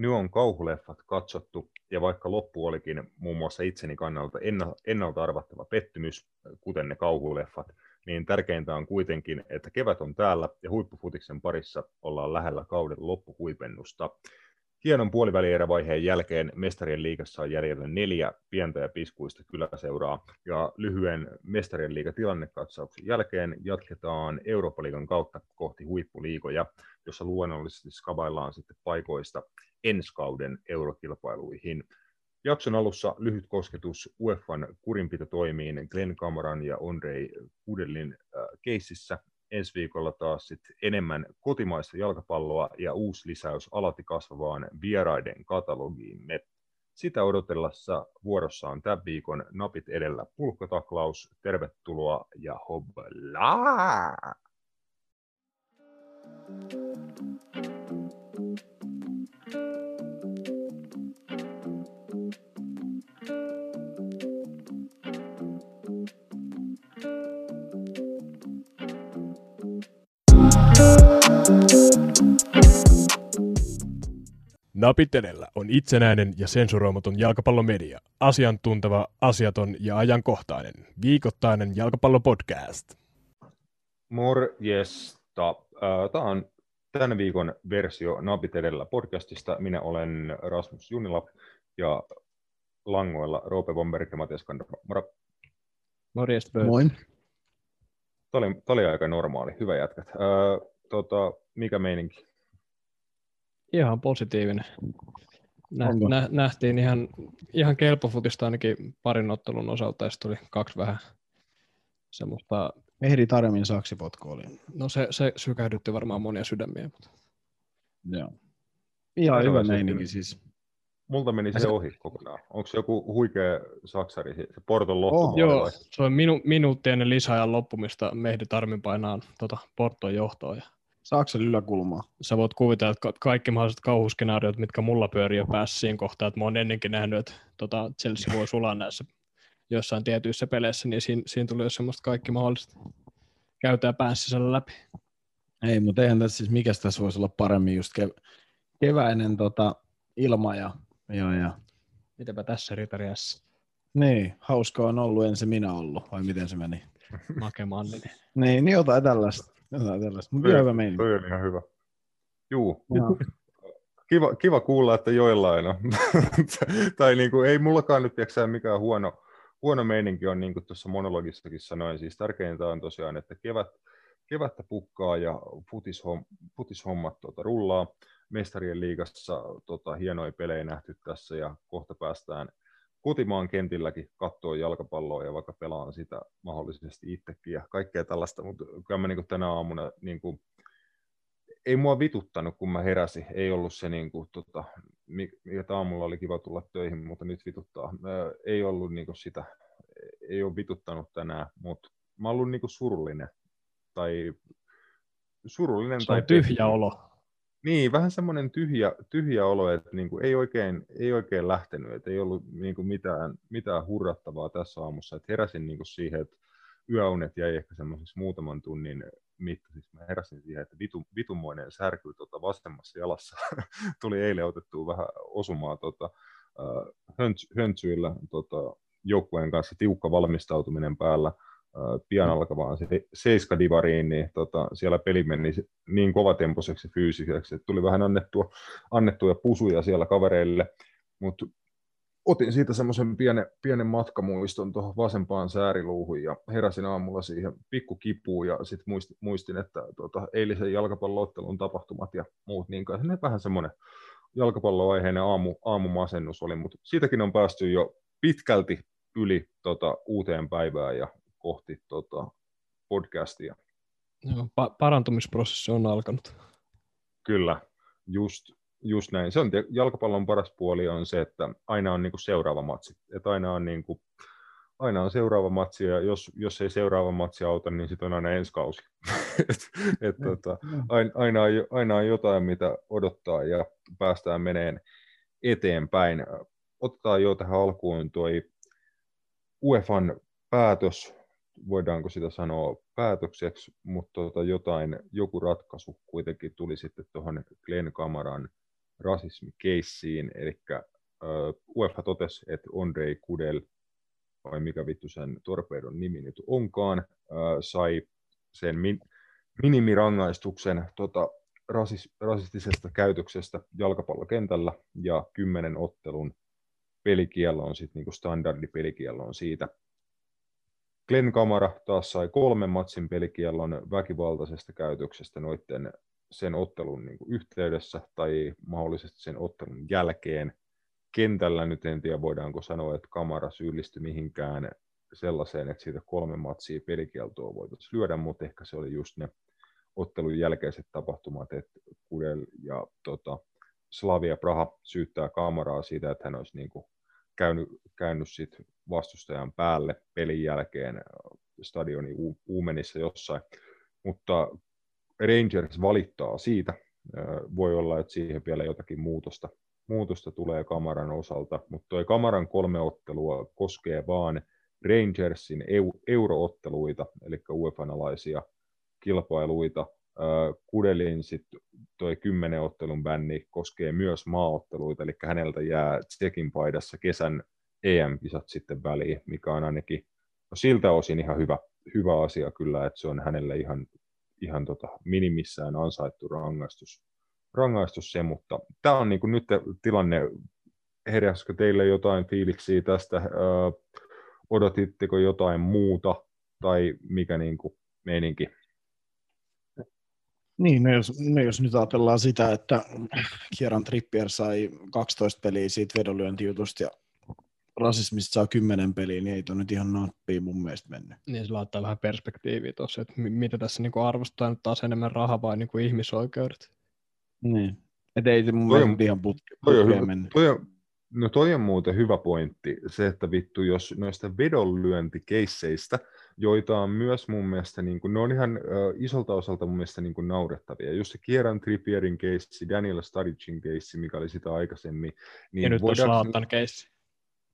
nyt on kauhuleffat katsottu, ja vaikka loppu olikin muun muassa itseni kannalta ennalta arvattava pettymys, kuten ne kauhuleffat, niin tärkeintä on kuitenkin, että kevät on täällä ja huippufutiksen parissa ollaan lähellä kauden loppuhuipennusta. Hienon puolivälierävaiheen jälkeen mestarien liigassa on jäljellä neljä pientä ja piskuista kyläseuraa, ja lyhyen mestarien liigatilannekatsauksen jälkeen jatketaan Eurooppa-liigan kautta kohti huippuliigoja, jossa luonnollisesti skabaillaan sitten paikoista ensi kauden eurokilpailuihin. Jakson alussa lyhyt kosketus UEFan kurinpitotoimiin Glenn Cameron ja Andrei Kudelin äh, keississä. Ensi viikolla taas sit enemmän kotimaista jalkapalloa ja uusi lisäys alati kasvavaan vieraiden katalogiimme. Sitä odotellessa vuorossa on tämän viikon napit edellä pulkkotaklaus. Tervetuloa ja hoblaa! Napit edellä on itsenäinen ja sensuroimaton jalkapallomedia. Asiantunteva, asiaton ja ajankohtainen. Viikoittainen jalkapallopodcast. Morjesta. Tämä on tämän viikon versio Napit edellä podcastista. Minä olen Rasmus Junila ja langoilla Roope Bomberg ja Matias Kandra. Moro. Morjesta. Moi. Tämä oli, tämä oli aika normaali. Hyvä jätkät. Ää, tota, mikä meininki? Ihan positiivinen. Nä, nä, nähtiin ihan, ihan kelpofutista ainakin parin ottelun osalta, ja tuli kaksi vähän semmoista... Ehdi Taremin saksipotku oli. No se, se sykähdytti varmaan monia sydämiä. Mutta... Joo. Ihan hyvä meininki siis. Multa meni se ohi kokonaan. Onko se joku huikea saksari, se Porton loppu? Oh, joo, se on minu, minuutti ennen lisäajan loppumista Mehdi Tarmin painaa tota, Porton johtoon. Ja Saksan yläkulmaa. Sä voit kuvitella, että kaikki mahdolliset kauhuskenaariot, mitkä mulla pyörii jo päässä siinä kohtaa, että mä oon ennenkin nähnyt, että tota, Chelsea voi sulaa näissä jossain tietyissä peleissä, niin siinä, siinä tuli jo semmoista kaikki mahdollista käytää päässä sisällä läpi. Ei, mutta eihän tässä siis, mikä tässä voisi olla paremmin just kev- keväinen tota, ilma ja, ja, ja... Mitäpä tässä Ritariassa? Niin, hauskaa on ollut, en se minä ollut, vai miten se meni? Makemanninen. niin, niin jotain tällaista. Jotain tällaista. Mutta hyvä meininki. Toi on ihan hyvä. Juu. Kiva, kiva kuulla, että joillain on. tai niin kuin, ei mullakaan nyt tiedätkö, mikään huono, huono meininki on, niin kuin tuossa monologissakin sanoin. Siis tärkeintä on tosiaan, että kevät, kevättä pukkaa ja futishom, futishommat tuota, rullaa. Mestarien liigassa tota, hienoja pelejä nähty tässä ja kohta päästään kotimaan kentilläkin katsoa jalkapalloa ja vaikka pelaan sitä mahdollisesti itsekin ja kaikkea tällaista, mutta kyllä mä niin tänä aamuna niin kuin, ei mua vituttanut, kun mä heräsin. Ei ollut se, niin kuin, tota, mikä aamulla oli kiva tulla töihin, mutta nyt vituttaa. Ei ollut niin kuin sitä, ei ole vituttanut tänään, mutta mä oon ollut niin kuin surullinen. Tai surullinen. Se tai tyhjä tehty. olo. Niin, vähän semmoinen tyhjä, tyhjä olo, että niin kuin ei, oikein, ei oikein lähtenyt, että ei ollut niin kuin mitään, mitään hurrattavaa tässä aamussa. Että heräsin niin kuin siihen, että yöunet jäi ehkä semmoisessa muutaman tunnin mittaisiksi. Mä heräsin siihen, että vitu, vitumoinen särky tota vasemmassa jalassa. Tuli eilen otettua vähän osumaa tota, hönts, höntsyillä tota, joukkueen kanssa, tiukka valmistautuminen päällä pian mm. alkavaan se seiska divariin, niin tota, siellä peli meni niin kovatempoiseksi fyysiseksi, että tuli vähän annettua, annettuja pusuja siellä kavereille, mutta otin siitä semmoisen pienen, pienen matkamuiston tuohon vasempaan sääriluuhun ja heräsin aamulla siihen pikku kipuun ja sitten muistin, muistin, että tota, eilisen jalkapalloottelun tapahtumat ja muut, niin kai vähän semmoinen jalkapalloaiheinen aamu, aamumasennus oli, mutta siitäkin on päästy jo pitkälti yli tota, uuteen päivään ja kohti tota, podcastia. Joo, pa- parantumisprosessi on alkanut. Kyllä, just, just näin. Se on jalkapallon paras puoli on se, että aina on niinku seuraava matsi. Että aina on niinku, aina on seuraava matsi, ja jos, jos ei seuraava matsi auta, niin sitten on aina ensi kausi. et, et, tota, aina, on, aina on jotain, mitä odottaa, ja päästään meneen eteenpäin. Otetaan jo tähän alkuun tuo UEFan päätös voidaanko sitä sanoa päätökseksi, mutta tota jotain, joku ratkaisu kuitenkin tuli sitten tuohon Glenn Kamaran rasismikeissiin, eli UEFA totesi, että Andrei Kudel, vai mikä vittu sen torpedon nimi nyt onkaan, sai sen min, minimirangaistuksen tota, rasis, rasistisesta käytöksestä jalkapallokentällä ja kymmenen ottelun pelikielloon, sit niinku standardipelikielloon siitä. Glenn Kamara taas sai kolmen matsin pelikiellon väkivaltaisesta käytöksestä noiden sen ottelun niin yhteydessä tai mahdollisesti sen ottelun jälkeen. Kentällä nyt en tiedä, voidaanko sanoa, että Kamara syyllistyi mihinkään sellaiseen, että siitä kolme matsia pelikieltoa voitaisiin lyödä, mutta ehkä se oli just ne ottelun jälkeiset tapahtumat, että Kudel ja tota, Slavia Praha syyttää Kamaraa siitä, että hän olisi niin kuin käynyt, käynyt sit vastustajan päälle pelin jälkeen stadionin Uumenissa jossain, mutta Rangers valittaa siitä. Voi olla, että siihen vielä jotakin muutosta, muutosta tulee Kamaran osalta, mutta tuo Kamaran kolme ottelua koskee vain Rangersin eurootteluita, eli UEFA-alaisia kilpailuita. Kudelin sitten toi kymmenen ottelun bänni koskee myös maaotteluita, eli häneltä jää Tsekin paidassa kesän EM-kisat sitten väliin, mikä on ainakin no siltä osin ihan hyvä, hyvä asia kyllä, että se on hänelle ihan, ihan tota minimissään ansaittu rangaistus, rangaistus se, mutta tämä on niin nyt tilanne, heräskö teille jotain fiiliksiä tästä, öö, odotitteko jotain muuta, tai mikä niin meininki? Niin, no jos, no jos nyt ajatellaan sitä, että Kieran Trippier sai 12 peliä siitä vedonlyöntijutusta ja rasismista saa 10 peliä, niin ei tuo nyt ihan nappiin mun mielestä mennyt. Niin se laittaa vähän perspektiiviä tuossa, että mitä tässä niinku arvostaa nyt taas enemmän rahaa vai niinku ihmisoikeudet. Niin, että ei se mun toi mielestä ihan putki, toi on, mennyt. Toi on, no toi on muuten hyvä pointti, se, että vittu, jos noista vedonlyöntikeisseistä – joita on myös mun mielestä, niin kuin, ne on ihan äh, isolta osalta mun mielestä niin kuin naurettavia. Just se Kieran Trippierin keissi, Daniel Staricin keissi, mikä oli sitä aikaisemmin. Niin ja nyt on Slaatan keissi.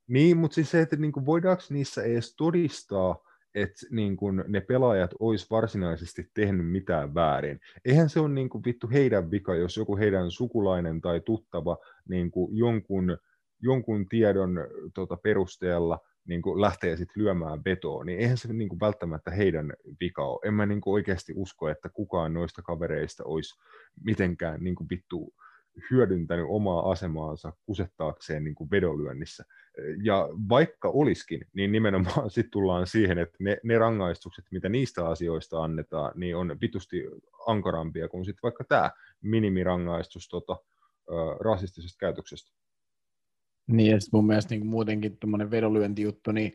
Niin, mutta siis se, että niin kuin, voidaanko niissä edes todistaa, että niin kuin, ne pelaajat olisi varsinaisesti tehnyt mitään väärin. Eihän se ole niin kuin, vittu heidän vika, jos joku heidän sukulainen tai tuttava niin kuin, jonkun, jonkun tiedon tota, perusteella niin kuin lähtee sitten lyömään vetoa, niin eihän se niin kuin välttämättä heidän vika ole. En mä niin kuin oikeasti usko, että kukaan noista kavereista olisi mitenkään niin kuin vittu hyödyntänyt omaa asemaansa kusettaakseen niin kuin vedonlyönnissä. Ja vaikka olisikin, niin nimenomaan sitten tullaan siihen, että ne, ne rangaistukset, mitä niistä asioista annetaan, niin on vitusti ankarampia kuin sitten vaikka tämä minimirangaistus tota, rasistisesta käytöksestä. Niin, ja mun mielestä niin muutenkin tuommoinen vedonlyöntijuttu, niin,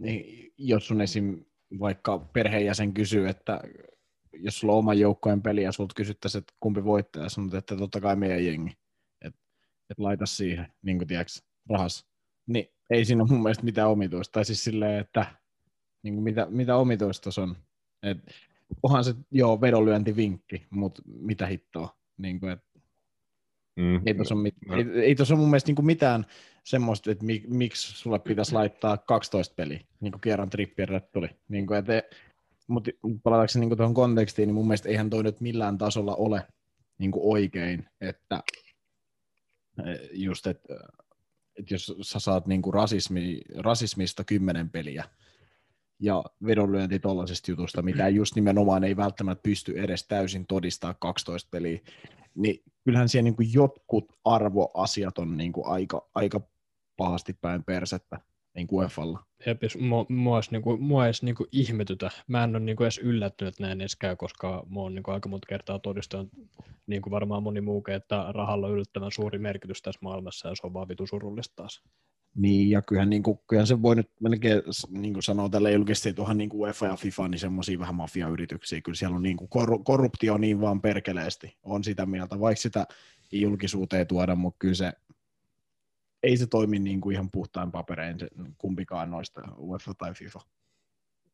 niin jos sun esim. vaikka perheenjäsen kysyy, että jos sulla on oman joukkojen peli ja sulta kysyttäisiin, että kumpi voittaa, ja sanot, että totta kai meidän jengi, että et laita siihen, niin kuin tiedätkö, rahas, niin ei siinä ole mun mielestä mitään omituista, tai siis silleen, että niin kuin mitä, mitä omituista se on, et, onhan se joo vedonlyöntivinkki, mutta mitä hittoa, niin kuin, että Mm. Ei tuossa ole, mit- no. ei, ei tuossa ole mun mielestä niin mitään semmoista, että mi- miksi sulle pitäisi laittaa 12 peliä, niin kuin Kieran Trippierille tuli. Niin kuin, että, mutta palataanko niin tuohon kontekstiin, niin mun mielestä eihän toi nyt millään tasolla ole niin oikein, että eh, just, että, että jos sä saat niin kuin rasismi, rasismista kymmenen peliä, ja vedonlyönti tuollaisesta jutusta, mitä just nimenomaan ei välttämättä pysty edes täysin todistaa 12 peliä, niin kyllähän siellä niin kuin jotkut arvoasiat on niin kuin aika, aika pahasti päin persettä niin kuin UEFalla. Jep, mua, mua, edes, niin kuin, mua edes niin kuin ihmetytä. Mä en ole niin kuin edes yllättynyt, että näin edes käy, koska mä oon niin kuin aika monta kertaa todistanut, niin kuin varmaan moni muukin, että rahalla on yllättävän suuri merkitys tässä maailmassa ja se on vaan vitu surullista taas. Niin, ja kyllähän, niin kuin, kyllähän se voi nyt melkein niin kuin sanoa tälle julkisesti, että onhan niin kuin UEFA ja FIFA niin semmoisia vähän mafiayrityksiä. Kyllä siellä on niin kuin kor- korruptio niin vaan perkeleesti. On sitä mieltä, vaikka sitä julkisuuteen tuoda, mutta kyllä se ei se toimi niin kuin ihan puhtain paperein kumpikaan noista UEFA tai FIFA.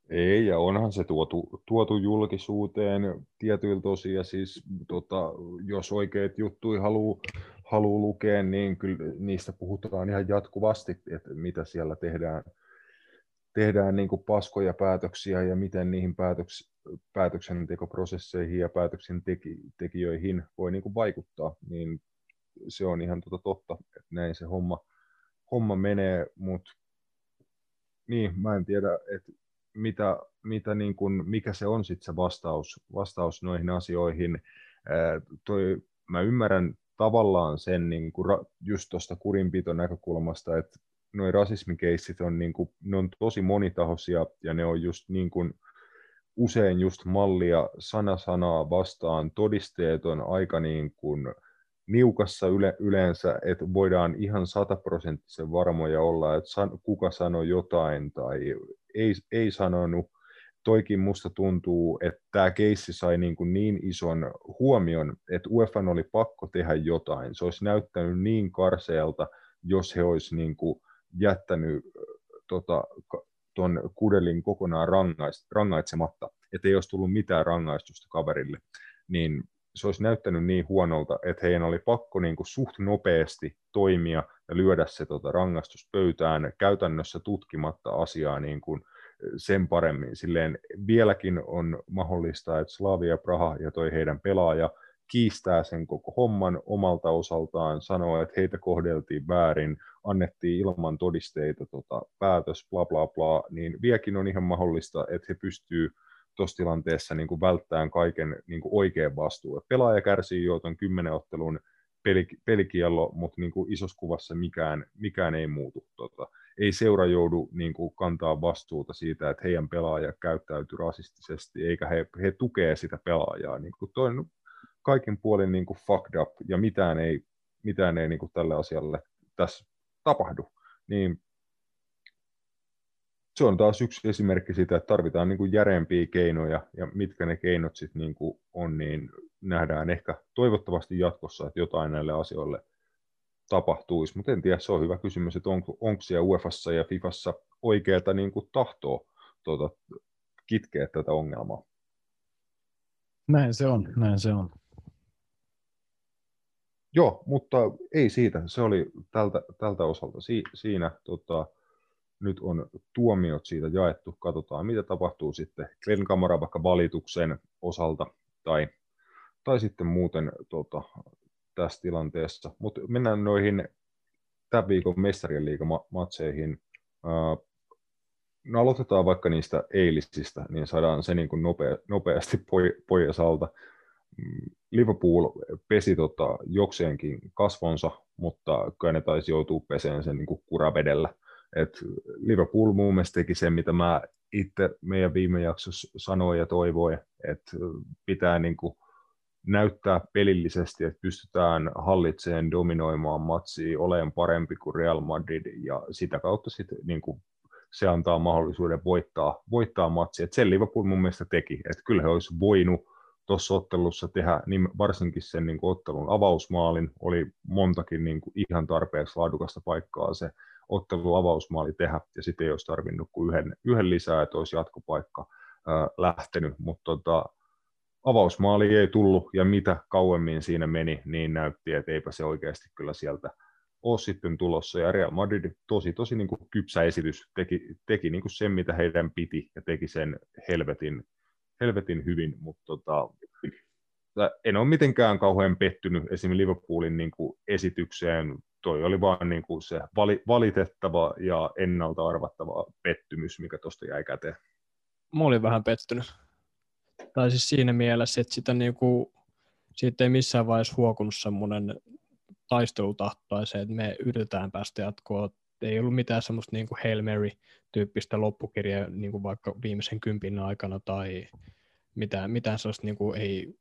Ei, ja onhan se tuotu, tuotu julkisuuteen tietyiltä osin, siis tota, jos oikeat juttuja haluaa haluu lukea, niin kyllä niistä puhutaan ihan jatkuvasti, että mitä siellä tehdään, tehdään niin kuin paskoja päätöksiä ja miten niihin päätöks, päätöksentekoprosesseihin ja päätöksentekijöihin voi niin kuin vaikuttaa. Niin se on ihan tota totta, että näin se homma, homma menee, mutta niin, mä en tiedä, että mitä, mitä niin kuin, mikä se on sitten se vastaus, vastaus noihin asioihin. Ää, toi, mä ymmärrän tavallaan sen niin kuin ra, just tuosta kurinpito näkökulmasta, että noin rasismikeissit on, niin kuin, ne on tosi monitahoisia ja ne on just niin kuin, usein just mallia sana sanaa vastaan, todisteet on aika niin kuin, niukassa yle, yleensä, että voidaan ihan sataprosenttisen varmoja olla, että san, kuka sanoi jotain tai ei, ei sanonut. Toikin musta tuntuu, että tämä keissi sai niin, kuin niin ison huomion, että UEFA oli pakko tehdä jotain. Se olisi näyttänyt niin karseelta, jos he olisi niin kuin jättänyt tota, tuon kudelin kokonaan rangaitsematta, että ei olisi tullut mitään rangaistusta kaverille, niin se olisi näyttänyt niin huonolta, että heidän oli pakko niin kuin suht nopeasti toimia ja lyödä se tota, rangaistus pöytään käytännössä tutkimatta asiaa niin kuin sen paremmin. Silleen vieläkin on mahdollista, että Slavia Praha ja toi heidän pelaaja kiistää sen koko homman omalta osaltaan, sanoo, että heitä kohdeltiin väärin, annettiin ilman todisteita tota, päätös, bla bla bla, niin vieläkin on ihan mahdollista, että he pystyy tuossa tilanteessa niin kuin välttämään kaiken niin kuin oikean vastuun. Pelaaja kärsii jo tuon kymmenen ottelun pelikiello, mutta niin kuin isossa kuvassa mikään, mikään ei muutu. Tota, ei seura joudu niin kuin, kantaa vastuuta siitä, että heidän pelaaja käyttäytyy rasistisesti, eikä he, he tukee sitä pelaajaa. Niin kuin, toi kaikin puolin niin kuin fucked up, ja mitään ei, mitään ei niin kuin, tälle asialle tässä tapahdu. Niin se on taas yksi esimerkki siitä, että tarvitaan niin kuin järeempiä keinoja, ja mitkä ne keinot sitten niin kuin on, niin nähdään ehkä toivottavasti jatkossa, että jotain näille asioille tapahtuisi, mutta en tiedä, se on hyvä kysymys, että onko, onko siellä UEFassa ja FIFassa oikeaa niin kuin tahtoa tuota, kitkeä tätä ongelmaa. Näin se on, näin se on. Joo, mutta ei siitä. Se oli tältä, tältä osalta si, siinä. Tota, nyt on tuomiot siitä jaettu. Katsotaan, mitä tapahtuu sitten Glenn Kamara vaikka valituksen osalta tai, tai sitten muuten tota, tässä tilanteessa. Mutta mennään noihin tämän viikon mestarien liigamatseihin. No aloitetaan vaikka niistä eilisistä, niin saadaan se niin kuin nopea, nopeasti pois alta. Mm, Liverpool pesi tota, jokseenkin kasvonsa, mutta kyllä ne taisi joutua peseen sen niin kuin kuravedellä. Et Liverpool mun mielestä teki sen, mitä mä itse meidän viime jaksossa sanoin ja toivoin, että pitää niin kuin näyttää pelillisesti, että pystytään hallitseen dominoimaan matsia, olemaan parempi kuin Real Madrid ja sitä kautta sitten niin kuin se antaa mahdollisuuden voittaa, voittaa matsia. Et sen Liverpool mun mielestä teki, että kyllä he olisi voinut tuossa ottelussa tehdä niin varsinkin sen niin kuin ottelun avausmaalin, oli montakin niin kuin ihan tarpeeksi laadukasta paikkaa se ottelu avausmaali tehdä, ja sitten ei olisi tarvinnut kuin yhden, yhden lisää, että olisi jatkopaikka ää, lähtenyt, mutta tota, avausmaali ei tullut, ja mitä kauemmin siinä meni, niin näytti, että eipä se oikeasti kyllä sieltä ole sitten tulossa, ja Real Madrid tosi, tosi niin kuin kypsä esitys, teki, teki niin kuin sen, mitä heidän piti, ja teki sen helvetin, helvetin hyvin, mutta tota, en ole mitenkään kauhean pettynyt esimerkiksi Liverpoolin niin kuin esitykseen, toi oli vaan niin kuin se valitettava ja ennalta arvattava pettymys, mikä tuosta jäi käteen. Mä olin vähän pettynyt tai siis siinä mielessä, että sitä niinku, siitä ei missään vaiheessa huokunut semmoinen taistelutahto tai se, että me yritetään päästä jatkoon. Ei ollut mitään semmoista niinku Hail Mary-tyyppistä loppukirjaa niinku vaikka viimeisen kympin aikana tai mitään, mitään sellaista niinku ei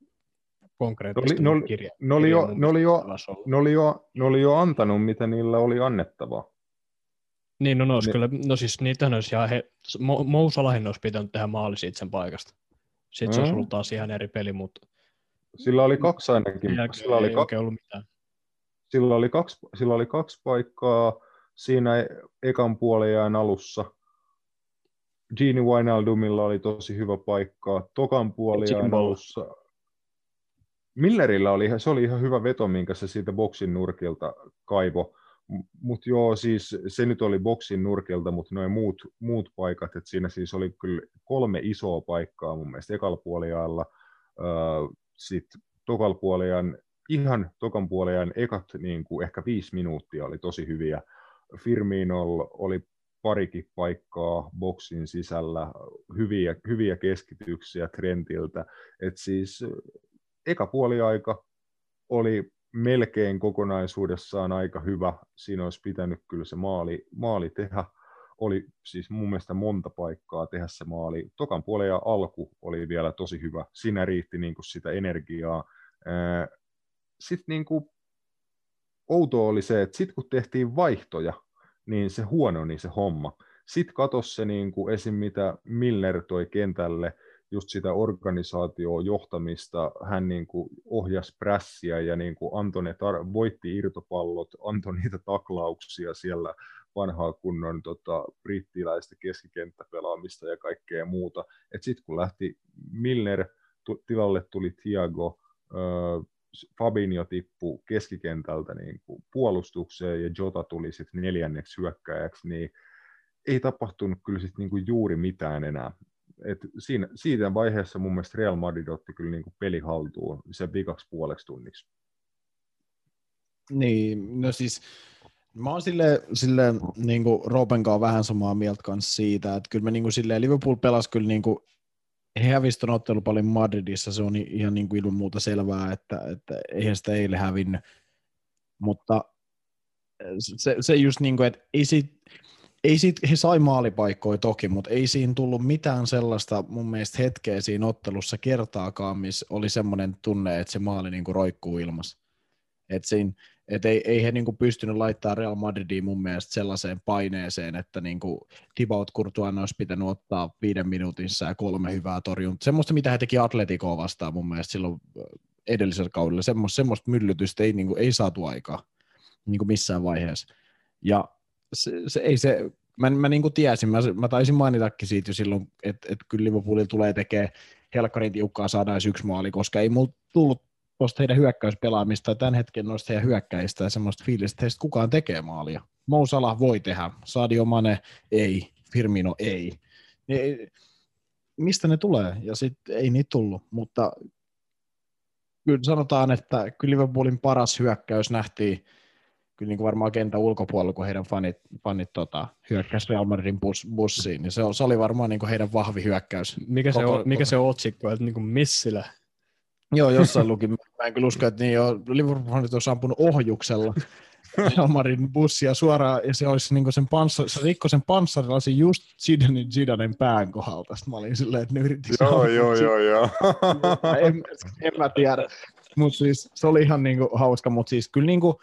konkreettista ne oli, kirjaa. Ne oli, jo, ne, oli jo, ne, oli jo, ne oli jo antanut, mitä niillä oli annettavaa. Niin, no, no, ne... kyllä, no siis niitä olisi ihan, he, Mousalahin olisi pitänyt tehdä maali siitä sen paikasta. Sitten mm. se olisi ollut taas ihan eri peli, mutta... Sillä oli kaksi ainakin. Sillä oli, kaksi, ollut mitään. Sillä oli, kaksi, sillä oli kaksi paikkaa siinä ekan puolen alussa. Gini Wijnaldumilla oli tosi hyvä paikka. Tokan puolen alussa. Millerillä oli, se oli ihan hyvä veto, minkä se siitä boksin nurkilta kaivo mutta joo, siis se nyt oli boksin nurkilta, mutta noin muut, muut paikat, että siinä siis oli kyllä kolme isoa paikkaa mun mielestä ekalla puoliajalla, sitten tokalla puoliajan ihan tokan puolen ekat niin kuin ehkä viisi minuuttia oli tosi hyviä. Firminolla oli parikin paikkaa boksin sisällä, hyviä, hyviä keskityksiä Trentiltä. Et siis eka puoliaika oli melkein kokonaisuudessaan aika hyvä. Siinä olisi pitänyt kyllä se maali, maali tehdä. Oli siis mun mielestä monta paikkaa tehdä se maali. Tokan puolen ja alku oli vielä tosi hyvä. Siinä riitti niin kuin sitä energiaa. Sitten niin kuin outo oli se, että sitten kun tehtiin vaihtoja, niin se huononi se homma. Sitten katos se niin kuin esim. mitä Miller toi kentälle, just sitä organisaatioon johtamista, hän niin kuin ohjasi prässiä ja niin kuin antoi ne tar- voitti irtopallot, antoi niitä taklauksia siellä vanhaa kunnon tota, brittiläistä keskikenttäpelaamista ja kaikkea muuta. Sitten kun lähti Milner, tu- tilalle tuli Thiago, öö, Fabinho tippui keskikentältä niin kuin puolustukseen ja Jota tuli sitten neljänneksi hyökkäjäksi, niin ei tapahtunut kyllä sit niin juuri mitään enää. Et siinä, siitä vaiheessa mun mielestä Real Madrid otti kyllä niin kuin peli haltuun sen vikaksi puoleksi tunniksi. Niin, no siis mä oon sille, sille niin kuin Roopen vähän samaa mieltä kanssa siitä, että kyllä me niin kuin silleen, Liverpool pelasi kyllä niin kuin he hävisivät ottelu paljon Madridissa, se on ihan niin kuin ilman muuta selvää, että, että eihän sitä eilen hävinnyt. Mutta se, se just niin kuin, että ei siitä, ei siitä, he sai maalipaikkoja toki, mutta ei siinä tullut mitään sellaista mun mielestä hetkeä siinä ottelussa kertaakaan, missä oli semmoinen tunne, että se maali niin kuin roikkuu ilmassa. Että siinä, et ei, ei he niinku pystynyt laittamaan Real Madridiin mun mielestä sellaiseen paineeseen, että niinku Thibaut Courtois olisi pitänyt ottaa viiden minuutin ja kolme hyvää torjuntaa. Semmoista, mitä he teki Atleticoa vastaan mun mielestä silloin edellisellä kaudella. Semmoista, semmoista myllytystä ei, niinku, ei saatu aikaa niinku missään vaiheessa. Ja se, se, ei se, mä, mä niinku tiesin, mä, mä taisin mainitakin siitä jo silloin, että, että kyllä Liverpoolilla tulee tekemään helkkarin tiukkaa saada yksi maali, koska ei mulla tullut tuosta heidän hyökkäyspelaamista tämän hetken noista heidän hyökkäistä ja semmoista fiilistä, että heistä kukaan tekee maalia. Mo Salah voi tehdä, Sadio Mane ei, Firmino ei. ei mistä ne tulee? Ja sitten ei niitä tullut, mutta kyllä sanotaan, että kyllä Liverpoolin paras hyökkäys nähtiin kyllä niin kuin varmaan kentän ulkopuolella, kun heidän fanit, fanit tota, hyökkäsi Real Madridin bus, bussiin, niin se, se oli varmaan niin kuin heidän vahvi hyökkäys. Mikä se, on, mikä se on otsikko, että niin kuin missillä Joo, jossain luki. Mä en kyllä usko, että niin jo, Liverpool on ampunut ohjuksella Elmarin bussia suoraan, ja se olisi niin sen panssar, se rikkoi sen panssarilasin just Zidanen, Zidanen pään kohdalta. Sitten mä olin silleen, että ne yritti Joo, joo, joo, joo. en, en, mä tiedä. Mutta siis se oli ihan niin kuin hauska, mutta siis kyllä niin kuin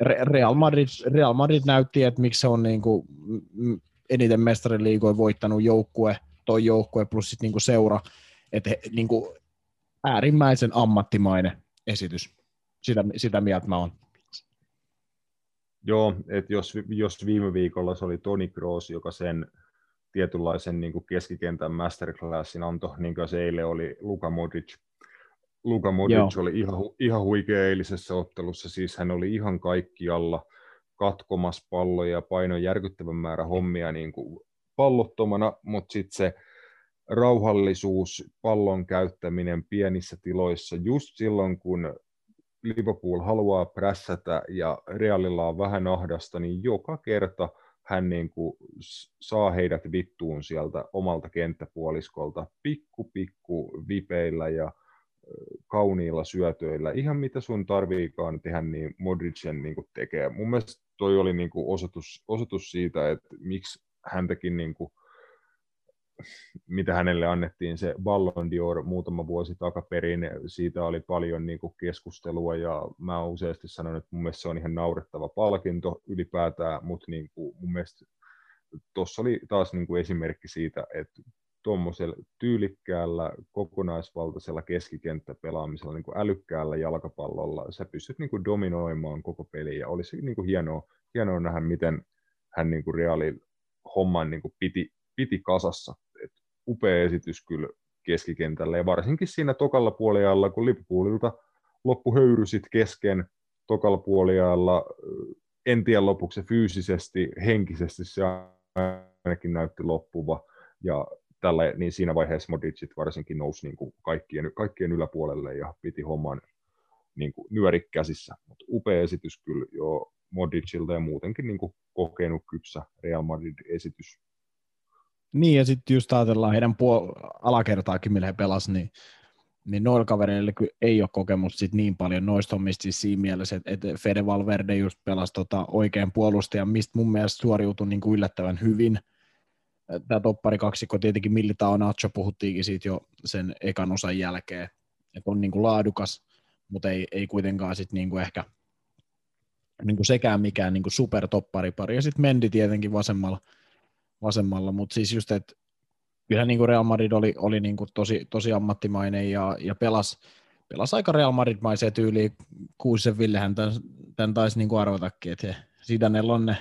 Real Madrid, Real Madrid näytti, että miksi se on niin kuin eniten mestariliigoja voittanut joukkue, toi joukkue plus sitten niin seura, että niin kuin äärimmäisen ammattimainen esitys. Sitä, sitä mieltä mä oon. Joo, että jos, jos viime viikolla se oli Toni Kroos, joka sen tietynlaisen niin kuin keskikentän masterclassin antoi, niin kuin se eilen oli Luka Modric. Luka Modric Joo. oli ihan, ihan huikea eilisessä ottelussa, siis hän oli ihan kaikkialla katkomas palloja ja painoi järkyttävän määrä hommia niin kuin pallottomana, mutta sitten se rauhallisuus, pallon käyttäminen pienissä tiloissa just silloin, kun Liverpool haluaa prässätä ja Realilla on vähän ahdasta, niin joka kerta hän niin kuin saa heidät vittuun sieltä omalta kenttäpuoliskolta pikku pikku vipeillä ja kauniilla syötöillä. Ihan mitä sun tarviikaan tehdä, niin Modricen niin kuin tekee. Mun mielestä toi oli niin kuin osoitus, osoitus siitä, että miksi häntäkin niin kuin mitä hänelle annettiin se Ballon d'Or muutama vuosi takaperin, siitä oli paljon niin kuin keskustelua ja mä oon useasti sanonut, että mun mielestä se on ihan naurettava palkinto ylipäätään, mutta niin kuin mun mielestä tuossa oli taas niin kuin esimerkki siitä, että tuommoisella tyylikkäällä, kokonaisvaltaisella keskikenttäpelaamisella, niin kuin älykkäällä jalkapallolla, sä pystyt niin kuin dominoimaan koko peliä. Olisi niin kuin hienoa, hienoa nähdä, miten hän niin kuin reaali homman niin kuin piti, piti kasassa upea esitys kyllä keskikentällä, ja varsinkin siinä tokalla puoliajalla, kun Liverpoolilta loppu höyrysit kesken tokalla puoliajalla, en tiedä lopuksi fyysisesti, henkisesti se ainakin näytti loppuva, ja tällä, niin siinä vaiheessa Modricit varsinkin nousi niin kuin kaikkien, kaikkien yläpuolelle ja piti homman, niin kuin nyöri käsissä. Mutta upea esitys kyllä jo Modricilta ja muutenkin niin kuin kokenut kypsä Real Madrid-esitys. Niin, ja sitten just ajatellaan heidän puol- alakertaakin, millä he pelasivat, niin, niin noilla kavereilla ei ole kokemusta sit niin paljon noista hommista siis siinä mielessä, että, että Fede Valverde just pelasi tota oikein puolustajan, mistä mun mielestä suoriutui niin kuin yllättävän hyvin. Tämä toppari kaksikko tietenkin Militao Nacho puhuttiinkin siitä jo sen ekan osan jälkeen, että on niin kuin laadukas, mutta ei, ei kuitenkaan sit niin kuin ehkä niin kuin sekään mikään niin kuin supertopparipari. Ja sitten Mendi tietenkin vasemmalla, vasemmalla. mutta siis just, että kyllähän niin kuin Real Madrid oli, oli niin kuin tosi, tosi ammattimainen ja, ja pelasi, pelasi aika Real Madrid-maiseen tyyliin. Kuusen Villehän tämän, tämän taisi niin kuin arvatakin, että Sidanella on ne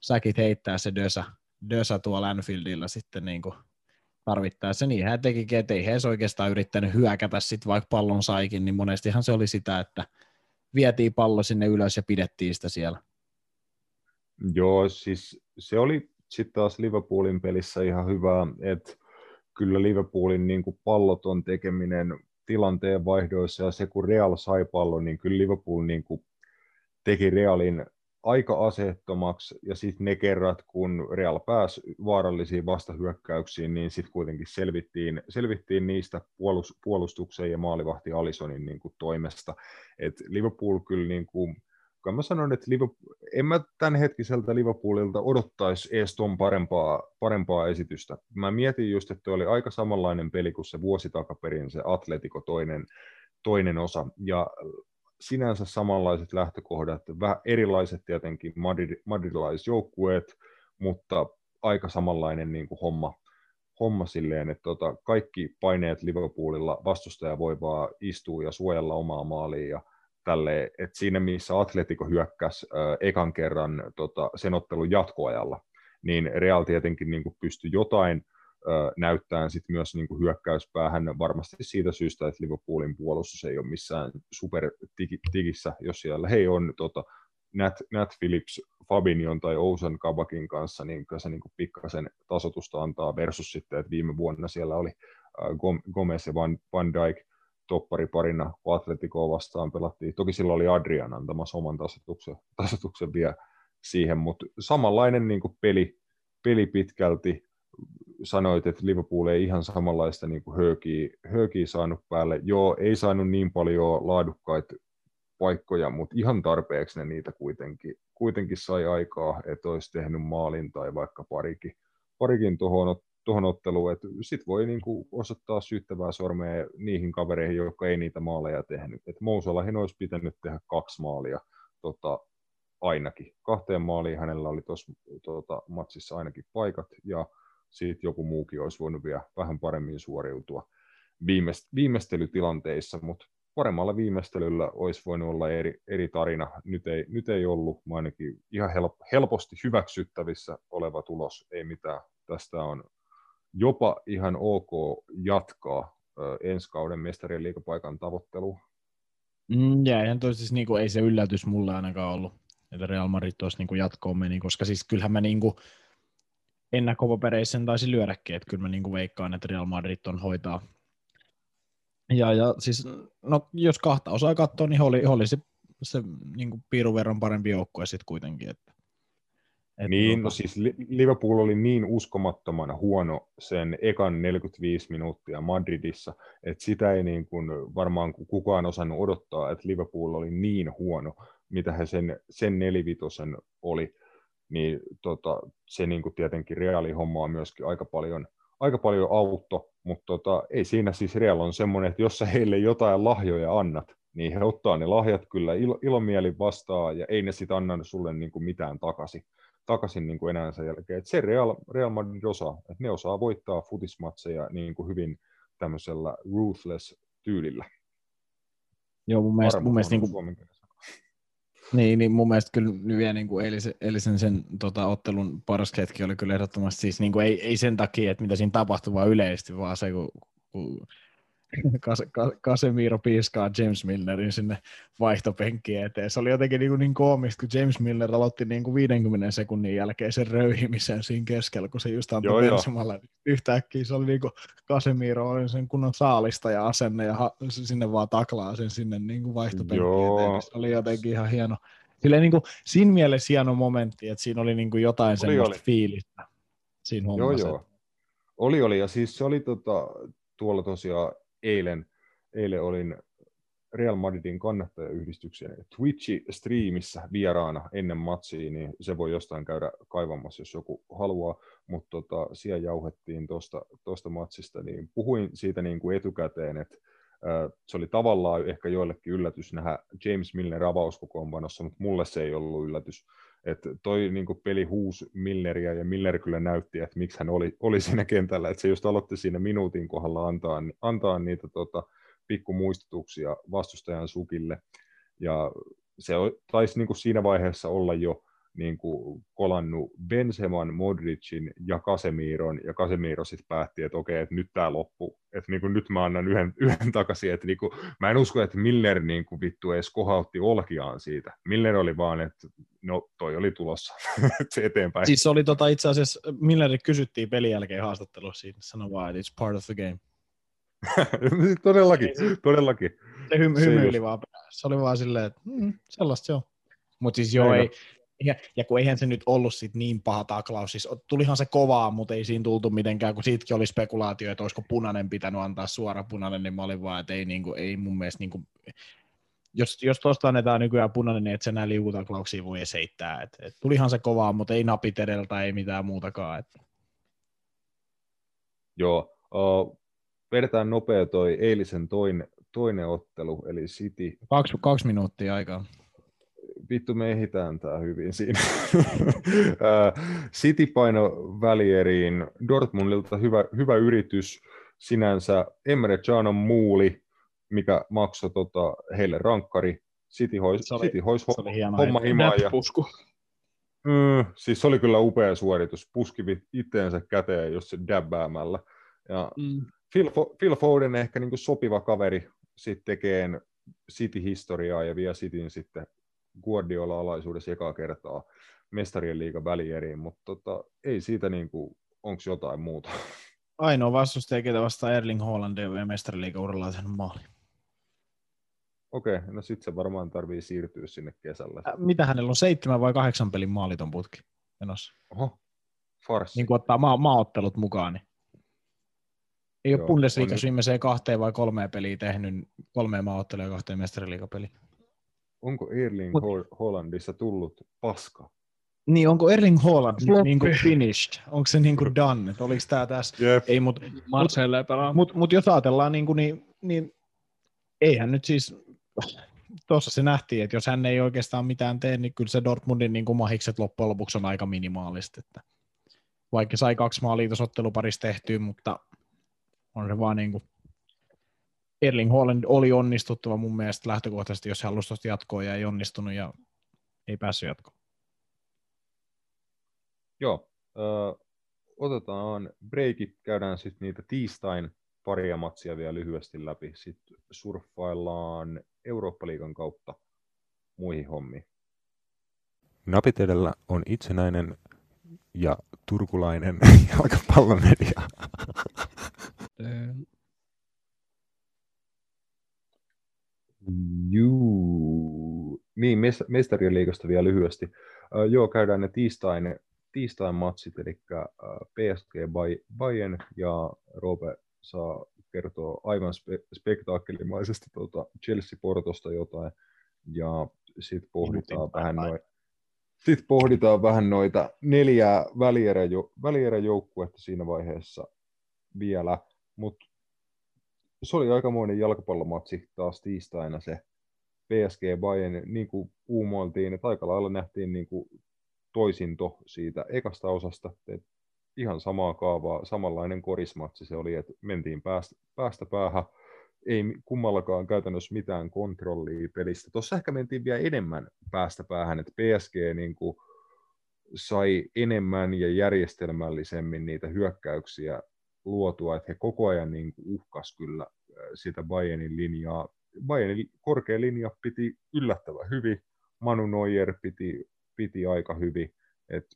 säkit heittää se Dösa, Dösa tuolla Anfieldilla sitten niin kuin tarvittaessa. Niin hän tekikin, että ei he oikeastaan yrittänyt hyökätä sitten, vaikka pallon saikin, niin monestihan se oli sitä, että vietiin pallo sinne ylös ja pidettiin sitä siellä. Joo, siis se oli sitten taas Liverpoolin pelissä ihan hyvä, että kyllä Liverpoolin niin kuin palloton tekeminen tilanteen vaihdoissa ja se kun Real sai pallon, niin kyllä Liverpool niin kuin teki Realin aika aseettomaksi, ja sitten ne kerrat, kun Real pääsi vaarallisiin vastahyökkäyksiin, niin sitten kuitenkin selvittiin, selvittiin niistä puolus, puolustuksen ja maalivahti Alisonin niin kuin toimesta. Et Liverpool kyllä, niin kuin, kun mä sanon, että Liverpool, en mä tämänhetkiseltä Liverpoolilta odottaisi edes tuon parempaa, parempaa esitystä. Mä mietin just, että oli aika samanlainen peli kuin se vuosi takaperin, se Atletico toinen, toinen osa, ja sinänsä samanlaiset lähtökohdat, vähän erilaiset tietenkin Madrid, madridilaisjoukkueet, mutta aika samanlainen niin kuin homma, homma silleen, että tota, kaikki paineet Liverpoolilla vastustaja voi vaan istua ja suojella omaa maaliin ja tälleen, että siinä missä Atletico hyökkäsi äh, ekan kerran tota, sen ottelun jatkoajalla, niin Real tietenkin niin kuin pystyi jotain näyttää sitten myös niin kuin hyökkäyspäähän varmasti siitä syystä, että Liverpoolin puolustus ei ole missään super tigissä, jos siellä hei on tota, Nat, Nat Phillips, Fabinion tai Ousen Kabakin kanssa, niin se niin pikkasen tasotusta antaa versus sitten, että viime vuonna siellä oli Gomez ja Van, Van Dijk toppariparina, kun Atletico vastaan pelattiin. Toki silloin oli Adrian antamassa oman tasotuksen, tasotuksen vielä siihen, mutta samanlainen niin peli, peli pitkälti, sanoit, että Liverpool ei ihan samanlaista niin kuin höökiä, höökiä saanut päälle. Joo, ei saanut niin paljon laadukkaita paikkoja, mutta ihan tarpeeksi ne niitä kuitenkin, kuitenkin sai aikaa, että olisi tehnyt maalin tai vaikka parikin, parikin tuohon tuohon otteluun, että sit voi niin kuin osoittaa syyttävää sormea niihin kavereihin, jotka ei niitä maaleja tehnyt. että Mousalahin olisi pitänyt tehdä kaksi maalia tota, ainakin. Kahteen maaliin hänellä oli tuossa tota, matsissa ainakin paikat, ja siitä joku muukin olisi voinut vielä vähän paremmin suoriutua viimeistelytilanteissa, mutta paremmalla viimeistelyllä olisi voinut olla eri, eri tarina. Nyt ei, nyt ei ollut, ainakin ihan help, helposti hyväksyttävissä oleva tulos, ei mitään. Tästä on jopa ihan ok jatkaa ö, ensi kauden mestarien liikapaikan tavoittelua. Mm, ja toi siis niinku, ei se yllätys mulle ainakaan ollut, että Real Madrid tuossa niinku jatkoon meni, koska siis kyllähän mä niinku, ennakkopapereissa taisi lyödäkin, että kyllä mä niin veikkaan, että Real Madrid on hoitaa. Ja, ja siis, no, jos kahta osaa katsoa, niin oli, oli se, se niin kuin piirun verran parempi joukkue sitten kuitenkin. Että, että niin, no siis Liverpool oli niin uskomattoman huono sen ekan 45 minuuttia Madridissa, että sitä ei niin kuin varmaan kukaan osannut odottaa, että Liverpool oli niin huono, mitä he sen, sen nelivitosen oli niin tota, se niin kuin tietenkin reaalihomma on myöskin aika paljon, aika paljon autto, mutta tota, ei siinä siis Real on semmoinen, että jos sä heille jotain lahjoja annat, niin he ottaa ne lahjat kyllä ilo, ilomielin vastaan ja ei ne sitten anna sulle niin kuin mitään takaisin, takaisin niin kuin enää sen jälkeen. Et se Real, Real Madrid osaa, että ne osaa voittaa futismatseja niin kuin hyvin tämmöisellä ruthless tyylillä. Joo, mun mielestä, mun mielestä niin kuin, niin, niin mun mielestä kyllä vielä niin kuin eilisen, eilisen sen tota, ottelun paras hetki oli kyllä ehdottomasti siis niin kuin ei, ei sen takia, että mitä siinä tapahtui, vaan yleisesti, vaan se, kun, kun Casemiro piiskaa James Millerin sinne vaihtopenkkiin eteen. Se oli jotenkin niin, niin koomista, kun James Miller aloitti niin kuin 50 sekunnin jälkeen sen röyhimisen siinä keskellä, kun se just antoi. Benzemalle. Yhtäkkiä se oli niin kuin Casemiro oli sen kunnon saalista ja asenne ja ha- sinne vaan taklaa sen sinne niin kuin vaihtopenkkiin Joo. eteen. Se oli jotenkin ihan hieno. Silleen niin kuin, siinä mielessä hieno momentti, että siinä oli niin kuin jotain Oli, semmoista oli. fiilistä siinä Joo, joo. Oli, oli. Ja siis se oli tota, tuolla tosiaan eilen, eilen olin Real Madridin kannattajayhdistyksen Twitch-striimissä vieraana ennen matsia, niin se voi jostain käydä kaivamassa, jos joku haluaa, mutta tota, siellä jauhettiin tuosta tosta matsista, niin puhuin siitä niin kuin etukäteen, että se oli tavallaan ehkä joillekin yllätys nähdä James Milner avauskokoonpanossa, mutta mulle se ei ollut yllätys. Että toi niin peli huusi Milleriä ja Miller kyllä näytti, että miksi hän oli, oli siinä kentällä, että se just aloitti siinä minuutin kohdalla antaa, antaa niitä tota, pikkumuistutuksia vastustajan sukille. Ja se taisi niin siinä vaiheessa olla jo niin kuin kolannut Benzeman, Modricin ja Casemiron, ja Casemiro sitten päätti, että okei, että nyt tämä loppuu, että niin kuin nyt mä annan yhden, yhden takaisin, että niin kuin, mä en usko, että Miller niin kuin vittu edes kohautti olkiaan siitä. Miller oli vaan, että no toi oli tulossa, se eteenpäin. Siis oli tota, itse asiassa, Millerit kysyttiin pelin jälkeen haastattelussa siinä, sanoi vaan, että it's part of the game. todellakin, todellakin. Se hy- Se hymyili just- vaan. Se oli vaan silleen, että mm, sellaista se on. Mutta siis joo, ei, ja, ja, kun eihän se nyt ollut sit niin paha taklaus, siis tulihan se kovaa, mutta ei siinä tultu mitenkään, kun siitäkin oli spekulaatio, että olisiko punainen pitänyt antaa suora punainen, niin mä olin vaan, että ei, niinku, ei mun mielestä, niinku, jos, jos tuosta annetaan nykyään punainen, niin et sä näin liukutaklauksia voi edes heittää. Et, et, tulihan se kovaa, mutta ei napit edeltä, ei mitään muutakaan. Et. Joo, uh, vedetään nopea toi eilisen toinen, toinen ottelu, eli City. Kaksi, kaksi minuuttia aikaa. Vittu, me ehditään tää hyvin siinä. City paino välieriin. Dortmundilta hyvä, hyvä yritys sinänsä. Emre Canon muuli, mikä maksoi tota, heille rankkari. City hois, Se oli- City hois homma himaa. Ja, Pusku. mm, siis se oli kyllä upea suoritus. Puski itteensä käteen just se dabbäämällä. Ja Mm. Phil, Fo- Phil Foden ehkä niin sopiva kaveri sitten tekeen City-historiaa ja vie Cityn sitten Guardiola-alaisuudessa ekaa kertaa mestarien liigan välieriin, mutta tota, ei siitä niin kuin, onko jotain muuta. Ainoa vastustaja, ketä vastaa Erling Haaland ja mestariliigauralla tehnyt maali. Okei, no sitten se varmaan tarvii siirtyä sinne kesällä. Ä, Mitä hänellä on, seitsemän vai kahdeksan pelin maaliton putki menossa? Oho, farssi. Niin kuin ottaa maa- maaottelut mukaan. Niin. Ei ole Joo, Bundesliigassa on- viimeiseen kahteen vai kolmeen peliin tehnyt kolmeen maaottelua ja kahteen mestariliigapeliin. Onko Erling Mut- Ho- Hollandissa tullut paska? Niin, onko Erling Haaland Floppi. niin kuin finished? Onko se niin kuin done? Että oliko tämä tässä? Jep. Ei, mutta pelaa. mut, mut jos ajatellaan, niin, kuin, niin, niin eihän nyt siis, tuossa se nähtiin, että jos hän ei oikeastaan mitään tee, niin kyllä se Dortmundin niin kuin mahikset loppujen lopuksi on aika minimaalista. Että vaikka sai kaksi maalia tuossa otteluparissa tehtyä, mutta on se vaan niin kuin, Erling Haaland oli onnistuttava mun mielestä lähtökohtaisesti, jos hän halusi tuosta jatkoa ja ei onnistunut ja ei päässyt jatkoon. Joo, ö, otetaan breakit, käydään sitten niitä tiistain paria matsia vielä lyhyesti läpi, sitten surffaillaan Eurooppa-liigan kautta muihin hommiin. Napit edellä on itsenäinen ja turkulainen jalkapallomedia. Juu. Niin, mes- mestarien liigasta vielä lyhyesti. Uh, joo, käydään ne tiistain, tiistain matsit, eli uh, PSG Bay- Bayern ja Robe saa kertoa aivan spe- spektaakkelimaisesti tuota Chelsea-portosta jotain, ja sitten pohditaan vähän noin sitten pohditaan vähän noita neljää välieräjo- välieräjoukkuetta siinä vaiheessa vielä, mutta se oli aikamoinen jalkapallomatsi taas tiistaina se PSG Bayern, niin kuin uumoiltiin, että aika lailla nähtiin niin kuin toisinto siitä ekasta osasta, että ihan samaa kaavaa, samanlainen korismatsi se oli, että mentiin päästä, päästä päähän, ei kummallakaan käytännössä mitään kontrollia pelistä. Tuossa ehkä mentiin vielä enemmän päästä päähän, että PSG niin kuin sai enemmän ja järjestelmällisemmin niitä hyökkäyksiä luotua, että he koko ajan niin uhkas kyllä sitä Bayernin linjaa. Bayernin korkea linja piti yllättävän hyvin, Manu Neuer piti, piti aika hyvin, et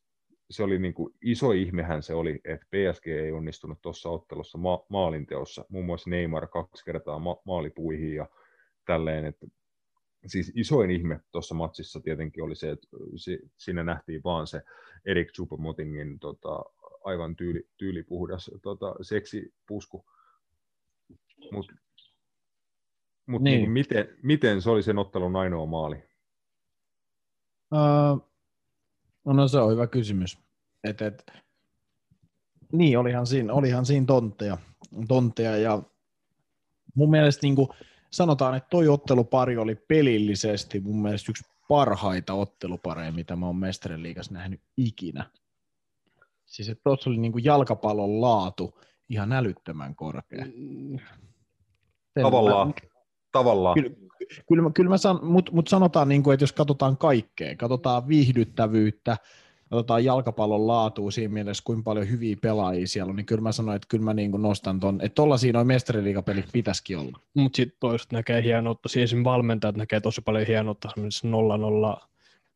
se oli niin kuin iso ihmehän se oli, että PSG ei onnistunut tuossa ottelussa ma- maalinteossa. Muun muassa Neymar kaksi kertaa ma- maalipuihin ja tälleen, että siis isoin ihme tuossa matsissa tietenkin oli se, että siinä nähtiin vaan se Erik Chupomotingin tota, aivan tyyli, tyylipuhdas tota, seksipusku. Mutta mut niin. niin miten, miten se oli sen ottelun ainoa maali? Uh, no se on hyvä kysymys. Et, et, niin, olihan siinä, olihan siinä tontteja, tontteja ja mun mielestä niin kuin, sanotaan, että toi ottelupari oli pelillisesti mun mielestä yksi parhaita ottelupareja, mitä mä oon Mestarin liigassa nähnyt ikinä. Siis että tuossa oli niinku jalkapallon laatu ihan älyttömän korkea. Mm. Tavallaan. Mä, tavallaan. Kyllä, kyllä, kyllä mä san, mutta mut sanotaan, niin kuin, että jos katsotaan kaikkea, katsotaan viihdyttävyyttä, katsotaan jalkapallon laatua siinä mielessä, kuinka paljon hyviä pelaajia siellä on, niin kyllä mä sanoin, että kyllä mä niin kuin nostan ton, että tollaisia noin mestariliigapelit pitäisikin olla. Mutta sitten toiset näkee hienoutta, siis valmentajat näkee tosi paljon hienoutta semmoisessa 0-0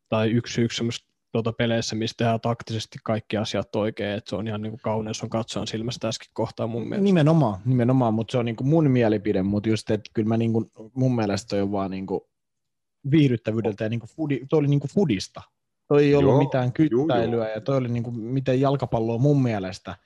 tai 1-1 semmoista tuota peleissä, missä tehdään taktisesti kaikki asiat oikein, että se on ihan niin kuin kauneus on katsoa silmästä tässäkin kohtaa mun mielestä. Nimenomaan, nimenomaan mutta se on niin kuin mun mielipide, mutta just, että kyllä mä niin kuin, mun mielestä toi on vaan niin kuin viihdyttävyydeltä ja niin kuin fudi, toi oli niin kuin fudista. Toi ei ollut joo, mitään kyttäilyä joo. ja toi oli niin kuin, miten jalkapalloa mun mielestä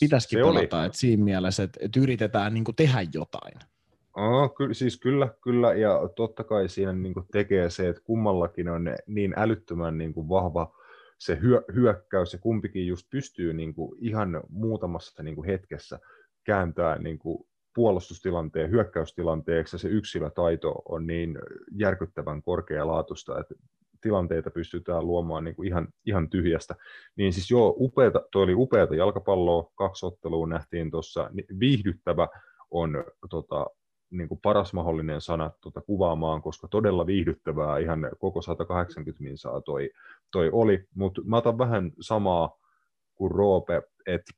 pitäisikin se pelata, että siinä mielessä, että, että yritetään niin kuin tehdä jotain. Oh, ky- siis kyllä, kyllä, ja totta kai siinä niin kuin tekee se, että kummallakin on niin älyttömän niin kuin vahva se hyö- hyökkäys, ja kumpikin just pystyy niin kuin ihan muutamassa niin kuin hetkessä kääntää niin kuin puolustustilanteen hyökkäystilanteeksi, ja se yksilötaito on niin järkyttävän korkealaatuista, että tilanteita pystytään luomaan niin kuin ihan, ihan tyhjästä. Niin siis joo, upeata, toi oli upeata jalkapalloa, kaksi ottelua nähtiin tuossa, viihdyttävä on tota, niin kuin paras mahdollinen sana tuota kuvaamaan, koska todella viihdyttävää ihan koko 180 minsaa toi, toi oli, mutta mä otan vähän samaa kuin Roope, että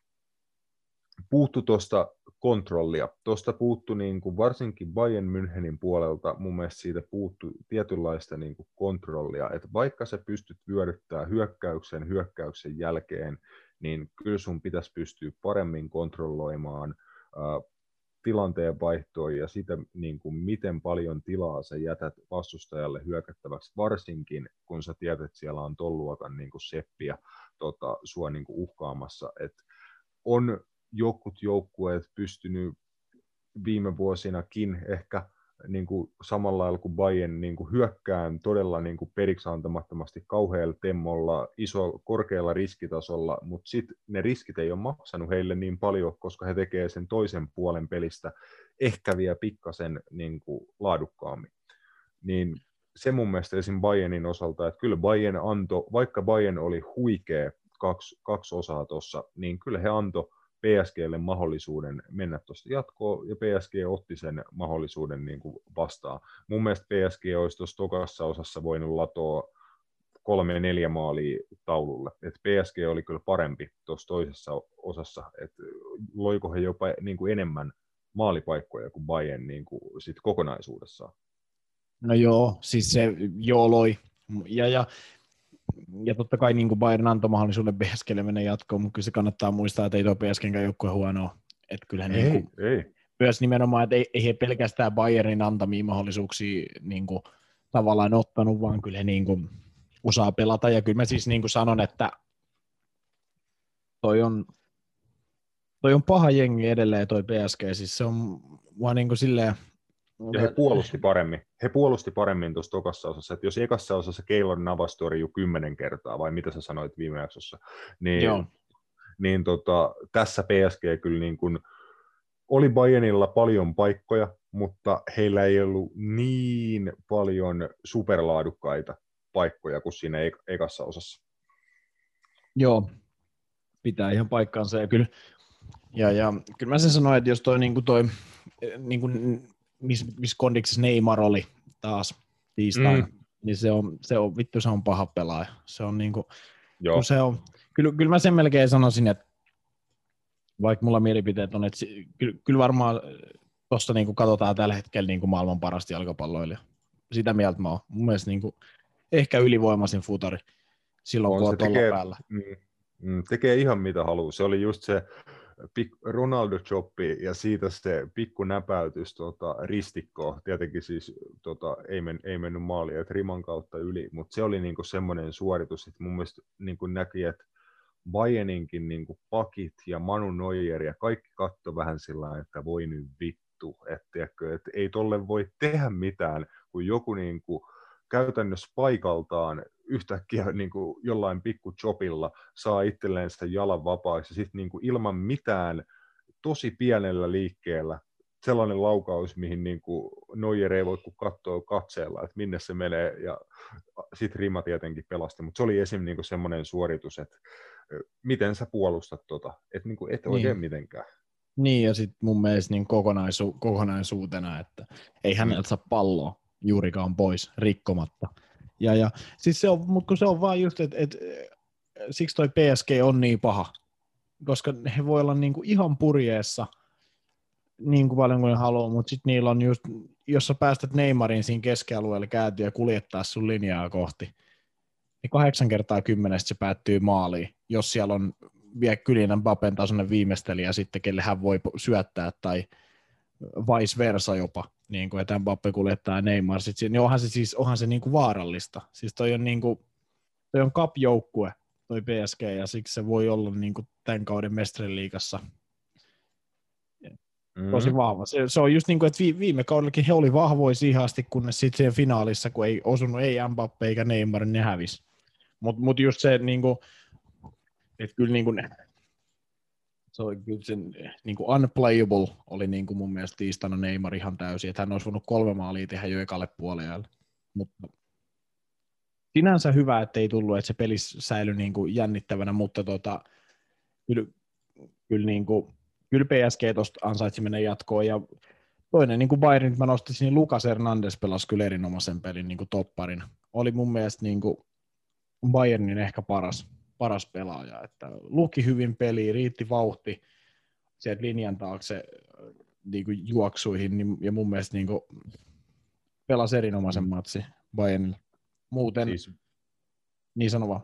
puuttu tuosta kontrollia. Tuosta puuttu niin kuin varsinkin Bayern Münchenin puolelta, mun mielestä siitä puuttu tietynlaista niin kuin kontrollia, että vaikka sä pystyt vyöryttämään hyökkäyksen hyökkäyksen jälkeen, niin kyllä sun pitäisi pystyä paremmin kontrolloimaan tilanteen vaihtoa ja sitä, niin kuin miten paljon tilaa sä jätät vastustajalle hyökättäväksi, varsinkin kun sä tiedät, että siellä on tolluakan niin kuin seppiä tota, sua niin kuin uhkaamassa. Et on jokut joukkueet pystynyt viime vuosinakin ehkä niin kuin samalla lailla kuin Bayern niin kuin hyökkään todella niin kuin periksi antamattomasti kauhealla temmolla, iso, korkealla riskitasolla, mutta sitten ne riskit ei ole maksanut heille niin paljon, koska he tekevät sen toisen puolen pelistä ehkä vielä pikkasen niin kuin laadukkaammin. Niin se mun mielestä esim. Bayernin osalta, että kyllä Bayern antoi, vaikka Bayern oli huikea kaksi, kaksi osaa tuossa, niin kyllä he antoi PSGlle mahdollisuuden mennä tuosta jatkoon, ja PSG otti sen mahdollisuuden niin kuin vastaan. Mun mielestä PSG olisi tuossa tokassa osassa voinut latoa kolme neljä maalia taululle. Et PSG oli kyllä parempi tuossa toisessa osassa, että loiko he jopa niin kuin enemmän maalipaikkoja kuin Bayern niin kuin sit kokonaisuudessaan. No joo, siis se joo loi. Ja, ja ja totta kai niin kuin Bayern antoi mahdollisuuden PSGlle mennä jatkoon, mutta kyllä se kannattaa muistaa, että ei tuo PSGnkään joukkue huonoa. Että kyllähän ei, niin kuin, ei. myös nimenomaan, että ei, ei he pelkästään Bayernin antamia mahdollisuuksia niin kuin, tavallaan ottanut, vaan kyllä he niin kuin, osaa pelata. Ja kyllä mä siis niin kuin sanon, että toi on, toi on paha jengi edelleen toi PSG. Siis se on vaan niin kuin silleen, ja he puolusti paremmin. He puolusti paremmin tuossa tokassa osassa. Että jos ekassa osassa Keilor Navas torjuu kymmenen kertaa, vai mitä sä sanoit viime jaksossa, niin, Joo. niin tota, tässä PSG kyllä niin kuin, oli Bayernilla paljon paikkoja, mutta heillä ei ollut niin paljon superlaadukkaita paikkoja kuin siinä ekassa osassa. Joo, pitää ihan paikkaansa. Ja kyllä, ja, ja, kyllä mä sen sanoin, että jos toi, niin kuin toi niin kuin missä mis kondiksessa Neymar oli taas tiistaina, mm. niin se on, se on, vittu se on paha pelaaja. Se on niinku, Joo. se on, kyllä, kyllä mä sen melkein sanoisin, että vaikka mulla mielipiteet on, että si- ky- kyllä varmaan tuossa niin katsotaan tällä hetkellä niin kuin maailman parasta jalkapalloilija. Sitä mieltä mä oon. Mun mielestä niin kuin, ehkä ylivoimaisin futari silloin, On kun on tekee- päällä. Mm, mm, tekee ihan mitä haluaa. Se oli just se pik- Ronaldo-choppi ja siitä se pikku näpäytys tota, ristikkoon. Tietenkin siis tota, ei, men, ei mennyt maaliin, että riman kautta yli, mutta se oli niinku semmoinen suoritus, että mun mielestä niinku näki, että Bayerninkin niinku pakit ja Manu Neuer ja kaikki katto vähän sillä että voi nyt vittu, että, tiedätkö, että ei tolle voi tehdä mitään, kun joku niinku käytännössä paikaltaan yhtäkkiä niin kuin jollain pikku chopilla saa itselleen sitä jalan vapaaksi ja sitten niin kuin ilman mitään tosi pienellä liikkeellä sellainen laukaus, mihin niin kuin Neuer ei voi kuin katsoa katseella, että minne se menee ja sitten Rima tietenkin pelasti, mutta se oli esim. Niin kuin semmoinen suoritus, että miten sä puolustat tota, että niin kuin et Niin. oikein mitenkään. Niin, ja sitten mun mielestä niin kokonaisu- kokonaisuutena, että ei häneltä saa palloa juurikaan pois rikkomatta. Ja, ja. Siis se on, mutta kun se on vaan just, että et, siksi toi PSG on niin paha, koska he voi olla niinku ihan purjeessa niin kuin paljon kuin haluaa, mutta sitten niillä on just, jos sä päästät Neymarin siinä keskialueelle kääntyä ja kuljettaa sun linjaa kohti, niin kahdeksan kertaa kymmenestä se päättyy maaliin, jos siellä on vielä Kylinan Bapen tasoinen viimeistelijä sitten, kelle hän voi syöttää tai vice versa jopa, niin kuin, että Mbappe kuljettaa Neymar, sit, niin onhan se siis onhan se niin kuin vaarallista. Siis toi on, niin kuin, toi on cup-joukkue, toi PSG, ja siksi se voi olla niin kuin tämän kauden mestariliigassa Mm. tosi vahva. Se, se on just niin kuin, että vi, viime kaudellakin he oli vahvoja siihen asti, kunnes sitten siihen finaalissa, kun ei osunut ei Mbappe eikä Neymar, niin ne hävisi. Mutta mut just se, niin kuin, että kyllä niin kuin, se oli kyllä sen niin kuin unplayable oli niin kuin mun mielestä tiistaina Neymar ihan täysin, että hän olisi voinut kolme maalia tehdä jo ekalle puolelle. Mutta sinänsä hyvä, että ei tullut, että se peli säilyi niin kuin jännittävänä, mutta tota, kyllä, kyllä, niin kuin, kyllä PSG tuosta ansaitsi mennä jatkoon ja toinen niin kuin Bayern, mä nostaisin, niin Lucas Hernandez pelasi kyllä erinomaisen pelin niin kuin topparina. Oli mun mielestä niin kuin Bayernin ehkä paras, paras pelaaja, että luki hyvin peliä, riitti vauhti sieltä linjan taakse äh, niin kuin juoksuihin, niin, ja mun mielestä niin kuin pelasi erinomaisen Mm. matsi Bayernille. Muuten, siis, niin sano vaan.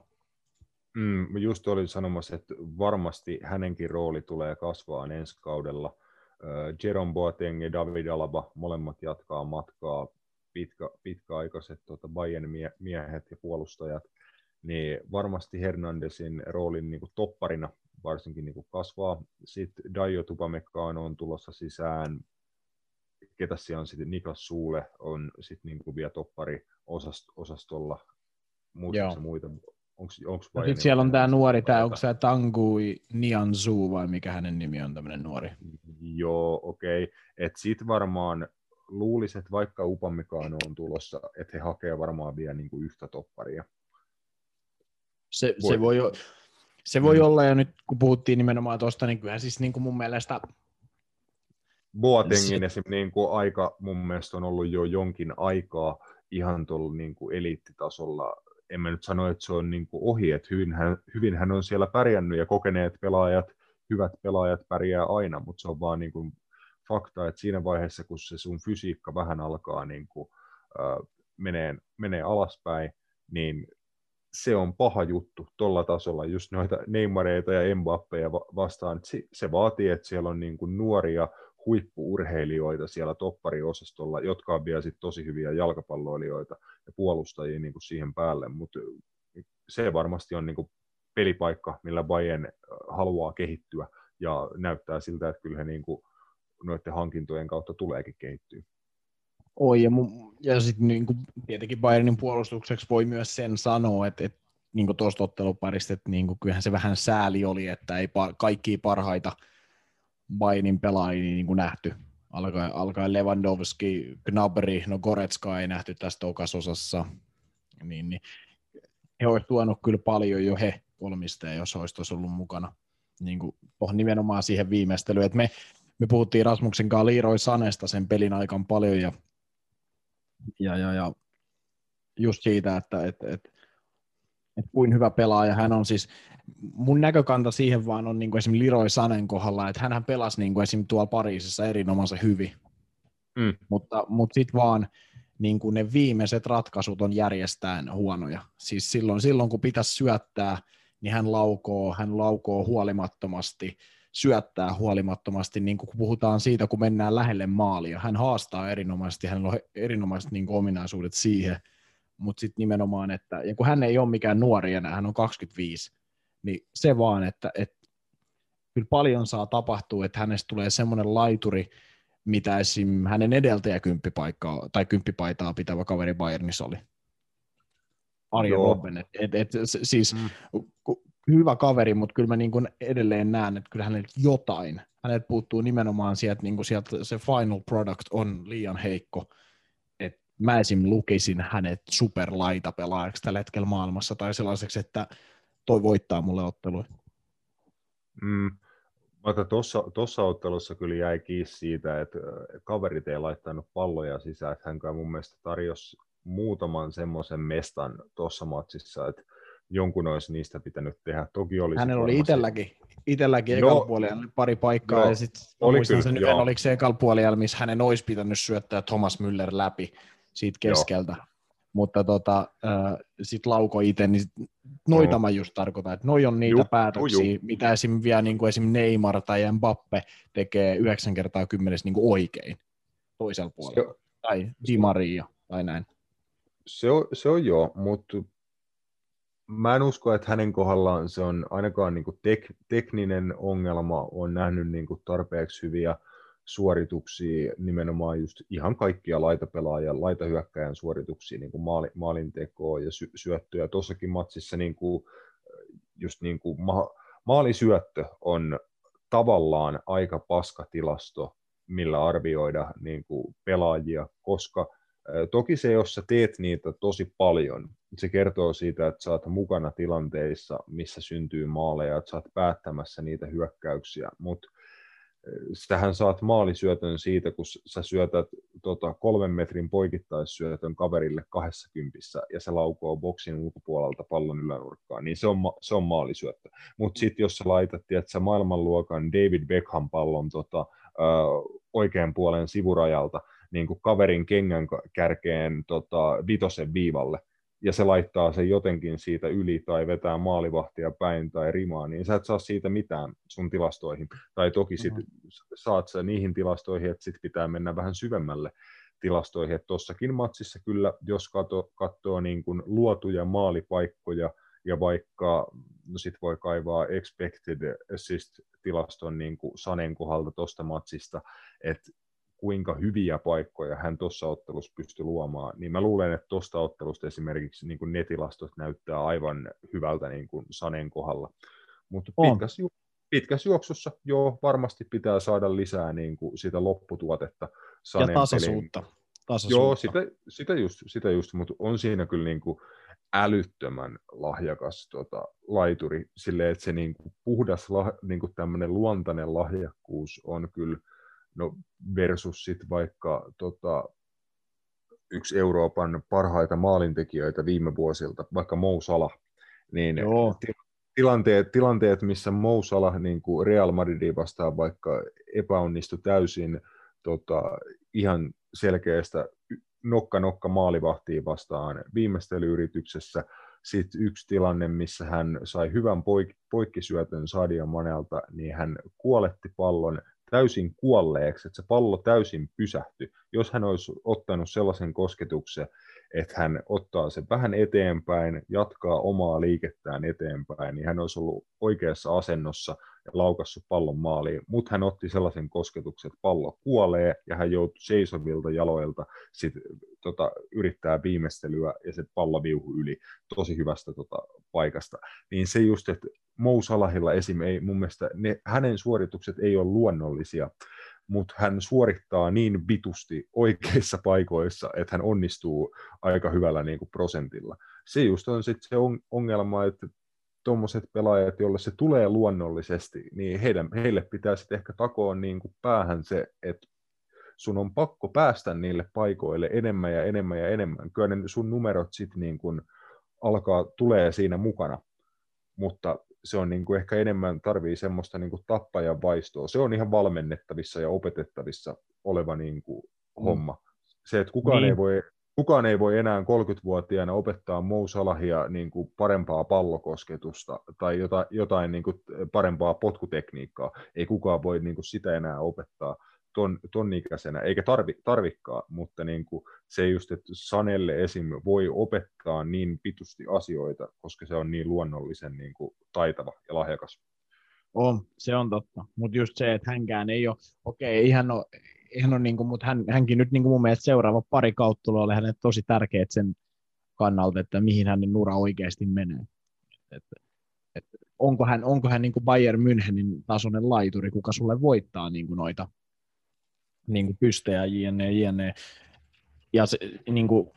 Mm, just olin sanomassa, että varmasti hänenkin rooli tulee kasvaa ensi kaudella. Äh, Jerome Boateng ja David Alaba molemmat jatkaa matkaa, pitkä, pitkäaikaiset tuota Bayern-miehet ja puolustajat, niin varmasti Hernandezin roolin niin kuin topparina varsinkin niin kuin kasvaa. Sitten Daio Tupamecano on tulossa sisään, ketä siellä on sitten Niklas Suule on sitten niin kuin vielä toppari osastolla. Muistatko Joo. muita? Onks, onks No sitten siellä on tämä nuori, pelaajaa? onko se Tangui Nianzou vai mikä hänen nimi on tämmöinen nuori? Joo, okei. Okay. Et sit varmaan luulisin, että vaikka Upamecano on tulossa, että he hakee varmaan vielä niinku yhtä topparia. Se, Voi. se voi, se voi Mm. olla, ja nyt kun puhuttiin nimenomaan tuosta, niin kyllähän siis niin kuin mun mielestä Boatengin Se- esim. Niinku aika mun mielestä on ollut jo jonkin aikaa ihan tuolla niinku eliittitasolla. En mä nyt sano, että se on niinku ohi, että hyvin hän, hyvin hän on siellä pärjännyt ja kokeneet pelaajat, hyvät pelaajat pärjää aina, mutta se on vaan niinku fakta, että siinä vaiheessa, kun se sun fysiikka vähän alkaa niinku, äh, menee, menee alaspäin, niin se on paha juttu tuolla tasolla, just noita Neymareita ja Mbappeja va- vastaan. Se, se vaatii, että siellä on niin kuin nuoria huippuurheilijoita siellä toppariosastolla, jotka on vielä sit tosi hyviä jalkapalloilijoita ja puolustajia niin kuin siihen päälle, mutta se varmasti on niin kuin pelipaikka, millä Bayern äh, haluaa kehittyä ja näyttää siltä, että kyllä he niin kuin noiden hankintojen kautta tuleekin kehittyä. Oi, ja, mun, ja sitten niin kuin, tietenkin Bayernin puolustukseksi voi myös sen sanoa, että, että niin tuosta otteluparista, että niin kuin, kyllähän se vähän sääli oli, että ei pa- kaikkia parhaita Bayernin pelaajia niin kuin nähty. Alkaen, alkaen Lewandowski, Gnabry, no Goretska ei nähty tästä osassa, niin, niin he olisi tuonut kyllä paljon jo he kolmista, jos olisi ollut mukana niin kuin, oh, nimenomaan siihen viimeistelyyn. Me, me puhuttiin Rasmuksen kanssa Leroy Sanesta sen pelin aikaan paljon ja, ja, ja, ja just siitä, että et, et, että kuin hyvä pelaaja hän on siis, mun näkökanta siihen vaan on niin kuin esimerkiksi Leroy Sanen kohdalla, että hän pelasi niin kuin esimerkiksi tuolla Pariisissa erinomaisen hyvin, mm. mutta, mutta sitten vaan niin kuin ne viimeiset ratkaisut on järjestään huonoja. Siis silloin, silloin kun pitäisi syöttää, niin hän laukoo, hän laukoo huolimattomasti, syöttää huolimattomasti, niin kuin puhutaan siitä, kun mennään lähelle maalia. Hän haastaa erinomaisesti, hän on erinomaiset niin ominaisuudet siihen, mutta sitten nimenomaan, että ja kun hän ei ole mikään nuori enää, hän on 25, niin se vaan, että, että kyllä paljon saa tapahtua, että hänestä tulee semmoinen laituri, mitä esim. hänen edeltäjä kymppipaikkaa tai kymppipaitaa pitävä kaveri Bayernissa oli. Arjen Robben. Et, et, et, siis mm. Hyvä kaveri, mutta kyllä mä niin kuin edelleen näen, että kyllä hänellä jotain, hänet puuttuu nimenomaan sieltä, niin kuin sieltä se final product on liian heikko, että mä esim. lukisin hänet superlaitapelaajaksi tällä hetkellä maailmassa tai sellaiseksi, että toi voittaa mulle otteluja. Mm. Mutta tuossa ottelussa kyllä jäi kiinni siitä, että kaverit ei laittanut palloja sisään, että hän kyllä mun mielestä tarjosi muutaman semmoisen mestan tuossa matsissa, että jonkun olisi niistä pitänyt tehdä. Toki olisi Hänellä oli itselläkin, itselläkin ekalla puolella pari paikkaa, joo, ja sitten oli kyllä, sen yhden, oliko se ekalla puolella, missä hänen olisi pitänyt syöttää Thomas Müller läpi siitä keskeltä. Joo. Mutta tota, äh, sitten lauko itse, niin noita no. mä just tarkoitan, että noi on niitä juh, päätöksiä, juh. mitä esim. vielä niin kuin esim. Neymar tai Mbappe tekee 9 kertaa 10 niin kuin oikein toisella puolella. Se, tai Di Maria tai näin. Se on, se on joo, mutta mä en usko, että hänen kohdallaan se on ainakaan niin tek, tekninen ongelma, on nähnyt niin tarpeeksi hyviä suorituksia, nimenomaan just ihan kaikkia laitapelaajia, laitahyökkäjän suorituksia, niin kuin maali, maalintekoa ja sy, syöttöä. Tuossakin matsissa niin kuin, just niin kuin ma, maalisyöttö on tavallaan aika paska tilasto, millä arvioida niin kuin pelaajia, koska Toki se, jos sä teet niitä tosi paljon, se kertoo siitä, että sä oot mukana tilanteissa, missä syntyy maaleja, että sä oot päättämässä niitä hyökkäyksiä, mutta sitähän saat maalisyötön siitä, kun sä syötät tota, kolmen metrin poikittaissyötön kaverille kahdessa kympissä ja se laukoo boksin ulkopuolelta pallon ylänurkkaan, niin se on, se on maalisyöttö. Mutta sitten jos sä laitat, että maailmanluokan David Beckham pallon tota, oikean puolen sivurajalta, niin kuin kaverin kengän kärkeen tota, vitosen viivalle, ja se laittaa sen jotenkin siitä yli tai vetää maalivahtia päin tai rimaa, niin sä et saa siitä mitään sun tilastoihin. Tai toki sit mm-hmm. saat sä niihin tilastoihin, että sit pitää mennä vähän syvemmälle tilastoihin. Että tossakin matsissa kyllä, jos kato, katsoo niin kuin luotuja maalipaikkoja ja vaikka no sit voi kaivaa expected assist-tilaston niin kuin Sanen kohdalta tuosta matsista, että kuinka hyviä paikkoja hän tuossa ottelussa pystyi luomaan, niin mä luulen, että tuosta ottelusta esimerkiksi niin kuin netilastot näyttää aivan hyvältä niin kuin Sanen kohdalla. Mutta pitkässä, pitkässä juoksussa joo, varmasti pitää saada lisää niin kuin sitä lopputuotetta. Sanen ja tasaisuutta. tasaisuutta. Joo, sitä, sitä, just, sitä just, mutta on siinä kyllä niin kuin älyttömän lahjakas tota, laituri, silleen, että se niin kuin puhdas niin kuin tämmöinen luontainen lahjakkuus on kyllä No versus sitten vaikka tota, yksi Euroopan parhaita maalintekijöitä viime vuosilta, vaikka Mou Salah, niin Joo. tilanteet, tilanteet, missä Mou Salah niin kuin Real Madridin vastaan vaikka epäonnistui täysin tota, ihan selkeästä nokka-nokka maalivahtiin vastaan viimeistelyyrityksessä, sitten yksi tilanne, missä hän sai hyvän poik- poikkisyötön Sadio Manelta, niin hän kuoletti pallon täysin kuolleeksi, että se pallo täysin pysähtyi. Jos hän olisi ottanut sellaisen kosketuksen, että hän ottaa sen vähän eteenpäin, jatkaa omaa liikettään eteenpäin, niin hän olisi ollut oikeassa asennossa laukassut pallon maaliin, mutta hän otti sellaisen kosketuksen, että pallo kuolee ja hän joutui seisovilta jaloilta sit, tota, yrittää viimeistelyä ja se pallo viuhu yli tosi hyvästä tota, paikasta. Niin se just, että Mou Salahilla esim. ei mun mielestä, ne, hänen suoritukset ei ole luonnollisia, mutta hän suorittaa niin vitusti oikeissa paikoissa, että hän onnistuu aika hyvällä niin kuin prosentilla. Se just on sitten se ongelma, että tuommoiset pelaajat, joille se tulee luonnollisesti, niin heidän, heille pitää sitten ehkä takoa niin kuin päähän se, että sun on pakko päästä niille paikoille enemmän ja enemmän ja enemmän. Kyllä ne sun numerot sitten niin kuin alkaa, tulee siinä mukana, mutta se on niin kuin ehkä enemmän tarvii semmoista niin kuin tappajan vaistoa. Se on ihan valmennettavissa ja opetettavissa oleva niin kuin mm. homma. Se, että kukaan, niin. ei voi, kukaan ei voi enää 30-vuotiaana opettaa Mo Salahia niin kuin parempaa pallokosketusta tai jotain, jotain niin kuin parempaa potkutekniikkaa. Ei kukaan voi niin kuin sitä enää opettaa ton, ton ikäisenä, eikä tarvi, tarvikkaa, mutta niin kuin se just, että Sanelle esim. voi opettaa niin pitusti asioita, koska se on niin luonnollisen niin kuin taitava ja lahjakas. On, se on totta. Mutta just se, että hänkään ei ole, okei, okay, ihan ole, ihan ole niin kuin, mutta hän, hänkin nyt niin kuin mun mielestä seuraava pari kautta oli hänelle tosi tärkeät sen kannalta, että mihin hänen ura oikeasti menee. Et, et, onko hän, onko hän niin kuin Bayern Münchenin tasoinen laituri, kuka sulle voittaa niin kuin noita niin kuin pystejä, jne, jne. Ja se, niin kuin,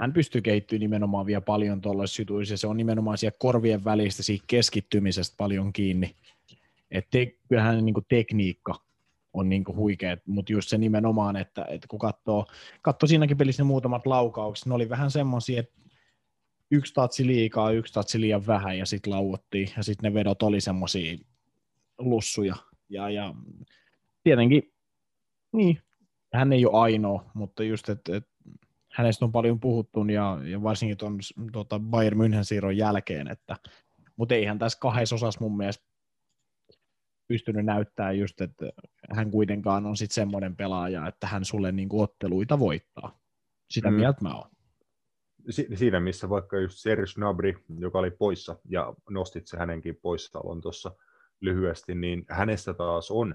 hän pystyy kehittymään nimenomaan vielä paljon tuollaisissa jutuissa, ja se on nimenomaan siellä korvien välistä, siitä keskittymisestä paljon kiinni. Että kyllähän niin kuin tekniikka on niin huikea, mutta just se nimenomaan, että, että kun katsoo, katsoo siinäkin pelissä ne muutamat laukaukset, ne oli vähän semmoisia, että yksi tatsi liikaa, yksi tatsi liian vähän, ja sitten lauottiin, ja sitten ne vedot oli semmoisia lussuja. Ja, ja tietenkin niin, hän ei ole ainoa, mutta just, että et, hänestä on paljon puhuttu ja, ja varsinkin tuon tuota Bayern München siirron jälkeen, että, mutta ei hän tässä kahdessa osassa mun mielestä pystynyt näyttää just, että hän kuitenkaan on sitten semmoinen pelaaja, että hän sulle niinku otteluita voittaa. Sitä mm. mieltä mä oon. Si- siinä missä vaikka just Serge Gnabry, joka oli poissa, ja nostit se hänenkin poissaolon tuossa lyhyesti, niin hänestä taas on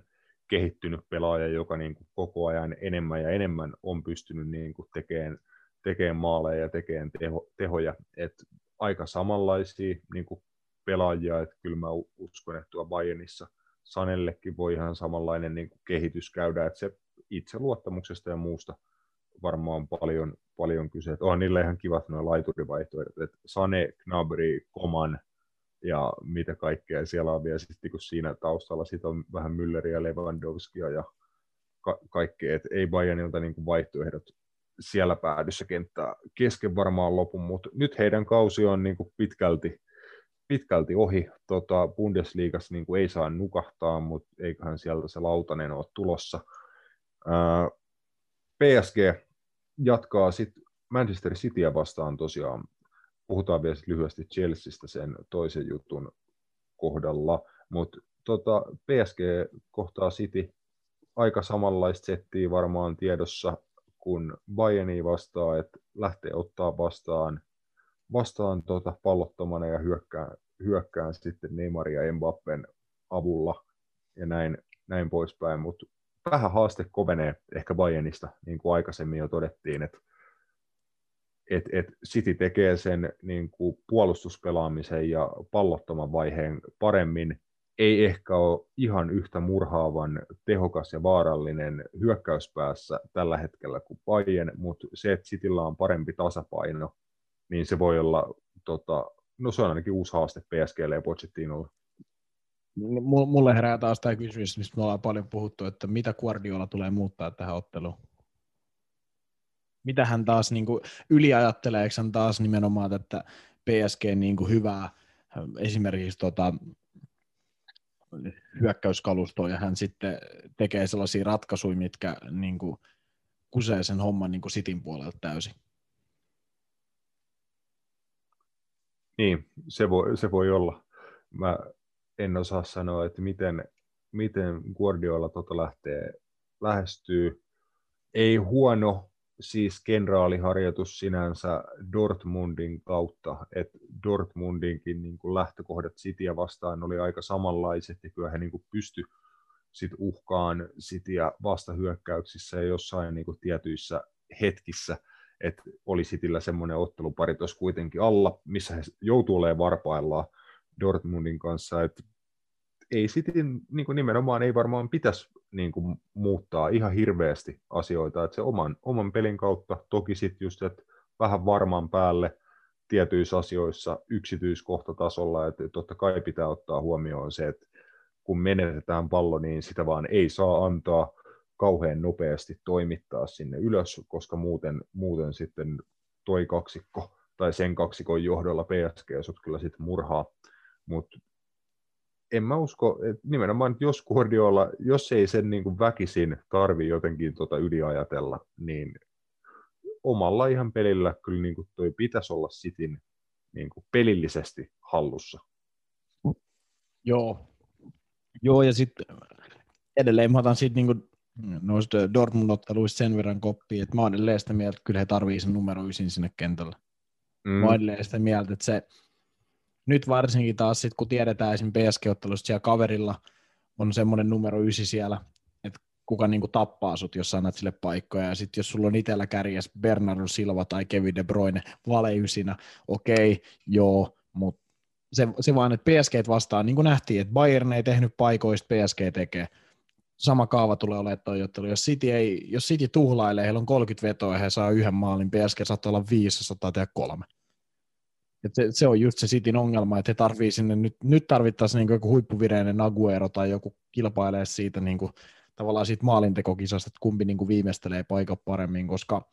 kehittynyt pelaaja, joka niin kuin koko ajan enemmän ja enemmän on pystynyt niin kuin tekemään, tekemään maaleja ja tekemään teho, tehoja. Et aika samanlaisia niin kuin pelaajia, että kyllä mä uskon, että tuo Bayernissa Sanellekin voi ihan samanlainen niin kuin kehitys käydä, että se itseluottamuksesta ja muusta varmaan paljon, paljon kyse. Että on niillä ihan kivat nuo laiturivaihtoehdot, että Sane, Knabri, Koman, ja mitä kaikkea siellä on vielä sitten kun siinä taustalla sit on vähän Mülleriä, Lewandowskia ja ka- kaikkea, että ei Bayernilta niin vaihtoehdot siellä päädyssä kenttää kesken varmaan lopun, mutta nyt heidän kausi on niin kuin pitkälti, pitkälti ohi. Tota, Bundesliigassa niin ei saa nukahtaa, mutta eiköhän sieltä se lautanen ole tulossa. Ää, PSG jatkaa sitten Manchester Cityä vastaan tosiaan puhutaan vielä lyhyesti Chelseastä sen toisen jutun kohdalla, mutta tota, PSG kohtaa City aika samanlaista settiä varmaan tiedossa kun Bayerni vastaa, että lähtee ottaa vastaan, vastaan tota pallottomana ja hyökkään, hyökkään sitten Neymar ja Mbappen avulla ja näin, näin poispäin, mutta vähän haaste kovenee ehkä Bayernista, niin kuin aikaisemmin jo todettiin, että et, et City tekee sen niin kuin puolustuspelaamisen ja pallottoman vaiheen paremmin, ei ehkä ole ihan yhtä murhaavan tehokas ja vaarallinen hyökkäyspäässä tällä hetkellä kuin Bayern, mutta se, että Cityllä on parempi tasapaino, niin se voi olla, tota, no se on ainakin uusi haaste PSGlle ja Pochettinolle. Mulle herää taas tämä kysymys, mistä me ollaan paljon puhuttu, että mitä Guardiola tulee muuttaa tähän otteluun? mitä hän taas niin kuin, yliajattelee, hän taas nimenomaan että PSG niin kuin, hyvää esimerkiksi tota, hyökkäyskalustoa ja hän sitten tekee sellaisia ratkaisuja, mitkä niin kuin, kusee sen homman niin kuin Sitin puolelta täysin. Niin, se voi, se voi olla. Mä en osaa sanoa, että miten, miten Guardiola tota lähtee, lähestyy. Ei huono siis kenraaliharjoitus sinänsä Dortmundin kautta, että Dortmundinkin niin kuin lähtökohdat Cityä vastaan oli aika samanlaiset, ja kyllä he niin kuin pysty sit uhkaan Cityä vastahyökkäyksissä ja jossain niin kuin tietyissä hetkissä, että oli Cityllä semmoinen ottelupari tuossa kuitenkin alla, missä he joutuu olemaan varpaillaan Dortmundin kanssa, että ei Cityn niin kuin nimenomaan ei varmaan pitäisi niin kuin, muuttaa ihan hirveästi asioita, että se oman, oman pelin kautta, toki sitten just, että vähän varman päälle tietyissä asioissa yksityiskohtatasolla, että totta kai pitää ottaa huomioon se, että kun menetetään pallo, niin sitä vaan ei saa antaa kauhean nopeasti toimittaa sinne ylös, koska muuten, muuten sitten toi kaksikko tai sen kaksikon johdolla PSG sut kyllä sitten murhaa. Mutta en mä usko, että nimenomaan että jos Guardiola, jos ei sen niin kuin väkisin tarvi jotenkin tota yliajatella, niin omalla ihan pelillä kyllä niin kuin toi pitäisi olla Cityn niin kuin pelillisesti hallussa. Joo. Joo, ja sitten edelleen mä otan siitä niin noista Dortmund-otteluista sen verran koppia, että mä oon edelleen sitä mieltä, että kyllä he tarvii sen numero 9 sinne kentälle. Mm. Mä oon edelleen sitä mieltä, että se nyt varsinkin taas sit, kun tiedetään esim. PSG-ottelusta siellä kaverilla on semmoinen numero 9 siellä, että kuka niinku tappaa sut, jos annat sille paikkoja. Ja sitten jos sulla on itsellä kärjessä Bernardo Silva tai Kevin De Bruyne valeysinä, okei, okay, joo, mutta se, se vaan, että PSG vastaan, niin kuin nähtiin, että Bayern ei tehnyt paikoista, PSG tekee. Sama kaava tulee olemaan toi ottelu. Jos City, ei, jos City tuhlailee, heillä on 30 vetoa ja he saa yhden maalin, PSG saattaa olla 500 tehdä kolme. Et se, se, on just se Cityn ongelma, että he tarvii sinne, nyt, nyt tarvittaisiin niin joku huippuvireinen Aguero tai joku kilpailee siitä niin kuin, tavallaan siitä maalintekokisasta, että kumpi niin kuin viimeistelee paikan paremmin, koska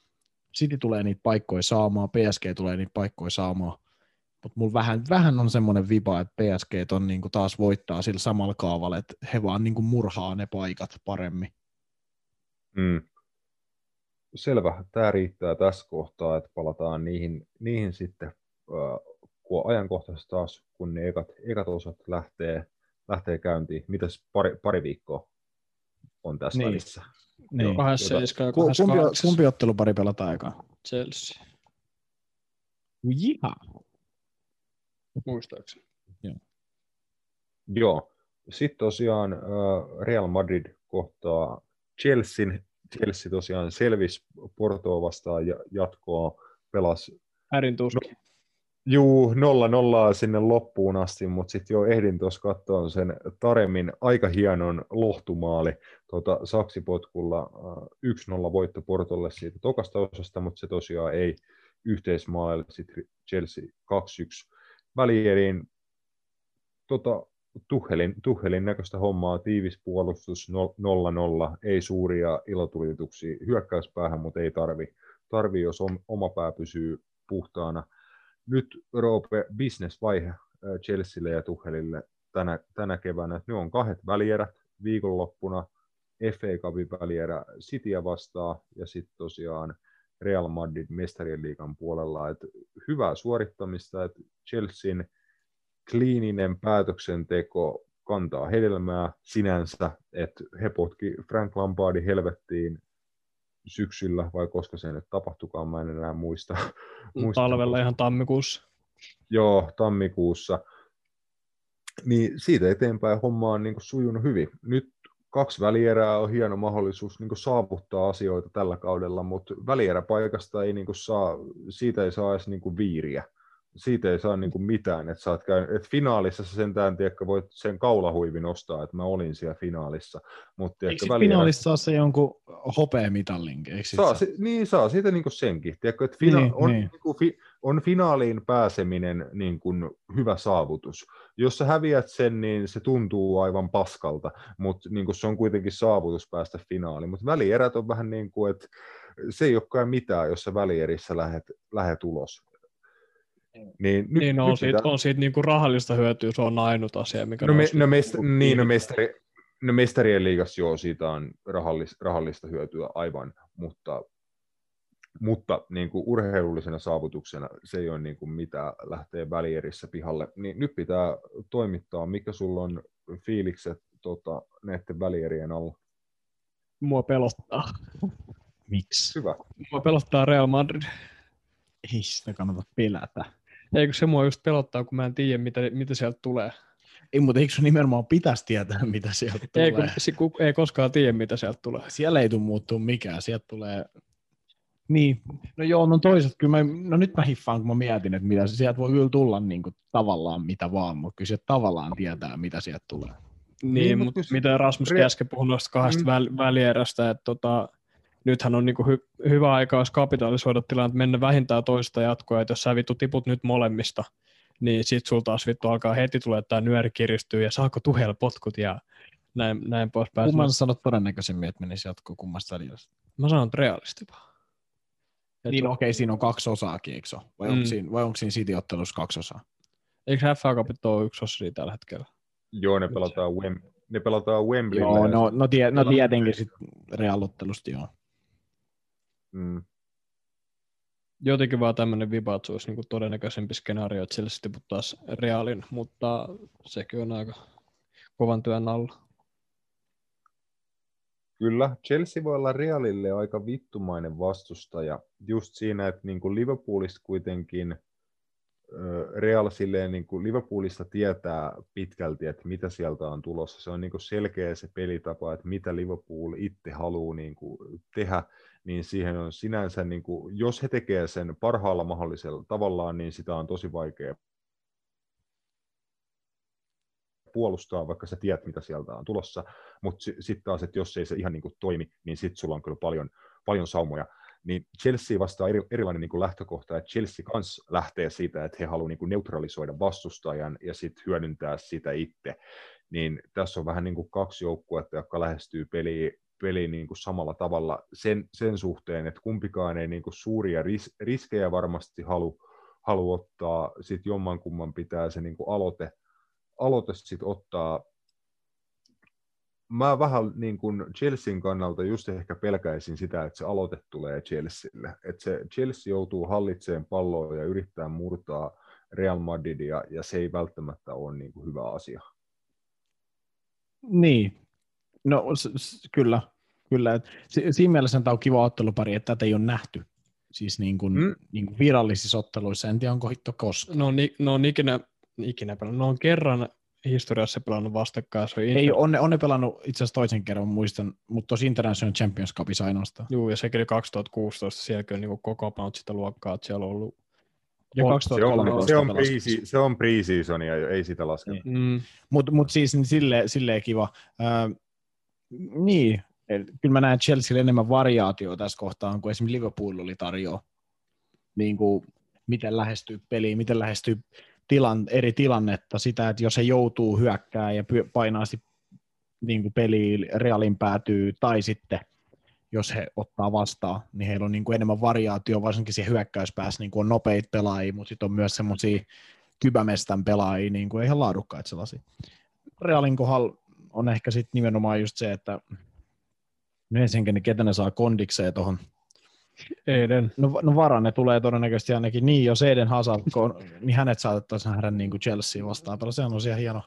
City tulee niitä paikkoja saamaan, PSG tulee niitä paikkoja saamaan, mutta mulla vähän, vähän on semmoinen vipa, että PSG on niin kuin taas voittaa sillä samalla kaavalla, että he vaan niin kuin murhaa ne paikat paremmin. Mm. Selvä, tämä riittää tässä kohtaa, että palataan niihin, niihin sitten, kun ajankohtaisesti taas, kun ne ekat, ekat osat lähtee, lähtee käyntiin. Mitäs pari, pari viikkoa on tässä niin. välissä? Niin. Kahdessa ja kumpi, kumpi ottelupari pelataan aikaa? Chelsea. Jiha. Muistaakseni. Joo. Joo. Sitten tosiaan Real Madrid kohtaa Chelsea. Chelsea tosiaan selvisi Portoa vastaan ja jatkoa pelasi. Härin tuski. No, Juu, nolla nollaa sinne loppuun asti, mutta sitten jo ehdin tuossa katsoa sen Taremin aika hienon lohtumaali tuota, saksipotkulla. 1-0 voitto Portolle siitä tokasta osasta, mutta se tosiaan ei yhteismaalille sitten Chelsea 2-1 välieriin. Tota, Tuhelin, Tuhelin näköistä hommaa, tiivis puolustus 0-0, ei suuria ilotulituksia hyökkäyspäähän, mutta ei tarvi, tarvi jos oma pää pysyy puhtaana – nyt Roope bisnesvaihe äh, Chelsealle ja Tuhelille tänä, tänä keväänä. Nyt on kahdet välierät viikonloppuna, FA Cupin välierä Cityä vastaan ja sitten tosiaan Real Madrid mestarien liigan puolella. Et hyvää suorittamista, että Chelsean kliininen päätöksenteko kantaa hedelmää sinänsä, että he potki Frank Lampardin helvettiin syksyllä, vai koska se nyt tapahtukaan, mä en enää muista. muista Talvella ihan tammikuussa. Joo, tammikuussa. Niin siitä eteenpäin homma on niin sujunut hyvin. Nyt kaksi välierää on hieno mahdollisuus niin saavuttaa asioita tällä kaudella, mutta välieräpaikasta ei niin saa, siitä ei saa edes niin viiriä siitä ei saa niin kuin mitään, että, saat käy, että finaalissa sä sentään tiedätkö, voit sen kaulahuivin nostaa, että mä olin siellä finaalissa. Mutta, tiedätkö, Eikö välillä... finaalissa saa se jonkun hopeamitalin? Saa, se, niin saa siitä niin kuin senkin. Tiedätkö, että fina- niin, on, niin. Niin kuin fi- on finaaliin pääseminen niin kuin hyvä saavutus. Jos sä häviät sen, niin se tuntuu aivan paskalta, mutta niin kuin se on kuitenkin saavutus päästä finaaliin. Mutta välierät on vähän niin kuin, että se ei olekaan mitään, jos sä välierissä lähet, lähet ulos. Niin, nyt, niin no, on, siitä, on siitä niin kuin rahallista hyötyä, se on ainut asia, mikä no, me, no, mest, niin, no, mestari, no mestarien liigassa joo, siitä on rahallista, rahallista hyötyä aivan, mutta, mutta niin kuin urheilullisena saavutuksena se ei ole niin kuin mitä lähtee välierissä pihalle. Niin nyt pitää toimittaa, mikä sulla on fiilikset tota, näiden välierien alla? Mua pelottaa. Miksi? Hyvä. Mua pelottaa Real Madrid. Ei sitä kannata pelätä. Eikö se mua just pelottaa, kun mä en tiedä, mitä, mitä sieltä tulee. Ei, mutta eikö sun nimenomaan pitäisi tietää, mitä sieltä tulee? Ei, kun, ei koskaan tiedä, mitä sieltä tulee. Siellä ei tule muuttua mikään. Sieltä tulee... Niin, no joo, no toiset, kyllä mä, no nyt mä hiffaan, kun mä mietin, että mitä sieltä voi kyllä tulla niin kuin, tavallaan mitä vaan, mutta kyllä sieltä tavallaan tietää, mitä sieltä tulee. Niin, niin mutta mitä Rasmus Re- äsken puhui noista kahdesta mm. väl- välierästä, että tota, nythän on niin hy- hyvä aika, jos kapitalisoida tilanne, mennä vähintään toista jatkoa, että jos sä vittu tiput nyt molemmista, niin sit sulta taas vittu alkaa heti tulee, että tämä nyöri kiristyy ja saako tuhel potkut ja näin, näin pois päästä. Kumman sanot todennäköisemmin, että menisi jatkoon kummasta välillä? Mä sanon realisti vaan. Et Niin okei, siinä on kaksi osaakin, eikö se? Vai, onko Mm. siinä, vai onko siinä City-ottelussa kaksi osaa? Eikö FA Cupit ole yksi osa tällä hetkellä? Joo, ne pelataan, Wem, ne pelataan Wembleyllä. Joo, no, no, tie, no tietenkin sitten Real-ottelusta joo. Mm. Jotenkin vaan tämmöinen viba, että se olisi niin todennäköisempi skenaario, että sille sitten tiputtaisi Realin, mutta sekin on aika kovan työn alla. Kyllä, Chelsea voi olla Realille aika vittumainen vastustaja. Just siinä, että niin kuin Liverpoolista kuitenkin Real silleen, niin kuin Liverpoolista tietää pitkälti, että mitä sieltä on tulossa. Se on niin kuin selkeä se pelitapa, että mitä Liverpool itse haluaa niin kuin tehdä, niin siihen on sinänsä, niin kuin, jos he tekevät sen parhaalla mahdollisella tavallaan, niin sitä on tosi vaikea puolustaa, vaikka sä tiedät, mitä sieltä on tulossa, mutta sitten taas, että jos ei se ihan niin kuin toimi, niin sitten sulla on kyllä paljon, paljon saumoja. Niin Chelsea vastaa eri, erilainen niin kuin lähtökohta, että Chelsea kanssa lähtee siitä, että he haluavat niin neutralisoida vastustajan ja sitten hyödyntää sitä itse. Niin tässä on vähän niin kuin kaksi joukkuetta, jotka lähestyy peliä, peliin niin kuin samalla tavalla sen, sen suhteen, että kumpikaan ei niin kuin suuria ris, riskejä varmasti halu, halu ottaa, sitten jommankumman pitää se niin kuin aloite, aloite sit ottaa. Mä vähän niin kuin Chelsean kannalta just ehkä pelkäisin sitä, että se aloite tulee Chelsealle. Että se Chelsea joutuu hallitseen palloa ja yrittää murtaa Real Madridia, ja se ei välttämättä ole niin kuin hyvä asia. Niin, no s- s- kyllä, kyllä. Si- siinä mielessä tämä on kiva ottelupari, että tätä ei ole nähty. Siis niin kuin, Mm. niin kuin virallisissa otteluissa, en tiedä onko hitto koskaan. Ne on, ni- ne on ikinä, ikinä pelannut. Ne on kerran historiassa pelannut vastakkain. Se on Ei, on, ne, on ne pelannut itse asiassa toisen kerran, muistan, mutta tuossa International Champions Cupissa ainoastaan. Juu, ja sekin oli 2016, sielläkin on niin kokoonpanut sitä luokkaa, että siellä on ollut Ja On- Se on, 2013 se on, pelasi. pre- se on pre-seasonia jo, ei sitä lasketa. Niin. Mm, Mutta mut siis niin silleen, silleen kiva. Öö, niin, et kyllä mä näen Chelsea enemmän variaatioa tässä kohtaa, kuin esimerkiksi Liverpool oli tarjoa. Niin kuin, miten lähestyy peliin, miten lähestyy tilan, eri tilannetta, sitä, että jos he joutuu hyökkää ja painaa niin peliin, realin päätyy, tai sitten jos he ottaa vastaan, niin heillä on niin kuin enemmän variaatio, varsinkin siihen hyökkäyspäässä niin kuin on nopeita pelaajia, mutta sitten on myös semmoisia kybämestän pelaajia, niin kuin ihan laadukkaita sellaisia. Realin kohdalla on ehkä sitten nimenomaan just se, että no ensinnäkin, ketä ne saa kondikseen tuohon. Eden. No, no varan ne tulee todennäköisesti ainakin niin, jos Eden Hazard, kon, niin hänet saatettaisiin nähdä niin kuin Chelsea vastaan. Se on tosiaan hieno.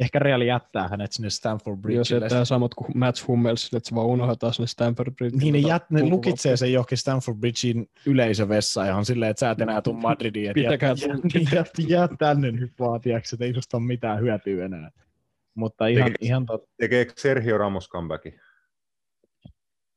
Ehkä Real jättää hänet sinne Stanford Jos Bridgelle. jättää samat kuin Mats Hummels, että se vaan unohdetaan sinne Stanford Bridge. Niin ne, jät, ne lukitsee sen johonkin Stanford Bridgein yleisövessaan ihan silleen, että sä et enää tuu Madridiin. että Pitäkää jää, jää, jää, jää, tänne nyt vaan, tiiäks, että ei susta ole mitään hyötyä enää. Mutta ihan, Tekee- ihan tot, Tekeekö Sergio Ramos comebackin?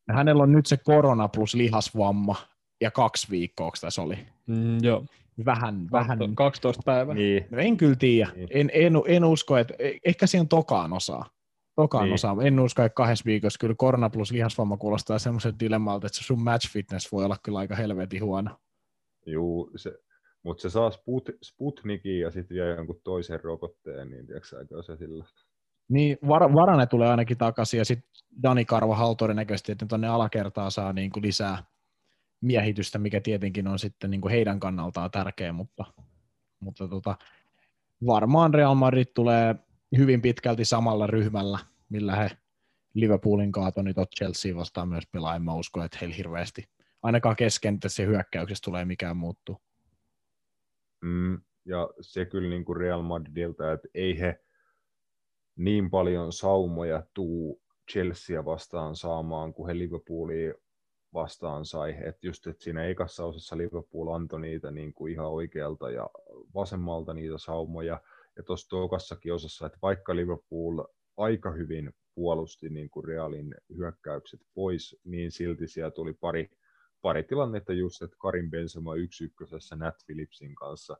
Hänellä on nyt se korona plus lihasvamma ja kaksi viikkoa, onko tässä oli. Mm, joo, Vähän, vähän. 12 päivää. Niin. No en kyllä tiedä. Niin. En, en, en, usko, että e- ehkä siihen tokaan osaa. Tokaan Niin. osaa. En usko, että kahdessa viikossa kyllä korona plus lihasvamma kuulostaa semmoisen dilemmalta, että se sun match fitness voi olla kyllä aika helvetin huono. Juu, se, mutta se saa Sput, Sputnikin ja sitten vielä jonkun toisen rokotteen, niin tiedätkö se sillä? Niin, var, Varane tulee ainakin takaisin ja sitten Dani Karva todennäköisesti, että tuonne alakertaa saa niin kuin lisää miehitystä, mikä tietenkin on sitten niin kuin heidän kannaltaan tärkeä, mutta, mutta tota, varmaan Real Madrid tulee hyvin pitkälti samalla ryhmällä, millä he Liverpoolin kaato, tot Chelsea vastaan myös pelaa. En mä usko, että heillä hirveästi, ainakaan kesken se hyökkäyksessä tulee mikään muuttuu. Mm, ja se kyllä niin kuin Real Madridilta, että ei he niin paljon saumoja tuu Chelsea vastaan saamaan, kuin he Liverpoolia vastaan sai. Et just, että siinä ekassa osassa Liverpool antoi niitä niin kuin ihan oikealta ja vasemmalta niitä saumoja. Ja tuossa tokassakin osassa, että vaikka Liverpool aika hyvin puolusti niin kuin Realin hyökkäykset pois, niin silti siellä tuli pari, pari tilannetta just, että Karin Benzema yksi ykkösessä Nat Phillipsin kanssa,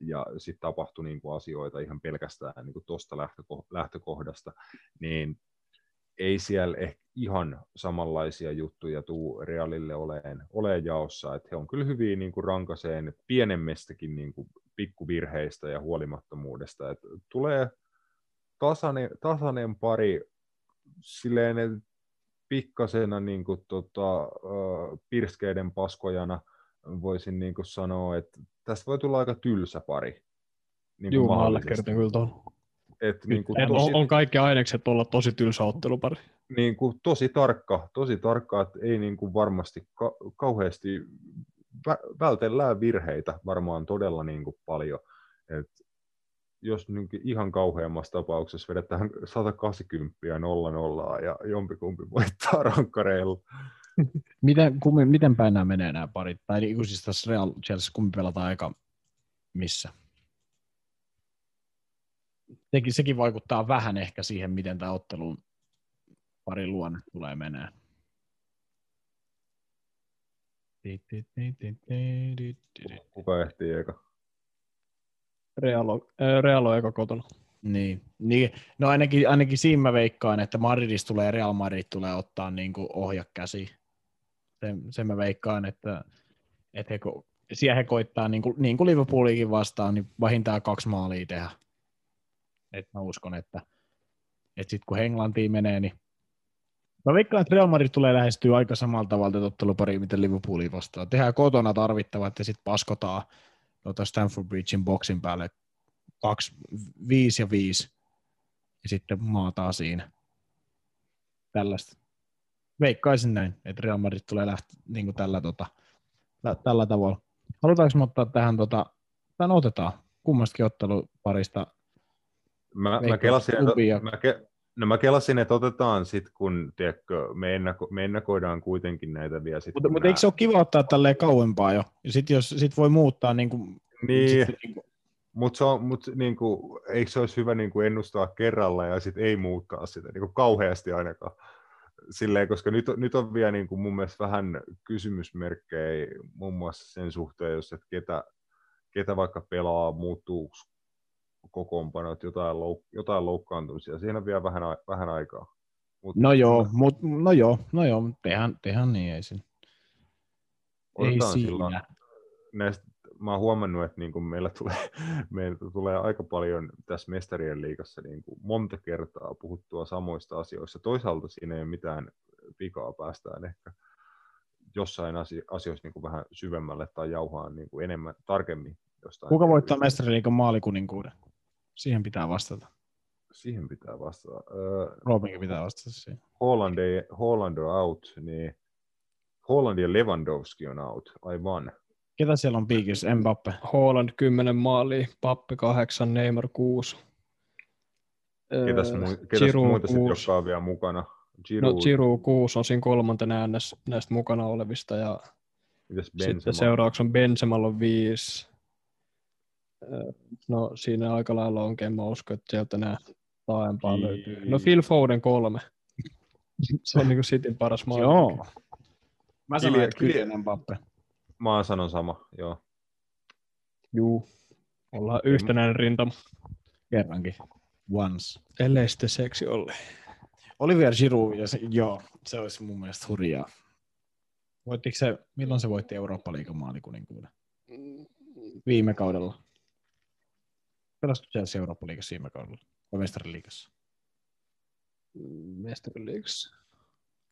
ja sitten tapahtui niin kuin asioita ihan pelkästään niin tuosta lähtöko- lähtökohdasta, niin ei siellä ehkä ihan samanlaisia juttuja tuu Realille oleen, oleen jaossa, että he on kyllä hyviä niin kuin rankaseen pienemmistäkin niin kuin pikkuvirheistä ja huolimattomuudesta, että tulee tasainen, tasainen pari silleen, pikkasena niin kuin, tota, pirskeiden paskojana voisin niin kuin sanoa, että tästä voi tulla aika tylsä pari. Niin Juu, mä allekirjoitan kyllä tuon. Et, niin kuin, tosi, on, on kaikki ainekset olla tosi tylsä ottelupari. Niin kuin, tosi tarkka, tosi tarkka, että ei niin kuin varmasti ka- kauheasti vä- vältellään virheitä varmaan todella niin kuin paljon. Et jos niin ihan kauheammassa tapauksessa vedetään 180 nolla nollaa ja jompikumpi voittaa rankkareilla. miten, kummi, miten päin nämä menee nämä parit? Tai niin siis tässä Real Chelsea, kumpi pelataan aika missä? Sekin, sekin vaikuttaa vähän ehkä siihen, miten tämä ottelun parin luonne tulee menee. Kuka ehtii eka? Realo, äh, Realo eka kotona. Niin. niin. No ainakin, ainakin siinä mä veikkaan, että Madridista tulee Real Madrid tulee ottaa niin kuin ohja käsi. Sen, sen mä veikkaan, että, että he, siellä he koittaa, niin kuin, niin kuin Liverpoolikin vastaan, niin vähintään kaksi maalia tehdä. Et mä uskon, että, että sitten kun Englantiin menee, niin Mä veikkaan, että Real Madrid tulee lähestyä aika samalta tavalla ottelupariin, miten Liverpooliin vastaan. Tehdään kotona tarvittavat ja sitten paskotaan tuota Stanford Bridgein boksin päälle 2, 5 ja 5 ja sitten maataan siinä. Tällaista. Veikkaisin näin, että Real Madrid tulee lähteä niin kuin tällä, tota, tällä tavalla. Halutaanko me ottaa tähän, tota, tämän otetaan kummastakin otteluparista Mä, mä, kelasin, että, mä, ke, no mä kelasin, että otetaan sitten, kun tiedätkö, me, ennako, me ennakoidaan kuitenkin näitä vielä. Sit, mutta, mutta eikö se ole kiva ottaa tälleen kauempaa jo? Ja sitten jos sit voi muuttaa niin kuin, niin, niin kuin... mutta mut, niinku, eikö se olisi hyvä niinku ennustaa kerralla ja sitten ei muuttaa sitä niinku kauheasti ainakaan. Silleen, koska nyt, nyt on vielä niinku mun mielestä vähän kysymysmerkkejä muun muassa sen suhteen, jos et ketä, ketä vaikka pelaa, muuttuu kokoonpanot, jotain, louk- jotain loukkaantumisia. Siinä on vielä vähän, vähän aikaa. Mut, no joo, mut, no joo, no joo, tehdään, tehdään niin, ei siinä. Ei siinä. Näistä, mä oon huomannut, että niin meillä, tulee, meillä tulee aika paljon tässä mestarien liigassa niin kuin monta kertaa puhuttua samoista asioista. Toisaalta siinä ei ole mitään vikaa päästään ehkä jossain asioissa niin kuin vähän syvemmälle tai jauhaan niin kuin enemmän, tarkemmin. Jostain Kuka voittaa mestariliikan maalikuninkuuden? Siihen pitää vastata. Siihen pitää vastata. Uh, Robinkin pitää vastata siihen. Holland, ei, Holland on out, niin Holland ja Lewandowski on out, aivan. Ketä siellä on piikissä? Mbappe? Holland 10 maalia, Pappe 8, Neymar 6. Ketäs, mu- ketäs muita sitten, jotka on vielä mukana? Giroud. No Giroud 6 on siinä kolmantena näistä, näistä mukana olevista ja sitten seuraavaksi on Benzemalla on 5, No siinä aika lailla onkin, mä uskon, että sieltä nämä taaempaa löytyy. No Phil Foden kolme. Se on niin kuin Cityn paras maa. Joo. Mä sanon, että Kylian Mbappe. Mä sanon sama, joo. Juu. Ollaan yhtenäinen rintama. Kerrankin. Once. Ellei sitten seksi oli. Olivier Giroud, ja se, joo, se olisi mun mielestä hurjaa. Voittiko se, milloin se voitti Eurooppa-liigan maalikuninkuuden? Viime kaudella. Pelasiko Chelsea Eurooppa-liigassa viime kaudella? Vai mestariliigassa? Mestariliigassa.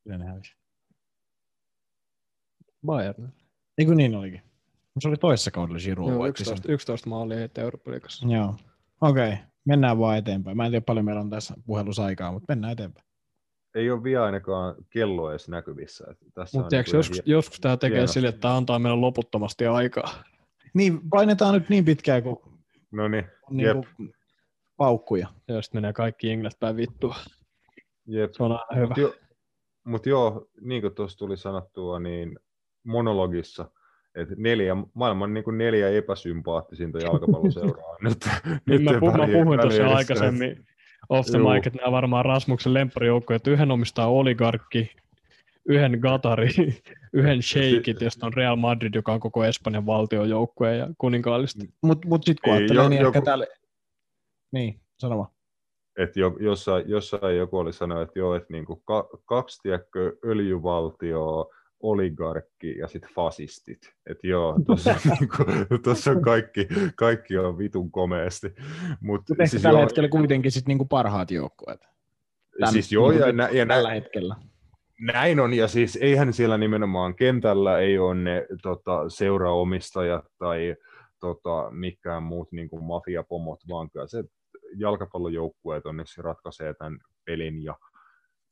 Kyllä ne hävisi. Bayern. Eikö niin olikin? Se oli toisessa kaudella Giroud. Joo, 11, 11 maalia heitti Eurooppa-liigassa. Joo. Okei, okay. mennään vaan eteenpäin. Mä en tiedä paljon meillä on tässä puhelussa aikaa, mutta mennään eteenpäin. Ei ole vielä ainakaan kello edes näkyvissä. Tässä mutta niin joskus, joskus tämä tekee sille, että tämä antaa meille loputtomasti aikaa. Niin, painetaan nyt niin pitkään kuin No niin, niin kuin paukkuja. Ja sitten menee kaikki englet päin vittua. Jep. Se on aina hyvä. Mutta jo, mut joo, niin kuin tuossa tuli sanottua, niin monologissa, että neljä, maailman niin kuin neljä epäsympaattisinta jalkapalloseuraa. nyt, nyt mä, pu, mä puhuin tuossa aikaisemmin off the mic, että nämä varmaan Rasmuksen lempparijoukkoja, että yhden omistaa oligarkki, yhden Gatari, yhden Sheikit, josta on Real Madrid, joka on koko Espanjan valtiojoukkue ja kuninkaallista. Mutta mut sitten kun ajattelee, jo, niin joku... ehkä täällä... Niin, sano vaan. Että jo, jossain, jossain joku oli sanonut, että joo, että niinku ka, kaksi tiedätkö, öljyvaltioa, oligarkki ja sitten fasistit. Että joo, tuossa niinku, on kaikki, kaikki on vitun komeasti. Mutta Mut siis tällä joo, hetkellä kuitenkin sit niinku parhaat joukkueet. siis joo, ja, nä, ja tällä nä, hetkellä Näin on, ja siis eihän siellä nimenomaan kentällä ei ole ne tota, seuraomistajat tai tota, mikään muut niin kuin mafiapomot, vaan kyllä se jalkapallojoukkueet onneksi ratkaisee tämän pelin ja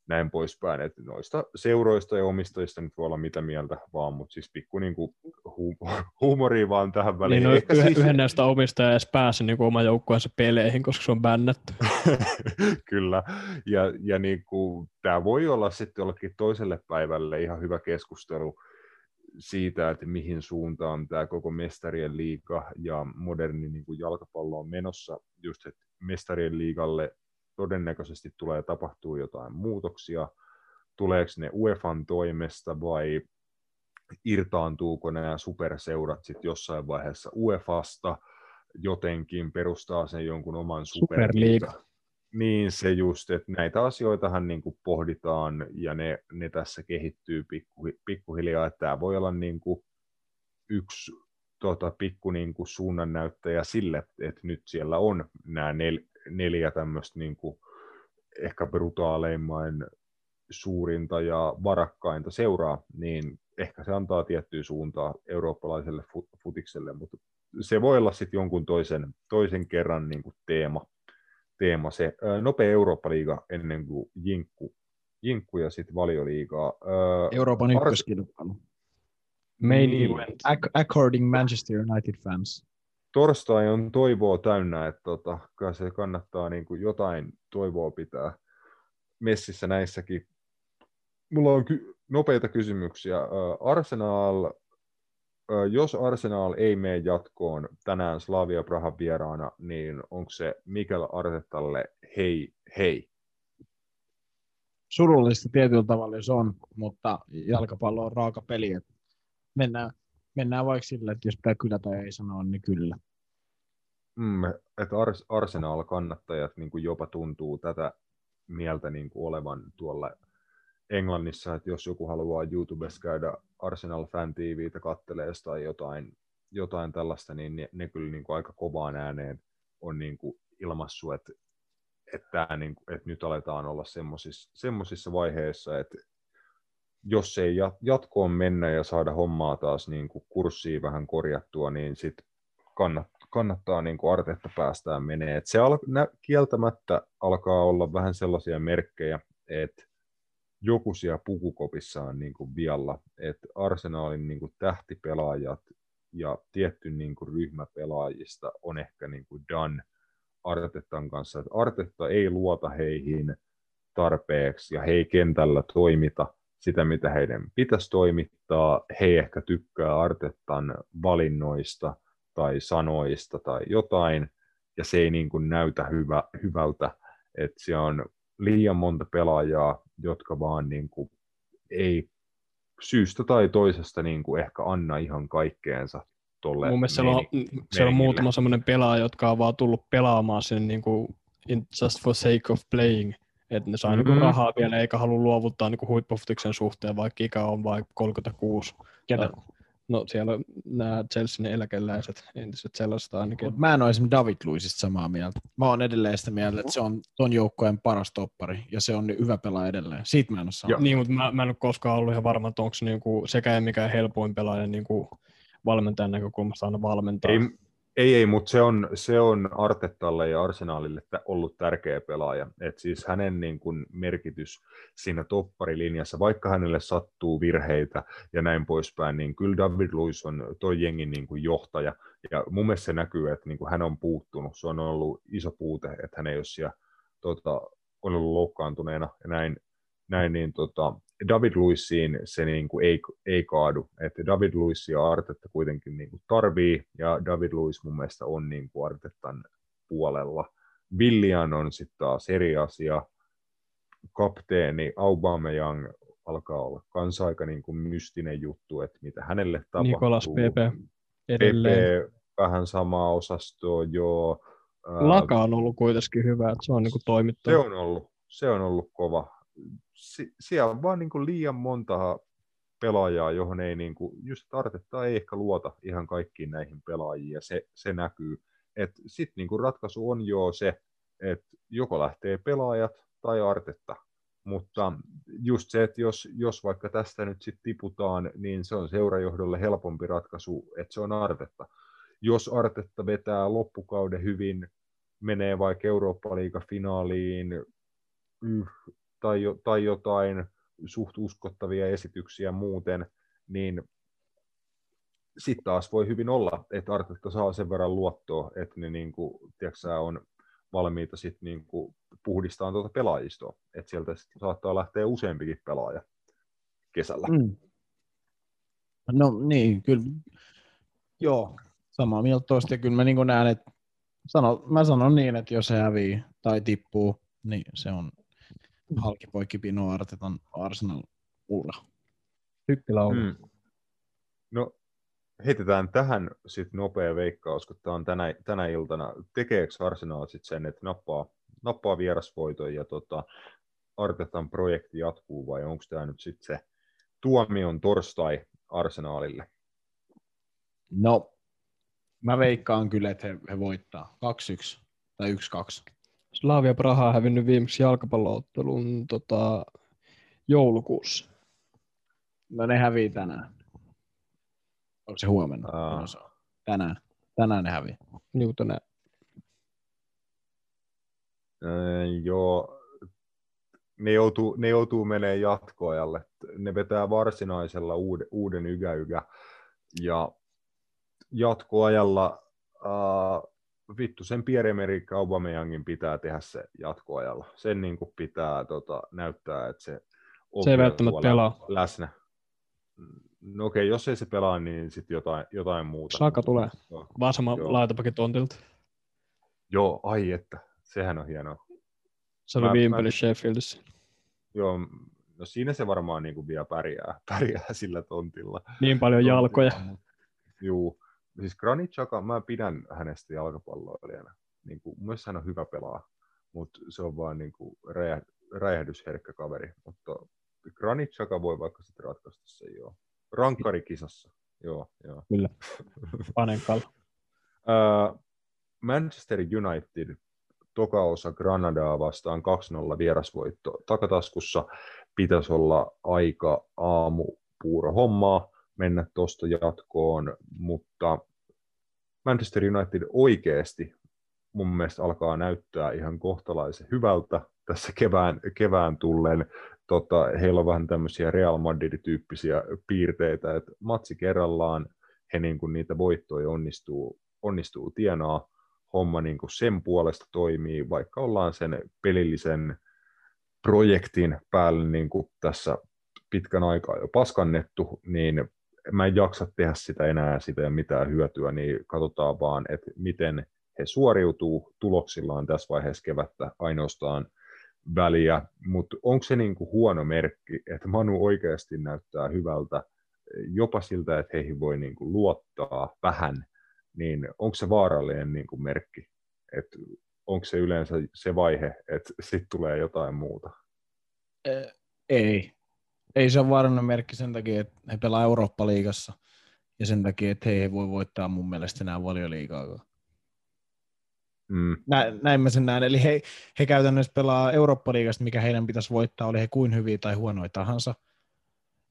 näin poispäin. että noista seuroista ja omistajista nyt voi olla mitä mieltä vaan, mutta siis pikku niin kuin hu- huumoria vaan tähän väliin. Niin, no, Ehkä yhden, siis... yhden näistä omistajia edes pääse niin oma joukkueensa peleihin, koska se on bännätty. Kyllä, ja, ja niin kuin, tämä voi olla sitten jollekin toiselle päivälle ihan hyvä keskustelu siitä, että mihin suuntaan tämä koko mestarien liiga ja moderni niin kuin jalkapallo on menossa, just että mestarien liigalle todennäköisesti tulee tapahtuu jotain muutoksia, tuleeko ne UEFan toimesta vai irtaantuuko nämä superseurat sitten jossain vaiheessa UEFasta, jotenkin perustaa sen jonkun oman superliiga. Niin se just, että näitä asioitahan niin kuin pohditaan ja ne, ne tässä kehittyy pikku, pikkuhiljaa, että tämä voi olla niin kuin yksi tota, pikku niin kuin suunnannäyttäjä sille, että nyt siellä on nämä nel, neljä tämmöistä niin kuin ehkä brutaaleimmain suurinta ja varakkainta seuraa, niin ehkä se antaa tiettyä suuntaa eurooppalaiselle futikselle, mutta se voi olla sitten jonkun toisen, toisen kerran niin kuin teema, teema se. Nopea Eurooppa-liiga ennen kuin Jinkku, Jinkku ja sitten valioliigaa. Euroopan ykköskilpailu. Main Niin. according Manchester United fans. Torstai on toivoa täynnä, että tota, kyllä se kannattaa niin kuin jotain toivoa pitää messissä näissäkin. Mulla on ky- nopeita kysymyksiä. Arsenal, jos Arsenal ei mene jatkoon tänään Slavia Prahan vieraana, niin onko se Mikel Artetalle hei hei? Surullista tietyllä tavalla se on, mutta jalkapallo on raaka peli. Että mennään, mennään vaikka sillä, että jos pitää kyllä tai ei sanoa, niin kyllä. Mm, että Ars- Arsenal-kannattajat niin kuin jopa tuntuu tätä mieltä niin kuin olevan tuolla Englannissa, että jos joku haluaa YouTubessa käydä Arsenal fan TVtä kattelee tai jotain, jotain tällaista, niin ne, ne kyllä niin kuin aika kovaan ääneen on niin kuin ilmassu, että, että, niin kuin, että nyt aletaan olla semmoisissa vaiheissa, että jos ei jat- jatkoon mennä ja saada hommaa taas niin kuin kurssiin vähän korjattua, niin sitten kannat, kannattaa niin kuin Artetta päästään menee. Se al- nä- kieltämättä alkaa olla vähän sellaisia merkkejä, että joku siellä pukukopissa on niin kuin vialla, että Arsenalin niin kuin tähtipelaajat ja tietty niin kuin ryhmä pelaajista on ehkä niin kuin done Artetan kanssa, että Artetta ei luota heihin tarpeeksi ja he ei kentällä toimita sitä, mitä heidän pitäisi toimittaa. He ehkä tykkää Artettan valinnoista tai sanoista tai jotain, ja se ei niin kuin näytä hyvä, hyvältä, että siellä on liian monta pelaajaa, jotka vaan niin kuin ei syystä tai toisesta niin kuin ehkä anna ihan kaikkeensa tolle Mun mielestä siellä on, meni- siellä on muutama semmoinen pelaaja, jotka on vaan tullut pelaamaan sinne niin kuin in, just for sake of playing. Että ne saa mm-hmm. Mhm. niin rahaa vielä eikä halua luovuttaa niin huippufutiksen suhteen, vaikka ikä on vain 36. Ketä? No siellä on nämä Chelsean eläkeläiset, entiset sellaiset ainakin. Mut mä en ole esimerkiksi David Luisista samaa mieltä. Mä oon edelleen sitä mieltä, että se on ton joukkojen paras toppari, ja se on hyvä pelaaja edelleen. Siitä mä en ole samaa. Niin, mutta mä, mä en ole koskaan ollut ihan varma, että onko se niinku sekä mikä helpoin pelaaja niinku valmentajan näkökulmasta aina valmentaa. Ei, ei, ei mutta se on, se on Artetalle ja Arsenalille tä- ollut tärkeä pelaaja. Et siis hänen niin kun, merkitys siinä topparilinjassa, vaikka hänelle sattuu virheitä ja näin poispäin, niin kyllä David Luiz on toi jengin niin kun, johtaja. Ja mun mielestä se näkyy, että niin kun, hän on puuttunut. Se on ollut iso puute, että hän ei ole siellä, tota, on ollut loukkaantuneena ja näin, näin niin tota, David Luissiin se niin kuin ei, ei kaadu. Että David Luiz ja Artetta kuitenkin niin kuin tarvii, ja David Luiz mun mielestä on niin kuin Artettan puolella. Villian on sitten taas eri asia. Kapteeni Aubameyang alkaa olla kans aika niin kuin mystinen juttu, että mitä hänelle tapahtuu. Nikolas Pepe edelleen. Pepe, vähän samaa osastoa, joo. Laka on ollut kuitenkin hyvä, että se on niinku se toimittanut. on ollut, se on ollut kova. Si- siellä on vaan niin kuin liian monta pelaajaa, johon ei niin kuin, just Artetta ei ehkä luota ihan kaikkiin näihin pelaajiin, ja se, se näkyy. Sitten niin ratkaisu on jo se, että joko lähtee pelaajat tai Artetta. mutta just se, että jos, jos vaikka tästä nyt sitten tiputaan, niin se on seurajohdolle helpompi ratkaisu, että se on Artetta. Jos Artetta vetää loppukauden hyvin, menee vaikka Eurooppa-liiga-finaaliin mm, tai, tai jotain suht uskottavia esityksiä muuten, niin sitten taas voi hyvin olla, että Artetta saa sen verran luottoa, että ne niin kuin, tiedätkö, on valmiita sit niin kuin puhdistaa tuota pelaajistoa. Että sieltä sit saattaa lähteä useampikin pelaaja kesällä. Mm. No niin, kyllä. Joo, samaa mieltä toista. Kyllä mä niin näen, että sano, mä sanon niin, että jos se hävii tai tippuu, niin se on halkipoikki Pino Artetan Arsenal-ura. Tykkilauta. Mm. No heitetään tähän sitten nopea veikkaus, kun tämä on tänä, tänä iltana. Tekeekö Arsenal sitten sen, että nappaa, nappaa vierasvoiton ja tota, Artetan projekti jatkuu vai onko tämä nyt sitten se tuomion torstai Arsenaalille? No, mä veikkaan kyllä, että he, he voittaa 2-1 tai 1-2. Slavia Praha on hävinnyt viimeksi jalkapalloottelun tota, joulukuussa. No ne hävii tänään. Onko se huomenna? Aa. No, se on. Tänään. Tänään ne hävii. Niin tänään. Öö, joo, ne joutuu, ne joutuu menemään jatkoajalle. Ne vetää varsinaisella uuden, uuden ygä-ygä. Ja jatkoajalla äh, vittu sen Pierre-Emerick Aubameyangin pitää tehdä se jatkoajalla. Sen niin kuin pitää tota, näyttää, että se on se ei välttämättä pelaa. läsnä. No okei, okay, jos ei se pelaa, niin sitten jotain, jotain muuta. Saka tulee. No, Vasama laitapakin tontilta. Joo, ai että. Sehän on hienoa. Se oli viime peli Sheffieldissä. Joo, no siinä se varmaan niin kuin vielä pärjää, pärjää sillä tontilla. Niin paljon tontilla. jalkoja. Joo, siis Granit Xhaka, mä pidän hänestä jalkapalloilijana. Niin kuin, mun hän on hyvä pelaa, mutta se on vaan niin kuin räjähdysherkkä kaveri. Mutta Granit Xhaka voi vaikka sitten ratkaista sen, joo. Rankkarikisassa, joo. joo. Kyllä, Panenkal. uh, Manchester United toka osa Granadaa vastaan 2-0 vierasvoitto takataskussa. Pitäisi olla aika aamu puuro hommaa mennä tuosta jatkoon, mutta Manchester United oikeasti mun mielestä alkaa näyttää ihan kohtalaisen hyvältä tässä kevään, kevään tulleen. Tota, heillä on vähän tämmöisiä Real Madrid-tyyppisiä piirteitä, että matsi kerrallaan he niin kuin niitä voittoja onnistuu, onnistuu tienaa, homma niin kuin sen puolesta toimii, vaikka ollaan sen pelillisen projektin päälle niin kuin tässä pitkän aikaa jo paskannettu, niin mä en jaksa tehdä sitä enää, sitä ei mitään hyötyä, niin katsotaan vaan, että miten he suoriutuu tuloksillaan tässä vaiheessa kevättä ainoastaan väliä, mutta onko se niinku huono merkki, että Manu oikeasti näyttää hyvältä, jopa siltä, että heihin voi niinku luottaa vähän, niin onko se vaarallinen niinku merkki, että onko se yleensä se vaihe, että sitten tulee jotain muuta? Ei, ei se ole vaarallinen merkki sen takia, että he pelaa Eurooppa-liigassa ja sen takia, että he ei voi voittaa mun mielestä enää valioliigaa. Mm. Näin, näin mä sen näen. Eli he, he käytännössä pelaa Eurooppa-liigasta, mikä heidän pitäisi voittaa, oli he kuin hyviä tai huonoja tahansa.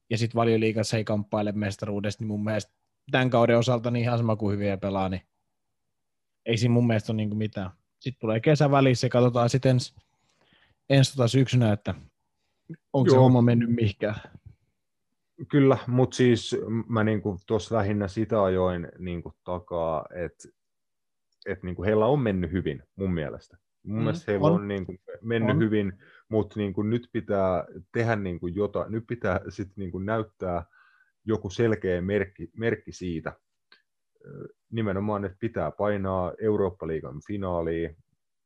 Ja sitten valioliigassa ei kamppaile mestaruudesta, niin mun mielestä tämän kauden osalta niin ihan sama kuin hyviä pelaa, niin ei siinä mun mielestä ole niin mitään. Sitten tulee kesä välissä ja katsotaan sitten ensi, ensi tota syksynä, että onko Joo. se homma mennyt mihinkään. Kyllä, mutta siis mä niinku tuossa lähinnä sitä ajoin niinku takaa, että et niinku heillä on mennyt hyvin mun mielestä. Mun mm, mielestä heillä on, on niinku mennyt on. hyvin, mutta niinku nyt pitää tehdä niinku jotain, nyt pitää sitten niinku näyttää joku selkeä merkki, merkki siitä, nimenomaan, että pitää painaa Eurooppa-liigan finaaliin,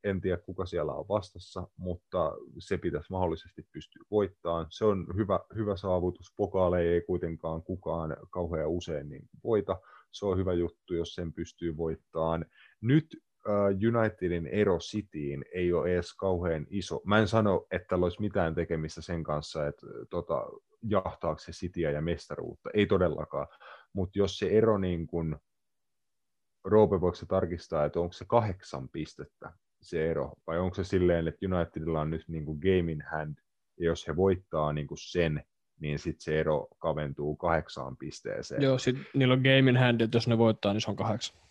en tiedä kuka siellä on vastassa, mutta se pitäisi mahdollisesti pystyä voittamaan. Se on hyvä, hyvä saavutus. Pokaaleja ei kuitenkaan kukaan kauhean usein niin voita. Se on hyvä juttu, jos sen pystyy voittamaan. Nyt Unitedin ero Cityin ei ole edes kauhean iso. Mä en sano, että tällä olisi mitään tekemistä sen kanssa, että tota, jahtaako se Cityä ja mestaruutta. Ei todellakaan. Mutta jos se ero niin kuin, Roope, voiko se tarkistaa, että onko se kahdeksan pistettä, se ero, vai onko se silleen, että Unitedilla on nyt niin kuin game in hand ja jos he voittaa niin kuin sen, niin sitten se ero kaventuu kahdeksaan pisteeseen. Joo, sit niillä on game in hand, että jos ne voittaa, niin se on kahdeksan.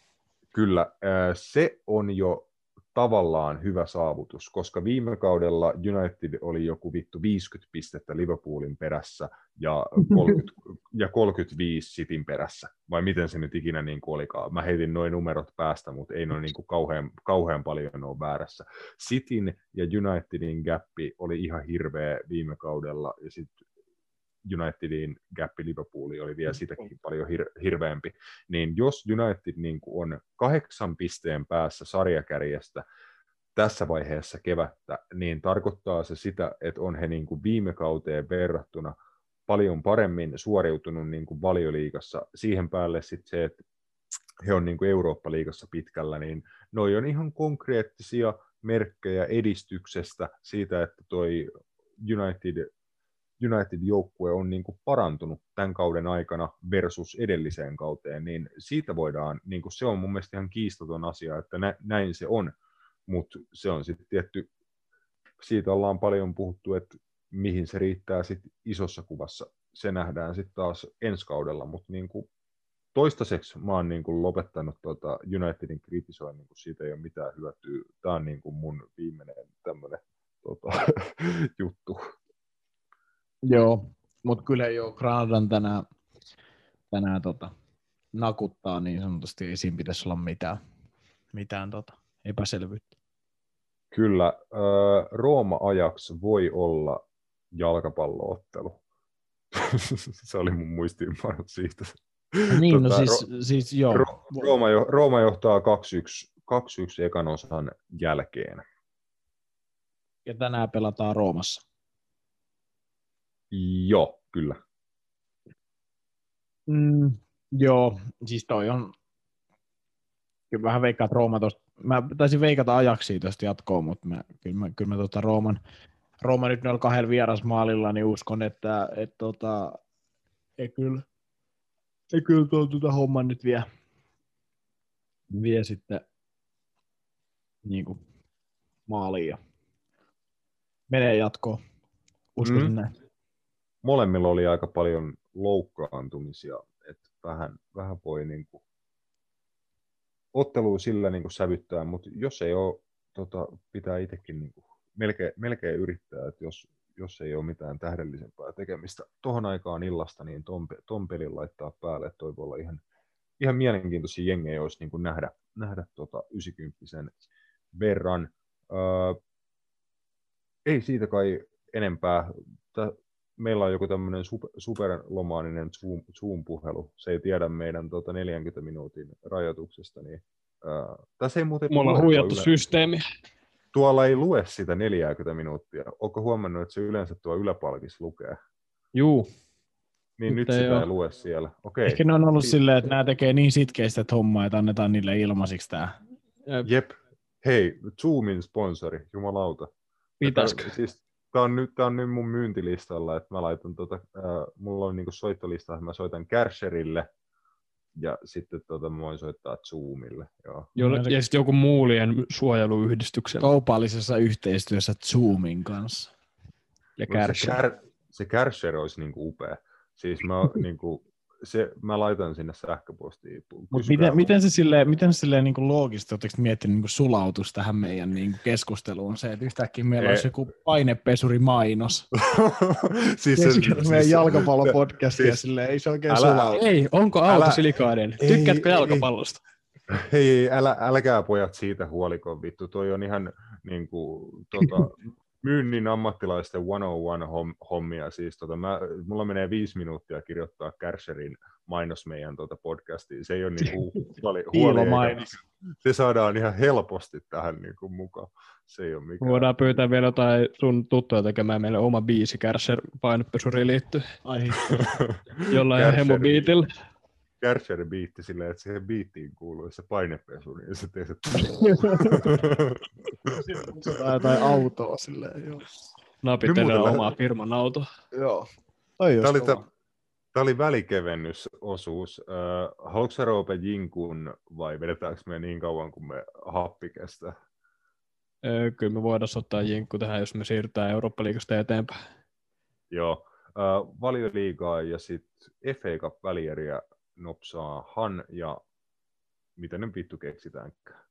Kyllä, se on jo tavallaan hyvä saavutus, koska viime kaudella United oli joku vittu 50 pistettä Liverpoolin perässä ja 30, ja 35 Cityn perässä, vai miten se nyt ikinä niin kuin olikaan. Mä heitin noin numerot päästä, mutta ei noin niin kuin kauhean, kauhean paljon ole väärässä. Cityn ja Unitedin gappi oli ihan hirveä viime kaudella, ja sitten Unitedin gappi Liverpooliin oli vielä sitäkin paljon hir- hirveämpi, niin jos United niin kuin on kahdeksan pisteen päässä sarjakärjestä tässä vaiheessa kevättä, niin tarkoittaa se sitä, että on he niin kuin viime kauteen verrattuna paljon paremmin suoriutunut niin kuin valioliigassa. Siihen päälle sitten se, että he on niin kuin Eurooppa-liigassa pitkällä, niin noi on ihan konkreettisia merkkejä edistyksestä siitä, että toi United United-joukkue on niin kuin parantunut tämän kauden aikana versus edelliseen kauteen, niin siitä voidaan, niin kuin se on mun mielestä ihan kiistaton asia, että nä, näin se on, mutta se on sitten tietty, siitä ollaan paljon puhuttu, että mihin se riittää sitten isossa kuvassa, se nähdään sitten taas ensi kaudella, mutta niin kuin toistaiseksi mä oon niin kuin lopettanut tuota Unitedin kritisoinnin, kun siitä ei ole mitään hyötyä. Tämä on niin kuin mun viimeinen tämmöinen tota, juttu. Joo, mutta kyllä jo Granadan tänään, tänään tota, nakuttaa niin sanotusti, ei siinä pitäisi olla mitään, mitään tota, epäselvyyttä. Kyllä, äh, Rooma-ajaksi voi olla jalkapalloottelu. se oli mun muistiinpanot siitä. Niin, tota, no siis, Ro- siis joo. Ro- Rooma, jo- Rooma johtaa 2-1, 2-1 ekan osan jälkeen. Ja tänään pelataan Roomassa. Joo, kyllä. Mm, joo, siis toi on, kyllä vähän veikkaat Rooma tosta, mä taisin veikata ajaksi tuosta jatkoon, mutta mä, kyllä mä, kyllä mä tota Rooman, Rooma nyt noilla kahdella vierasmaalilla, niin uskon, että et tota, ei kyllä, ei kyllä tuo tuota homma nyt vie, vie sitten niin kuin maaliin ja menee jatkoon. Uskoisin mm. näin molemmilla oli aika paljon loukkaantumisia, että vähän, vähän voi niin kuin, ottelua sillä niin kuin sävyttää, mutta jos ei ole, tota, pitää itsekin niin kuin, melkein, melkein yrittää, että jos, jos ei ole mitään tähdellisempää tekemistä tuohon aikaan illasta, niin ton, ton pelin laittaa päälle, että toi voi olla ihan, ihan mielenkiintoisia jengejä, olisi niin kuin nähdä, nähdä tota 90 verran. Öö, ei siitä kai enempää meillä on joku tämmöinen super, superlomaaninen Zoom, Zoom-puhelu. Se ei tiedä meidän tota 40 minuutin rajoituksesta. Niin, ää, tässä ei muuten Mulla on huijattu systeemi. Tuolla ei lue sitä 40 minuuttia. Onko huomannut, että se yleensä tuo yläpalkis lukee? Juu. Niin nyt, nyt sitä ei, ei lue siellä. Okei. Ehkä ne on ollut silleen, että nämä tekee niin sitkeistä hommaa, että annetaan niille ilmaisiksi tämä. Jep. Hei, Zoomin sponsori, jumalauta. Pitäisikö? Siis tämä on nyt, tämä on nyt mun myyntilistalla, että mä laitan tota, äh, mulla on niinku soittolista, että mä soitan Kärsherille ja sitten tota, mä voin soittaa Zoomille. Joo. Jolle, ja sitten joku muulien suojeluyhdistyksellä. Kaupallisessa yhteistyössä Zoomin kanssa. Ja Kärsher. Se, kär, se Kärsher olisi niinku upea. Siis mä niinku, se, mä laitan sinne sähköpostiin. Mut miten, miten, se silleen, miten se silleen niin kuin loogisesti, oletteko miettinyt niin sulautus tähän meidän niin kuin keskusteluun? Se, että yhtäkkiä meillä olisi joku mainos. siis se, meidän siis, jalkapallopodcast siis, ja silleen, ei se oikein älä, sulautu. Ei, onko auto silikainen? Tykkäätkö jalkapallosta? Hei, älä, älkää pojat siitä huolikon vittu. Toi on ihan niin kuin, tota, myynnin ammattilaisten 101 hommia. Siis tota, mä, mulla menee viisi minuuttia kirjoittaa Kärsherin mainos meidän tuota podcastiin. Se ei ole niin huoli, huoli Se saadaan ihan helposti tähän niin kuin, mukaan. Se ei ole mikään. Voidaan pyytää vielä jotain sun tuttuja tekemään meille oma biisi Kärsher painopesuriin liittyen. Ai. Jollain hemobiitillä. Kärcher biitti silleen, että siihen biittiin kuuluu se painepesu, niin se tee se... tai jotain autoa silleen, joo. Napitelee omaa firman auto. Joo. Tämä oli, tämä oli välikevennysosuus. Uh, haluatko Roope jinkun vai vedetäänkö me niin kauan, kun me happi kestää? Öö, kyllä me voidaan ottaa jinkku tähän, jos me siirrytään Eurooppa-liigasta eteenpäin. Joo, äh, valioliigaa ja sitten FA Cup välieriä nopsaa Han ja mitä ne vittu keksitäänkään.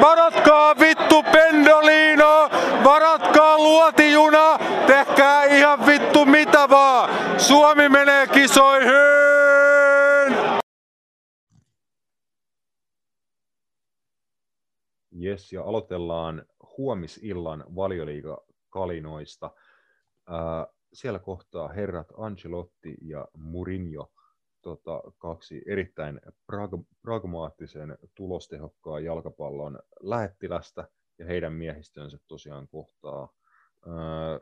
Varatkaa vittu Pendolino, varatkaa luotijuna, tehkää ihan vittu mitä vaan. Suomi menee kisoihin! Yes, ja aloitellaan huomisillan valioliiga kalinoista. Äh, siellä kohtaa herrat Ancelotti ja Mourinho, tota, kaksi erittäin prag- pragmaattisen tulostehokkaan jalkapallon lähettilästä, ja heidän miehistönsä tosiaan kohtaa. Äh,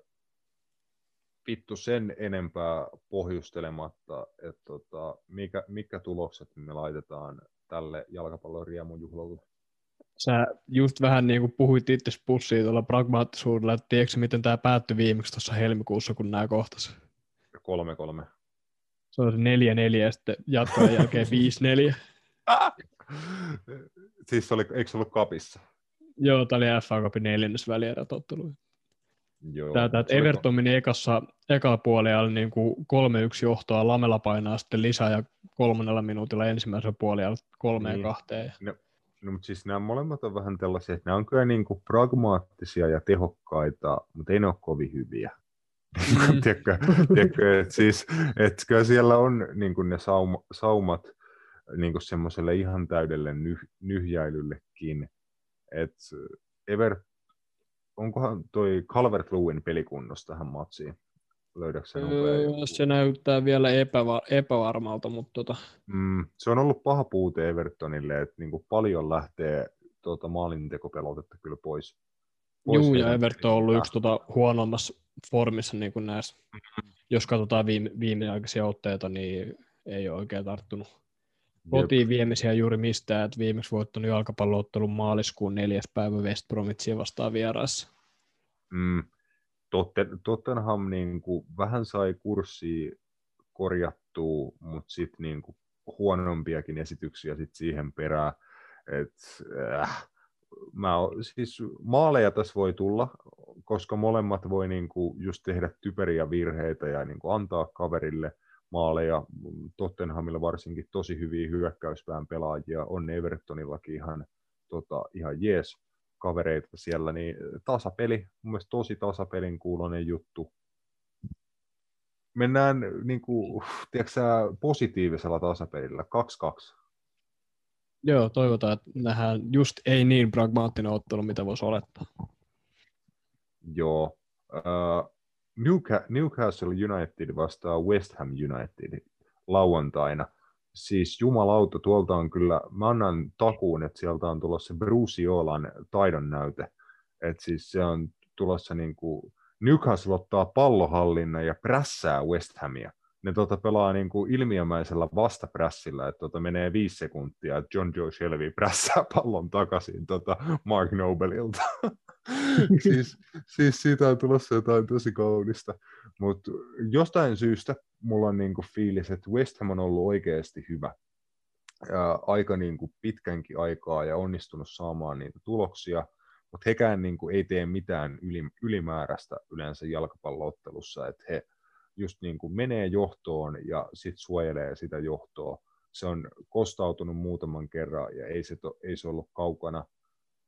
vittu sen enempää pohjustelematta, että tota, mikä, mikä tulokset me laitetaan tälle jalkapallon riemujuhlalle. Sä just vähän niin kuin puhuit itse pussiin tuolla pragmaattisuudella, että tiedätkö miten tämä päättyi viimeksi tuossa helmikuussa, kun nämä kohtas? 3-3. Se on 4-4 ja sitten jatkojen jälkeen 5-4. siis oli, eikö se ollut kapissa? Joo, tämä oli FA Cupin neljännes välierätottelu. Joo. Tämä, että se oli- Everton meni ekassa, ekalla puolella niin kuin 3-1 johtoa, Lamela painaa sitten lisää ja kolmannella minuutilla ensimmäisellä puolella kolmeen Niin. kahteen. No, mutta siis nämä molemmat on vähän tällaisia, että nämä on kyllä niin kuin pragmaattisia ja tehokkaita, mutta ei ne ole kovin hyviä. Mm. tiedätkö, tiedätkö, että siis, että kyllä siellä on niin kuin ne sauma, saumat niin kuin semmoiselle ihan täydelle nyh, nyhjäilyllekin. Et Ever, onkohan toi Calvert Lewin pelikunnos tähän matsiin? Nopea Öö, se näyttää vielä epäva- epävarmalta, mutta tota, Mm, se on ollut paha puute Evertonille, että niin kuin paljon lähtee tuota maalintekopelotetta kyllä pois. pois Juu, ja Everton on ollut yksi tota, huonommassa formissa niin kuin näissä. Jos katsotaan viime, viimeaikaisia otteita, niin ei ole oikein tarttunut kotiin viimeisiä juuri mistään. Et viimeksi voittanut jalkapalloottelun maaliskuun neljäs päivä West Bromitsia vastaan vieraissa. Mm, Totten, Tottenham niin kuin, vähän sai kurssia korjattua, mutta sitten niin huonompiakin esityksiä sit siihen perään. Et, äh, mä, o- siis maaleja tässä voi tulla, koska molemmat voi niin kuin, just tehdä typeriä virheitä ja niin kuin, antaa kaverille maaleja. Tottenhamilla varsinkin tosi hyviä hyökkäyspään pelaajia, on Evertonillakin ihan, tota, ihan jees kavereita siellä, niin tasapeli, mun mielestä tosi tasapelin kuulonen juttu. Mennään niin kuin, tiedätkö, positiivisella tasapelillä, 2-2. Joo, toivotaan, että nähdään just ei niin pragmaattinen ottelu, mitä voisi olettaa. Joo. Uh, Newca- Newcastle United vastaa West Ham United lauantaina. Siis jumalauta, tuolta on kyllä, mä annan takuun, että sieltä on tulossa Bruce Jolan taidon näyte. Että siis se on tulossa niin kuin, Newcastle ottaa pallohallinnan ja prässää West Hamia. Ne tota pelaa niin kuin ilmiömäisellä vastaprässillä, että tota menee viisi sekuntia, että John Joe Shelby prässää pallon takaisin tota Mark Nobelilta. siis, siis siitä on tulossa jotain tosi kaunista. Mutta jostain syystä mulla on niinku fiilis, että West Ham on ollut oikeasti hyvä ää, aika niinku pitkänkin aikaa ja onnistunut saamaan niitä tuloksia, mutta hekään niinku ei tee mitään yli, ylimääräistä yleensä jalkapalloottelussa, että he just niinku menee johtoon ja sitten suojelee sitä johtoa. Se on kostautunut muutaman kerran ja ei se, to, ei se ollut kaukana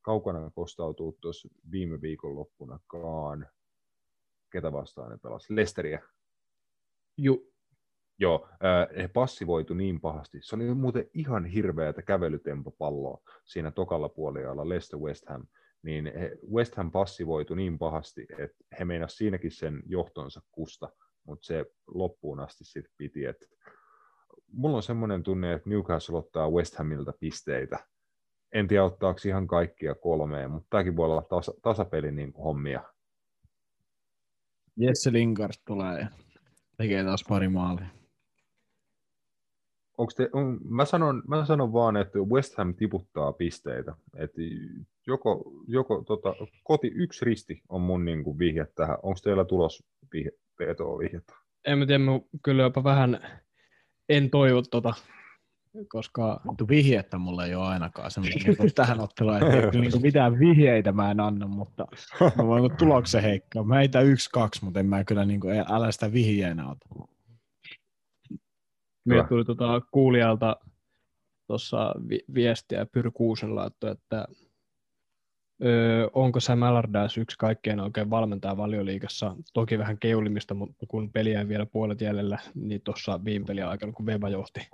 kaukana kostautuu tuossa viime viikonloppunakaan. Ketä vastaan ne pelasi? Lesteriä. Ju, Joo, he passivoitu niin pahasti. Se oli muuten ihan hirveätä kävelytempopalloa siinä tokalla puolella Leicester West Ham. Niin he, West Ham passivoitu niin pahasti, että he meinasivat siinäkin sen johtonsa kusta, mutta se loppuun asti sitten piti. Et mulla on semmoinen tunne, että Newcastle ottaa West Hamilta pisteitä. En tiedä ottaako ihan kaikkia kolmeen, mutta tämäkin voi olla tasa, tasapelin niin hommia. Jesse Lingard tulee ja tekee taas pari maalia. Onks te, on, mä, sanon, mä sanon vaan, että West Ham tiputtaa pisteitä. Et joko joko tota, koti yksi risti on mun niin kuin, vihje tähän. Onko teillä tulos vihje, vetoa vihjettä? en mä tiedä, mä kyllä jopa vähän en toivo tota koska Vittu vihjettä mulla ei ole ainakaan semmoinen niin tähän otteluun, että ei kyllä niin mitään vihjeitä mä en anna, mutta mä voin kuin tuloksen heikkoa. Mä heitä yksi, kaksi, mutta en mä kyllä niin kuin, älä sitä vihjeenä ota. Meille tuli tuota kuulijalta tuossa vi- viestiä Pyry Kuusen että öö, onko Sam Allardyce yksi kaikkein oikein valmentaja valioliigassa. Toki vähän keulimista, mutta kun peliä ei vielä puolet jäljellä, niin tuossa viime pelin aikana, kun Veva johti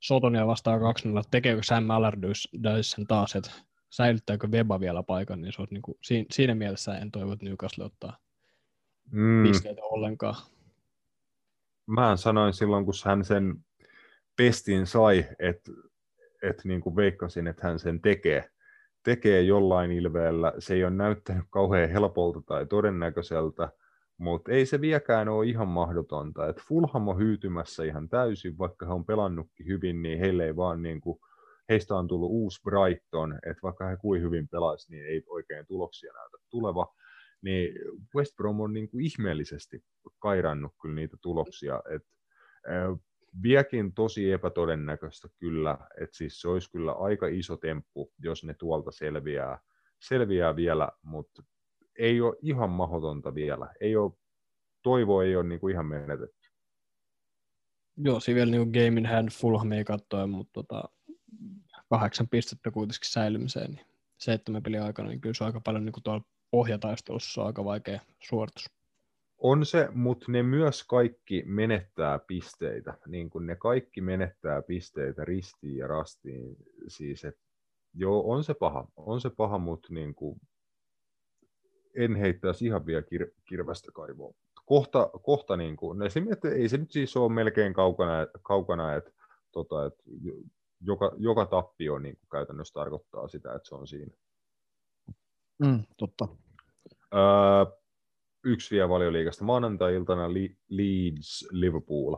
Sotonia vastaan 2 tekeekö Sam Allardyce sen taas, että säilyttääkö Veba vielä paikan, niin se olisi niin kuin, siinä, siinä mielessä en toivo, että Newcastle ottaa Mm, pisteitä ollenkaan. mä sanoin silloin, kun hän sen pestin sai, että et niin kuin veikkasin, että hän sen tekee, tekee jollain ilveellä. Se ei ole näyttänyt kauhean helpolta tai todennäköiseltä, mutta ei se vieläkään ole ihan mahdotonta. Et Fulham on hyytymässä ihan täysin, vaikka he on pelannutkin hyvin, niin heille ei vaan niin kuin, heistä on tullut uusi Brighton, että vaikka he kuin hyvin pelaisi, niin ei oikein tuloksia näytä tuleva. Niin West Brom on niin kuin ihmeellisesti kairannut kyllä niitä tuloksia. Et, vieläkin tosi epätodennäköistä kyllä, että siis se olisi kyllä aika iso temppu, jos ne tuolta selviää, selviää vielä, mutta ei ole ihan mahdotonta vielä. Ei ole, toivo ei ole niin kuin ihan menetetty. Joo, siinä vielä niin Game in Hand Fulham ei katsoa, mutta tota, kahdeksan pistettä kuitenkin säilymiseen, niin seitsemän pelin aikana, niin kyllä se on aika paljon niin kuin tuolla pohjataistelussa on aika vaikea suoritus. On se, mutta ne myös kaikki menettää pisteitä. Niin kuin ne kaikki menettää pisteitä ristiin ja rastiin. Siis, et, joo, on se paha. On se paha, mutta niin kuin, en heittäisi ihan vielä kir- kirvästä kaivoa. Kohta, kohta niin kuin, se, että ei se nyt siis ole melkein kaukana, kaukana että tota, et, joka, joka tappio niin kuin käytännössä tarkoittaa sitä, että se on siinä. Mm, totta. Öö, yksi vielä valioliikasta. Maanantai-iltana Leeds Liverpool.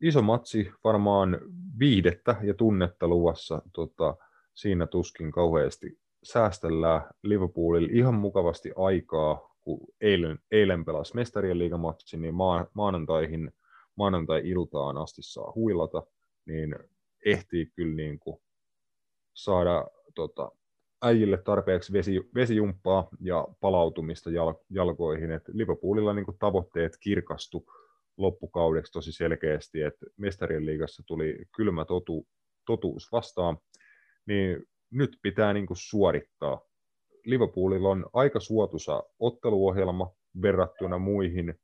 Iso matsi, varmaan viihdettä ja tunnetta luvassa. Tota, siinä tuskin kauheasti säästellään Liverpoolilla ihan mukavasti aikaa, kun eilen, eilen pelasi mestarien liigamatsi, niin maa, maanantaihin, maanantai-iltaan asti saa huilata, niin ehtii kyllä niin kuin saada tota, äijille tarpeeksi vesi, vesijumppaa ja palautumista jal, jalkoihin. Et Liverpoolilla niin tavoitteet kirkastu loppukaudeksi tosi selkeästi, että mestarien liigassa tuli kylmä totu, totuus vastaan, niin nyt pitää niin suorittaa. Liverpoolilla on aika suotuisa otteluohjelma verrattuna muihin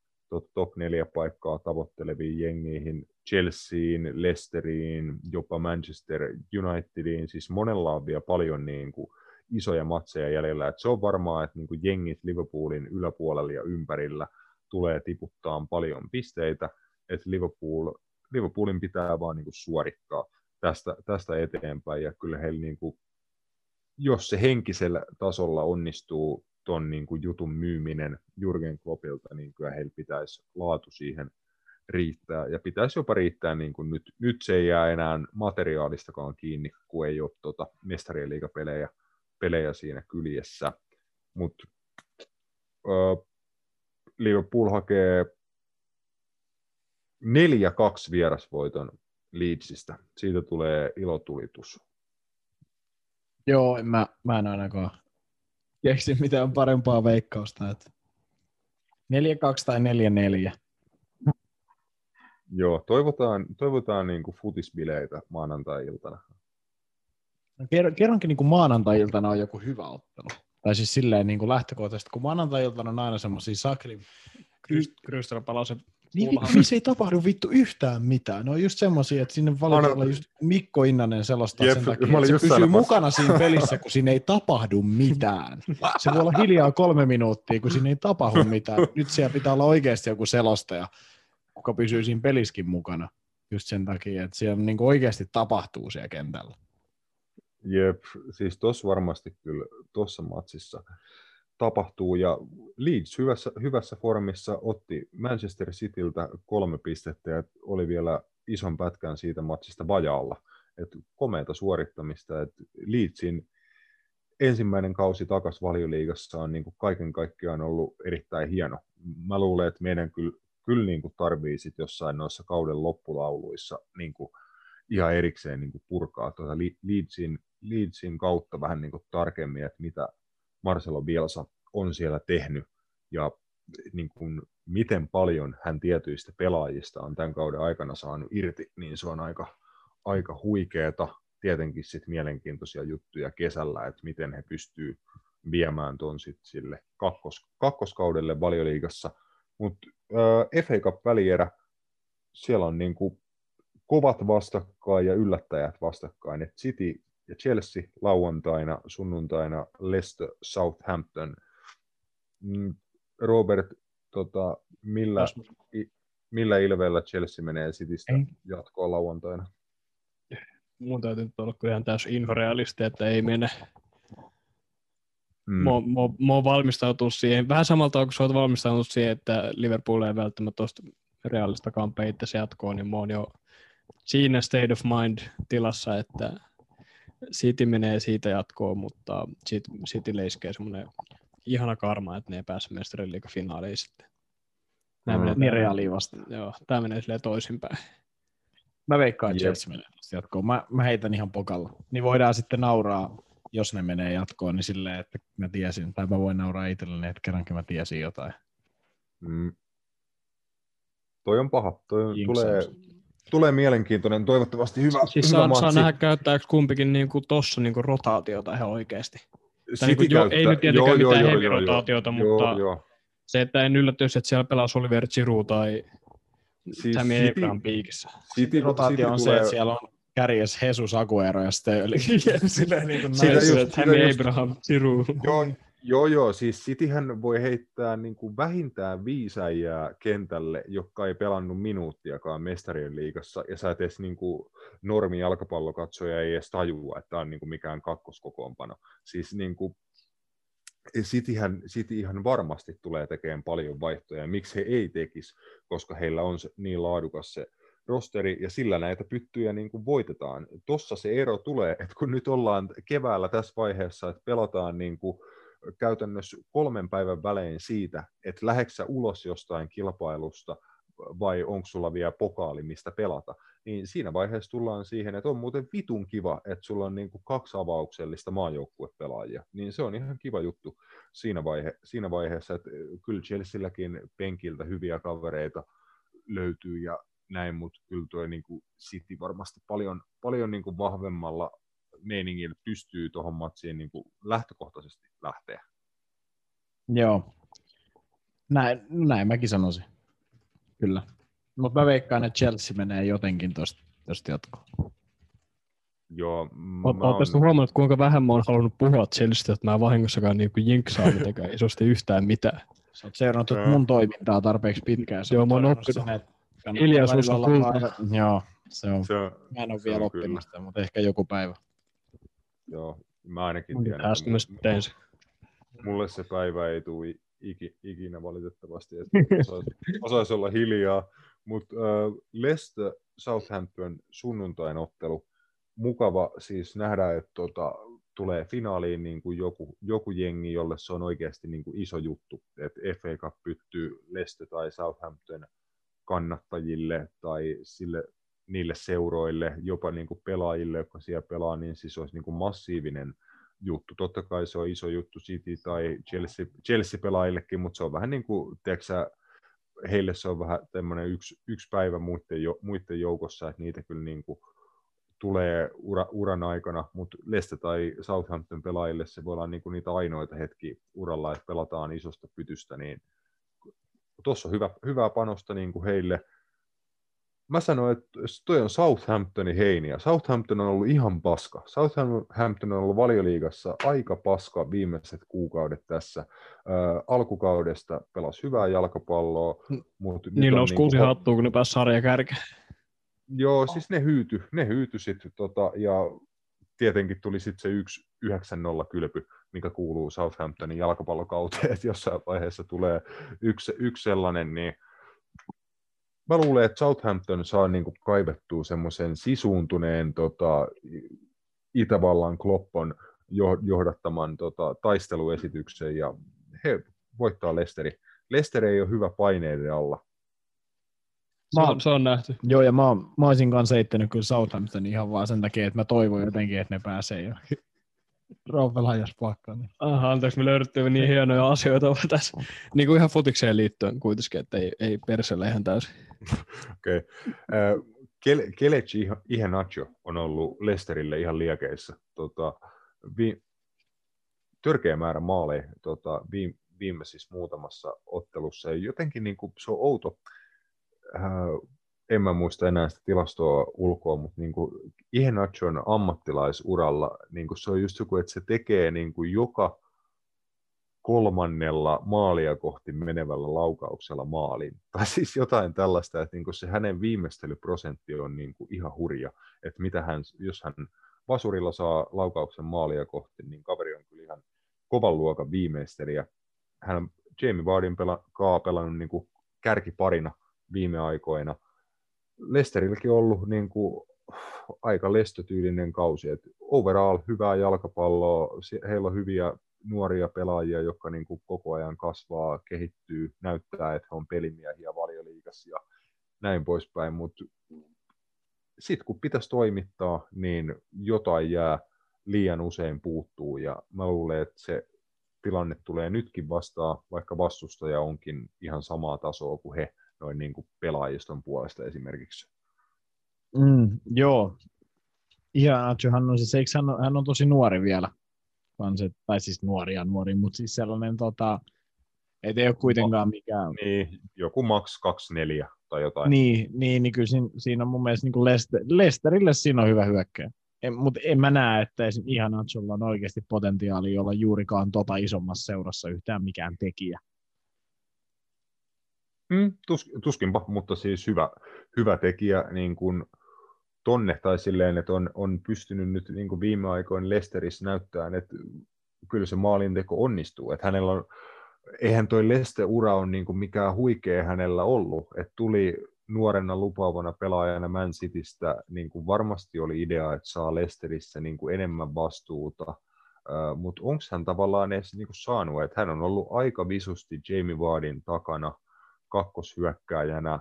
top 4 paikkaa tavoitteleviin jengiin, Chelseain, Leicesteriin, jopa Manchester Unitediin, siis monella on vielä paljon niin kuin isoja matseja jäljellä. Et se on varmaa, että niin kuin jengit Liverpoolin yläpuolella ja ympärillä tulee tiputtaa paljon pisteitä, että Liverpool, Liverpoolin pitää vaan niin kuin suorittaa tästä, tästä eteenpäin, ja kyllä heillä niin kuin, jos se henkisellä tasolla onnistuu ton niin kuin jutun myyminen Jurgen Kloppilta, niin kyllä heillä pitäisi laatu siihen riittää, ja pitäisi jopa riittää, niin kuin nyt, nyt se ei jää enää materiaalistakaan kiinni, kun ei ole tota mestarien liigapelejä pelejä siinä kyljessä. Mutta Liverpool hakee 4-2 vierasvoiton Leedsistä. Siitä tulee ilotulitus. Joo, en mä, mä en ainakaan keksi mitään parempaa veikkausta. Että 4-2 tai 4-4. Joo, toivotaan, toivotaan niin kuin futisbileitä maanantai-iltana. No, kerronkin niin kuin maanantai-iltana on joku hyvä ottelu. Tai siis silleen niin kuin lähtökohtaisesti, kun maanantai-iltana on aina semmoisia sakri... Krystal palasi niin, missä ei tapahdu vittu yhtään mitään. Ne on just semmoisia, että sinne valitaan just Mikko Innanen selostaa Jep, sen takia, että se pysyy sanomassa. mukana siinä pelissä, kun siinä ei tapahdu mitään. Se voi olla hiljaa kolme minuuttia, kun siinä ei tapahdu mitään. Nyt siellä pitää olla oikeasti joku selostaja, joka pysyy siinä peliskin mukana. Just sen takia, että siellä niin oikeasti tapahtuu siellä kentällä. Jep, siis tuossa varmasti kyllä tuossa matsissa tapahtuu ja Leeds hyvässä, hyvässä formissa otti Manchester Cityltä kolme pistettä ja oli vielä ison pätkän siitä matsista vajaalla. Et komeata suorittamista, että Leedsin ensimmäinen kausi takas valioliigassa on niin kuin kaiken kaikkiaan ollut erittäin hieno. Mä luulen, että meidän kyllä, kyllä niin kuin tarvii sit jossain noissa kauden loppulauluissa niin kuin ihan erikseen niin kuin purkaa tuota Leedsin, Leedsin kautta vähän niin kuin tarkemmin, että mitä Marcelo Bielsa on siellä tehnyt ja niin kuin, miten paljon hän tietyistä pelaajista on tämän kauden aikana saanut irti, niin se on aika, aika huikeeta. Tietenkin sit mielenkiintoisia juttuja kesällä, että miten he pystyy viemään tuon sille kakkos, kakkoskaudelle valioliigassa. Mutta äh, FA Cup-välierä, siellä on niinku kovat vastakkain ja yllättäjät vastakkain. Et City ja Chelsea lauantaina, sunnuntaina Leicester, Southampton. Mm, Robert, tota, millä, i, millä ilveellä Chelsea menee Citystä jatkoa lauantaina? Mun täytyy nyt olla ihan täysin inforealisti, että ei mene. Mm. Mä, mä, mä oon valmistautunut siihen, vähän samalta kuin sä oot valmistautunut siihen, että Liverpool ei välttämättä tuosta realista kampeita jatkoon, niin mä oon jo siinä state of mind tilassa, että City menee siitä jatkoon, mutta City, City leiskee semmoinen ihana karma, että ne ei pääse mestarien finaaliin sitten. Nämä mm. menee, niin reaaliin vasta. Joo, tämä menee silleen toisinpäin. Mä veikkaan, että Chelsea menee jatkoon. Mä, mä heitän ihan pokalla. Niin voidaan sitten nauraa, jos ne menee jatkoon, niin silleen, että mä tiesin. Tai mä voin nauraa itselleni, että kerrankin mä tiesin jotain. Mm. Toi on paha. Toi tulee, tulee mielenkiintoinen, toivottavasti hyvä, siis hyvä saa, matsi. saa nähdä käyttääkö kumpikin niin kuin tossa niin kuin rotaatiota ihan oikeasti. niin kuin, jo, ei nyt tietenkään joo, mitään joo, heavy-rotaatiota, joo, mutta joo, joo. se, että en yllättyisi, että siellä pelaa Oliver Giroud tai siis Tammy Abraham piikissä. City, rotaatio on tulee... se, että siellä on kärjes Jesus Aguero ja sitten silleen niin kuin nice, Tammy Abraham, Giroud. Joo, Joo, joo, siis Cityhän voi heittää niin kuin vähintään viisäjää kentälle, joka ei pelannut minuuttiakaan mestarien liigassa, ja sä et edes niin kuin, normi jalkapallokatsoja ei edes tajua, että tämä on niin kuin mikään kakkoskokoonpano. Siis niin kuin, Cityhän, City ihan varmasti tulee tekemään paljon vaihtoja, miksi he ei tekisi, koska heillä on se, niin laadukas se rosteri, ja sillä näitä pyttyjä niin kuin voitetaan. Tossa se ero tulee, että kun nyt ollaan keväällä tässä vaiheessa, että pelataan niin kuin käytännössä kolmen päivän välein siitä, että läheksä ulos jostain kilpailusta vai onko sulla vielä pokaali, mistä pelata, niin siinä vaiheessa tullaan siihen, että on muuten vitun kiva, että sulla on niin kuin kaksi avauksellista maajoukkuepelaajia, niin se on ihan kiva juttu siinä, vaihe, siinä vaiheessa, että kyllä Chelsealläkin penkiltä hyviä kavereita löytyy ja näin, mutta kyllä tuo niin kuin City varmasti paljon, paljon niin kuin vahvemmalla meiningillä pystyy tuohon matsiin niin kuin lähtökohtaisesti lähteä. Joo. Näin, näin mäkin sanoisin. Kyllä. Mutta mä veikkaan, että Chelsea menee jotenkin tuosta jatkoon. Joo. Oletko on... huomannut, kuinka vähän mä oon halunnut puhua Chelsea, että mä vahingossakaan niin jinksaa mitenkään isosti yhtään mitään. Sä oot seurannut mun toimintaa tarpeeksi pitkään. Joo, mä oon oppinut. Hiljaisuus on kulta. Joo, se on. Se on mä en ole vielä oppinut sitä, mutta ehkä joku päivä. Joo, mä ainakin tiedän. tein se. Mulle se päivä ei tule iki, ikinä valitettavasti, että osaisi, osaisi olla hiljaa. Mutta äh, Leicester Southampton sunnuntain ottelu, mukava siis nähdä, että tota, tulee finaaliin niin kuin joku, joku jengi, jolle se on oikeasti niin kuin iso juttu, että FA Cup pyttyy Leicester tai Southampton kannattajille tai sille niille seuroille, jopa niin kuin pelaajille, jotka siellä pelaa, niin siis olisi niin kuin massiivinen juttu. Totta kai se on iso juttu City tai Chelsea, Chelsea-pelaajillekin, mutta se on vähän niin kuin, tiedätkö, heille se on vähän tämmöinen yksi, yksi päivä muiden, jo, muiden joukossa, että niitä kyllä niin kuin tulee ura, uran aikana, mutta Leste tai Southampton pelaajille se voi olla niin kuin niitä ainoita hetki uralla, että pelataan isosta pytystä, niin tuossa on hyvä, hyvää panosta niin kuin heille, mä sanoin, että toi on Southamptonin heiniä. Southampton on ollut ihan paska. Southampton on ollut valioliigassa aika paska viimeiset kuukaudet tässä. Äh, alkukaudesta pelasi hyvää jalkapalloa. Mutta Niillä nousi kuusi niin hattua, kun ne pääsi sarja kärkeen. Joo, siis ne hyyty, ne hyyty sitten, tota, ja tietenkin tuli sitten se yksi 9-0 kylpy, mikä kuuluu Southamptonin jalkapallokauteen, että jossain vaiheessa tulee yksi, yksi sellainen, niin mä luulen, että Southampton saa niin kuin kaivettua semmoisen sisuuntuneen tota, Itävallan Kloppon johdattaman tota, taisteluesityksen ja he voittaa Lesteri. Lester ei ole hyvä paineiden alla. Se Mä- on, se on nähty. Joo, ja mä, mä olisin kanssa heittänyt kyllä Southampton ihan vaan sen takia, että mä toivon jotenkin, että ne pääsee jo Rauvelaajas pakkaan. Niin. Aha, anteeksi, me löydettiin niin hienoja asioita tässä. Niin kuin ihan futikseen liittyen kuitenkin, että ei, ei perselle ihan täysin. Okei. Okay. Kel- Kelechi Iheanacho on ollut Lesterille ihan liekeissä. Tota, vi- törkeä määrä maaleja tota, viime, viimeisissä muutamassa ottelussa. Ja jotenkin niin kuin, se on outo. Äh, en mä muista enää sitä tilastoa ulkoa, mutta niin kuin Ihenachon ammattilaisuralla niin kuin se on just joku, että se tekee niin kuin joka kolmannella maalia kohti menevällä laukauksella maalin. Tai siis jotain tällaista, että niin kuin se hänen viimeistelyprosentti on niin kuin ihan hurja. Että mitä hän, jos hän vasurilla saa laukauksen maalia kohti, niin kaveri on kyllä ihan kovan luokan viimeistelijä. Hän on Jamie Vardin pela, kaa pelannut niin kuin kärkiparina viime aikoina. Lesterilläkin ollut niin kuin, aika lestötyylinen kausi. Et overall hyvää jalkapalloa, heillä on hyviä nuoria pelaajia, jotka niin kuin koko ajan kasvaa, kehittyy, näyttää, että he on pelimiehiä valioliigassa ja näin poispäin, mutta sitten kun pitäisi toimittaa, niin jotain jää liian usein puuttuu ja mä luulen, että se tilanne tulee nytkin vastaan, vaikka vastustaja onkin ihan samaa tasoa kuin he noin niin kuin pelaajiston puolesta esimerkiksi. Mm, joo. Iheanacho, hän on siis, eikö hän, on, hän on tosi nuori vielä. Se, tai siis nuori ja nuori, mutta siis sellainen, tota, et ei ole kuitenkaan mikään Niin, joku max 24 tai jotain. Niin, niin, niin kyllä siinä, siinä on mun mielestä niin Lester, Lesterille siinä on hyvä hyökkäjä. Mutta en mä näe, että ihan Nacholla on oikeasti potentiaalia olla juurikaan tota isommassa seurassa yhtään mikään tekijä. Mm, tus, tuskinpa, mutta siis hyvä, hyvä tekijä niin kuin tonne tai silleen, että on, on pystynyt nyt niin kuin viime aikoina Lesterissä näyttämään, että kyllä se maalinteko onnistuu. Että hänellä on, eihän toi Leste-ura on niin kuin mikään huikea hänellä ollut, että tuli nuorena lupaavana pelaajana Man Citystä, niin kuin varmasti oli idea, että saa Lesterissä niin kuin enemmän vastuuta, uh, mutta onko hän tavallaan edes niin kuin saanut, että hän on ollut aika visusti Jamie Wardin takana, kakkoshyökkääjänä.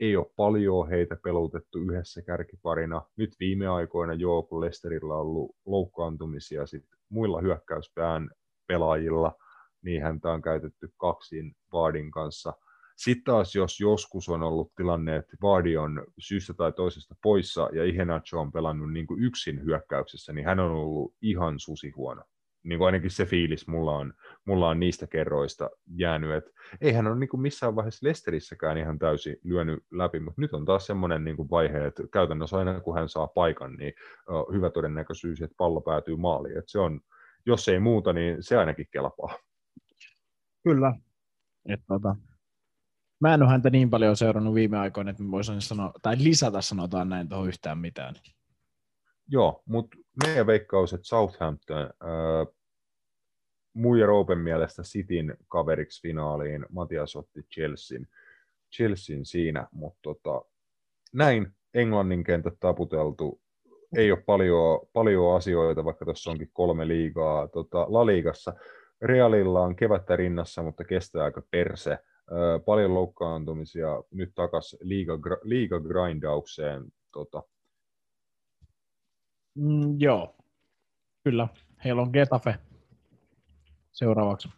Ei ole paljon heitä pelutettu yhdessä kärkiparina. Nyt viime aikoina joo, kun Lesterillä on ollut loukkaantumisia sit muilla hyökkäyspään pelaajilla, niin häntä on käytetty kaksin Vardin kanssa. Sitten taas, jos joskus on ollut tilanne, että Vardi on syystä tai toisesta poissa ja Ihenacho on pelannut niin kuin yksin hyökkäyksessä, niin hän on ollut ihan susihuono. Niin kuin ainakin se fiilis mulla on, mulla on niistä kerroista jäänyt, että eihän ole niin kuin missään vaiheessa Lesterissäkään ihan täysin lyönyt läpi, mutta nyt on taas semmoinen niin kuin vaihe, että käytännössä aina kun hän saa paikan, niin uh, hyvä todennäköisyys, että pallo päätyy maaliin. Että se on, jos ei muuta, niin se ainakin kelpaa. Kyllä. Et, tota, mä en ole häntä niin paljon seurannut viime aikoina, että mä voisin sanoa, tai lisätä sanotaan näin tuohon yhtään mitään. Joo, mutta meidän veikkaus, että Southampton äh, Muija Roopen mielestä Cityn kaveriksi finaaliin, Matias otti Chelsean, Chelsean siinä, mutta tota, näin Englannin kentät taputeltu. Ei ole paljon, paljon asioita, vaikka tuossa onkin kolme liigaa tota, La Ligassa. Realilla on kevättä rinnassa, mutta kestää aika perse. Ö, paljon loukkaantumisia, nyt takas liiga, liiga grindaukseen. Tota, Mm, joo, kyllä. Heillä on Getafe seuraavaksi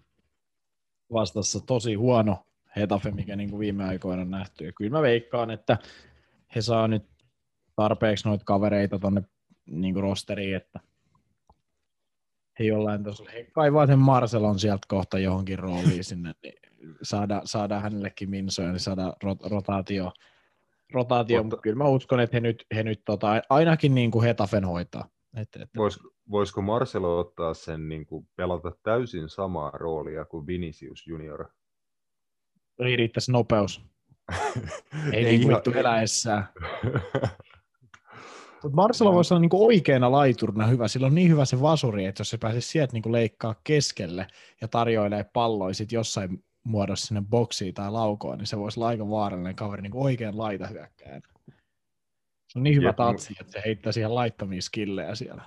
vastassa tosi huono Hetafe, mikä niin kuin viime aikoina on nähty. Ja kyllä mä veikkaan, että he saa nyt tarpeeksi noita kavereita tuonne niin rosteriin, että he jollain tasolla, he kaivaa sen Marcelon sieltä kohta johonkin rooliin sinne, niin saada, saada hänellekin minsoja, niin saada rot, rotaatio, rotaatio mutta kyllä mä uskon, että he nyt, he nyt tota, ainakin niin kuin Hetafen hoitaa. Että, että... Vois, voisiko Marcelo ottaa sen niin kuin pelata täysin samaa roolia kuin Vinicius Junior? Ei riittäisi nopeus. Ei, niin vittu eläessään. Mutta Marcelo voisi olla niinku oikeana laiturina hyvä. Sillä on niin hyvä se vasuri, että jos se pääsisi sieltä niinku leikkaa keskelle ja tarjoilee palloja sit jossain muodossa sinne boksiin tai laukoon, niin se voisi olla aika vaarallinen kaveri niinku oikein laita hyökkään. Se on niin hyvä Jep, tatsi, että se heittää siihen laittomia skillejä siellä.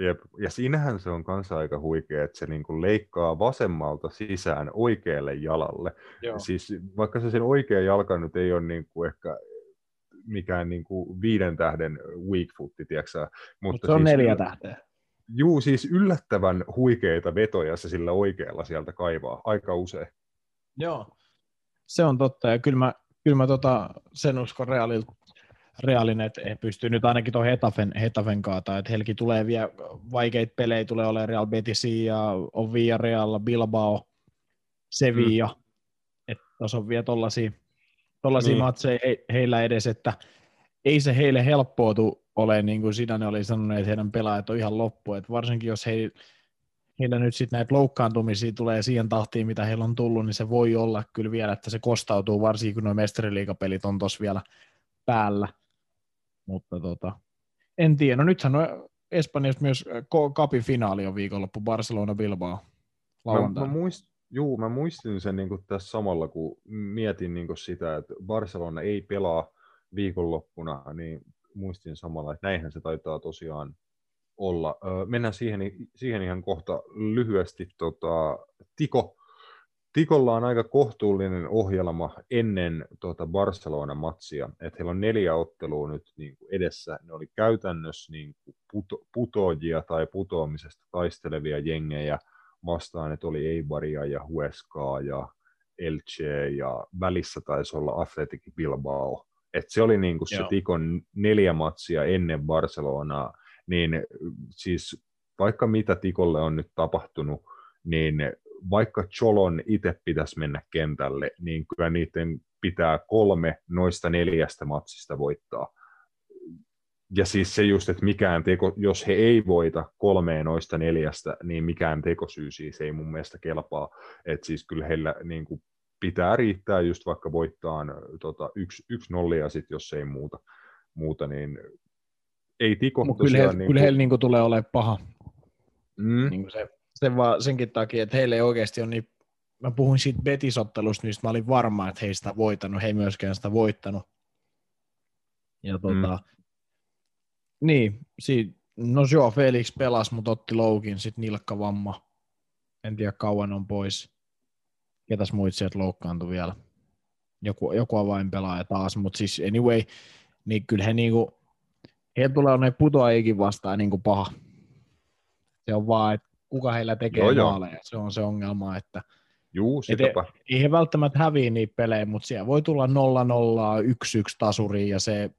Jep. Ja siinähän se on kanssa aika huikea, että se niinku leikkaa vasemmalta sisään oikealle jalalle. Joo. Siis vaikka se sen oikea jalka nyt ei ole niinku ehkä mikään niinku viiden tähden weak footti, tiedätkö Mutta se on siis neljä tähteä. Juu, siis yllättävän huikeita vetoja se sillä oikealla sieltä kaivaa, aika usein. Joo. Se on totta, ja kyllä mä, kyllä mä tota, sen uskon Realilta, Realin, että he pystyy nyt ainakin tuon Hetafen, Hetafen kaata, että heilläkin tulee vielä vaikeita pelejä, tulee olemaan Real Betisi ja on Villarreal, Bilbao, Sevilla, mm. että tuossa on vielä tollaisia, tollaisia Niin. matseja he, heillä edes, että ei se heille helppoutu ole, niin kuin Sidane oli sanonut, että heidän pelaajat on ihan loppu, että varsinkin jos he, heillä nyt sitten näitä loukkaantumisia tulee siihen tahtiin, mitä heillä on tullut, niin se voi olla kyllä vielä, että se kostautuu, varsinkin kun nuo mestariliigapelit on tuossa vielä päällä. Mutta tota, en tiedä. No nythän on Espanjassa myös Ko- Cupin finaali on viikonloppu, Barcelona Bilbao Mä, mä, muist, juu, mä muistin sen niin tässä samalla, kun mietin niin sitä, että Barcelona ei pelaa viikonloppuna, niin muistin samalla, että näinhän se taitaa tosiaan olla. Mennään siihen, siihen ihan kohta lyhyesti. Tota, Tiko, Tikolla on aika kohtuullinen ohjelma ennen tuota Barcelona-matsia, että heillä on neljä ottelua nyt niin kuin edessä. Ne oli käytännössä niin kuin puto, putoajia tai putoamisesta taistelevia jengejä vastaan, että oli Eibaria ja Hueskaa ja Elche ja välissä taisi olla Athletic Bilbao. Et se oli niin kuin se. Tikon neljä matsia ennen Barcelonaa, niin siis vaikka mitä Tikolle on nyt tapahtunut, niin vaikka Cholon itse pitäisi mennä kentälle, niin kyllä niiden pitää kolme noista neljästä matsista voittaa. Ja siis se just, että mikään teko, jos he ei voita kolmeen noista neljästä, niin mikään tekosyy siis ei mun mielestä kelpaa. Että siis kyllä heillä niin kuin pitää riittää just vaikka voittaa tota, yksi, yksi nollia sit, jos ei muuta, muuta niin ei Tiko Mutta kyllä, heillä, niin kyllä kuin- heillä niinku tulee olemaan paha. mm, Niin kuin se, se vaan senkin takia, että heille ei oikeasti on niin, mä puhuin siitä Betisottelusta, niin mä olin varma, että he ei sitä voittanut, he ei myöskään sitä voittanut. Ja tota, mm. niin, siitä, no joo, Felix pelasi, mutta otti loukin, sitten nilkkavamma. En tiedä kauan on pois. Ketäs muut sieltä loukkaantui vielä? Joku, joku avainpelaaja taas, mutta siis anyway, niin kyllä he niinku, heillä tulee ne putoajikin vastaan niinku paha. Se on vaan, että kuka heillä tekee Joo, joo. maaleja. Se on se ongelma, että juu, Et sitäpä. ei he välttämättä häviä niitä pelejä, mutta siellä voi tulla 0-0, 1-1 tasuri ja se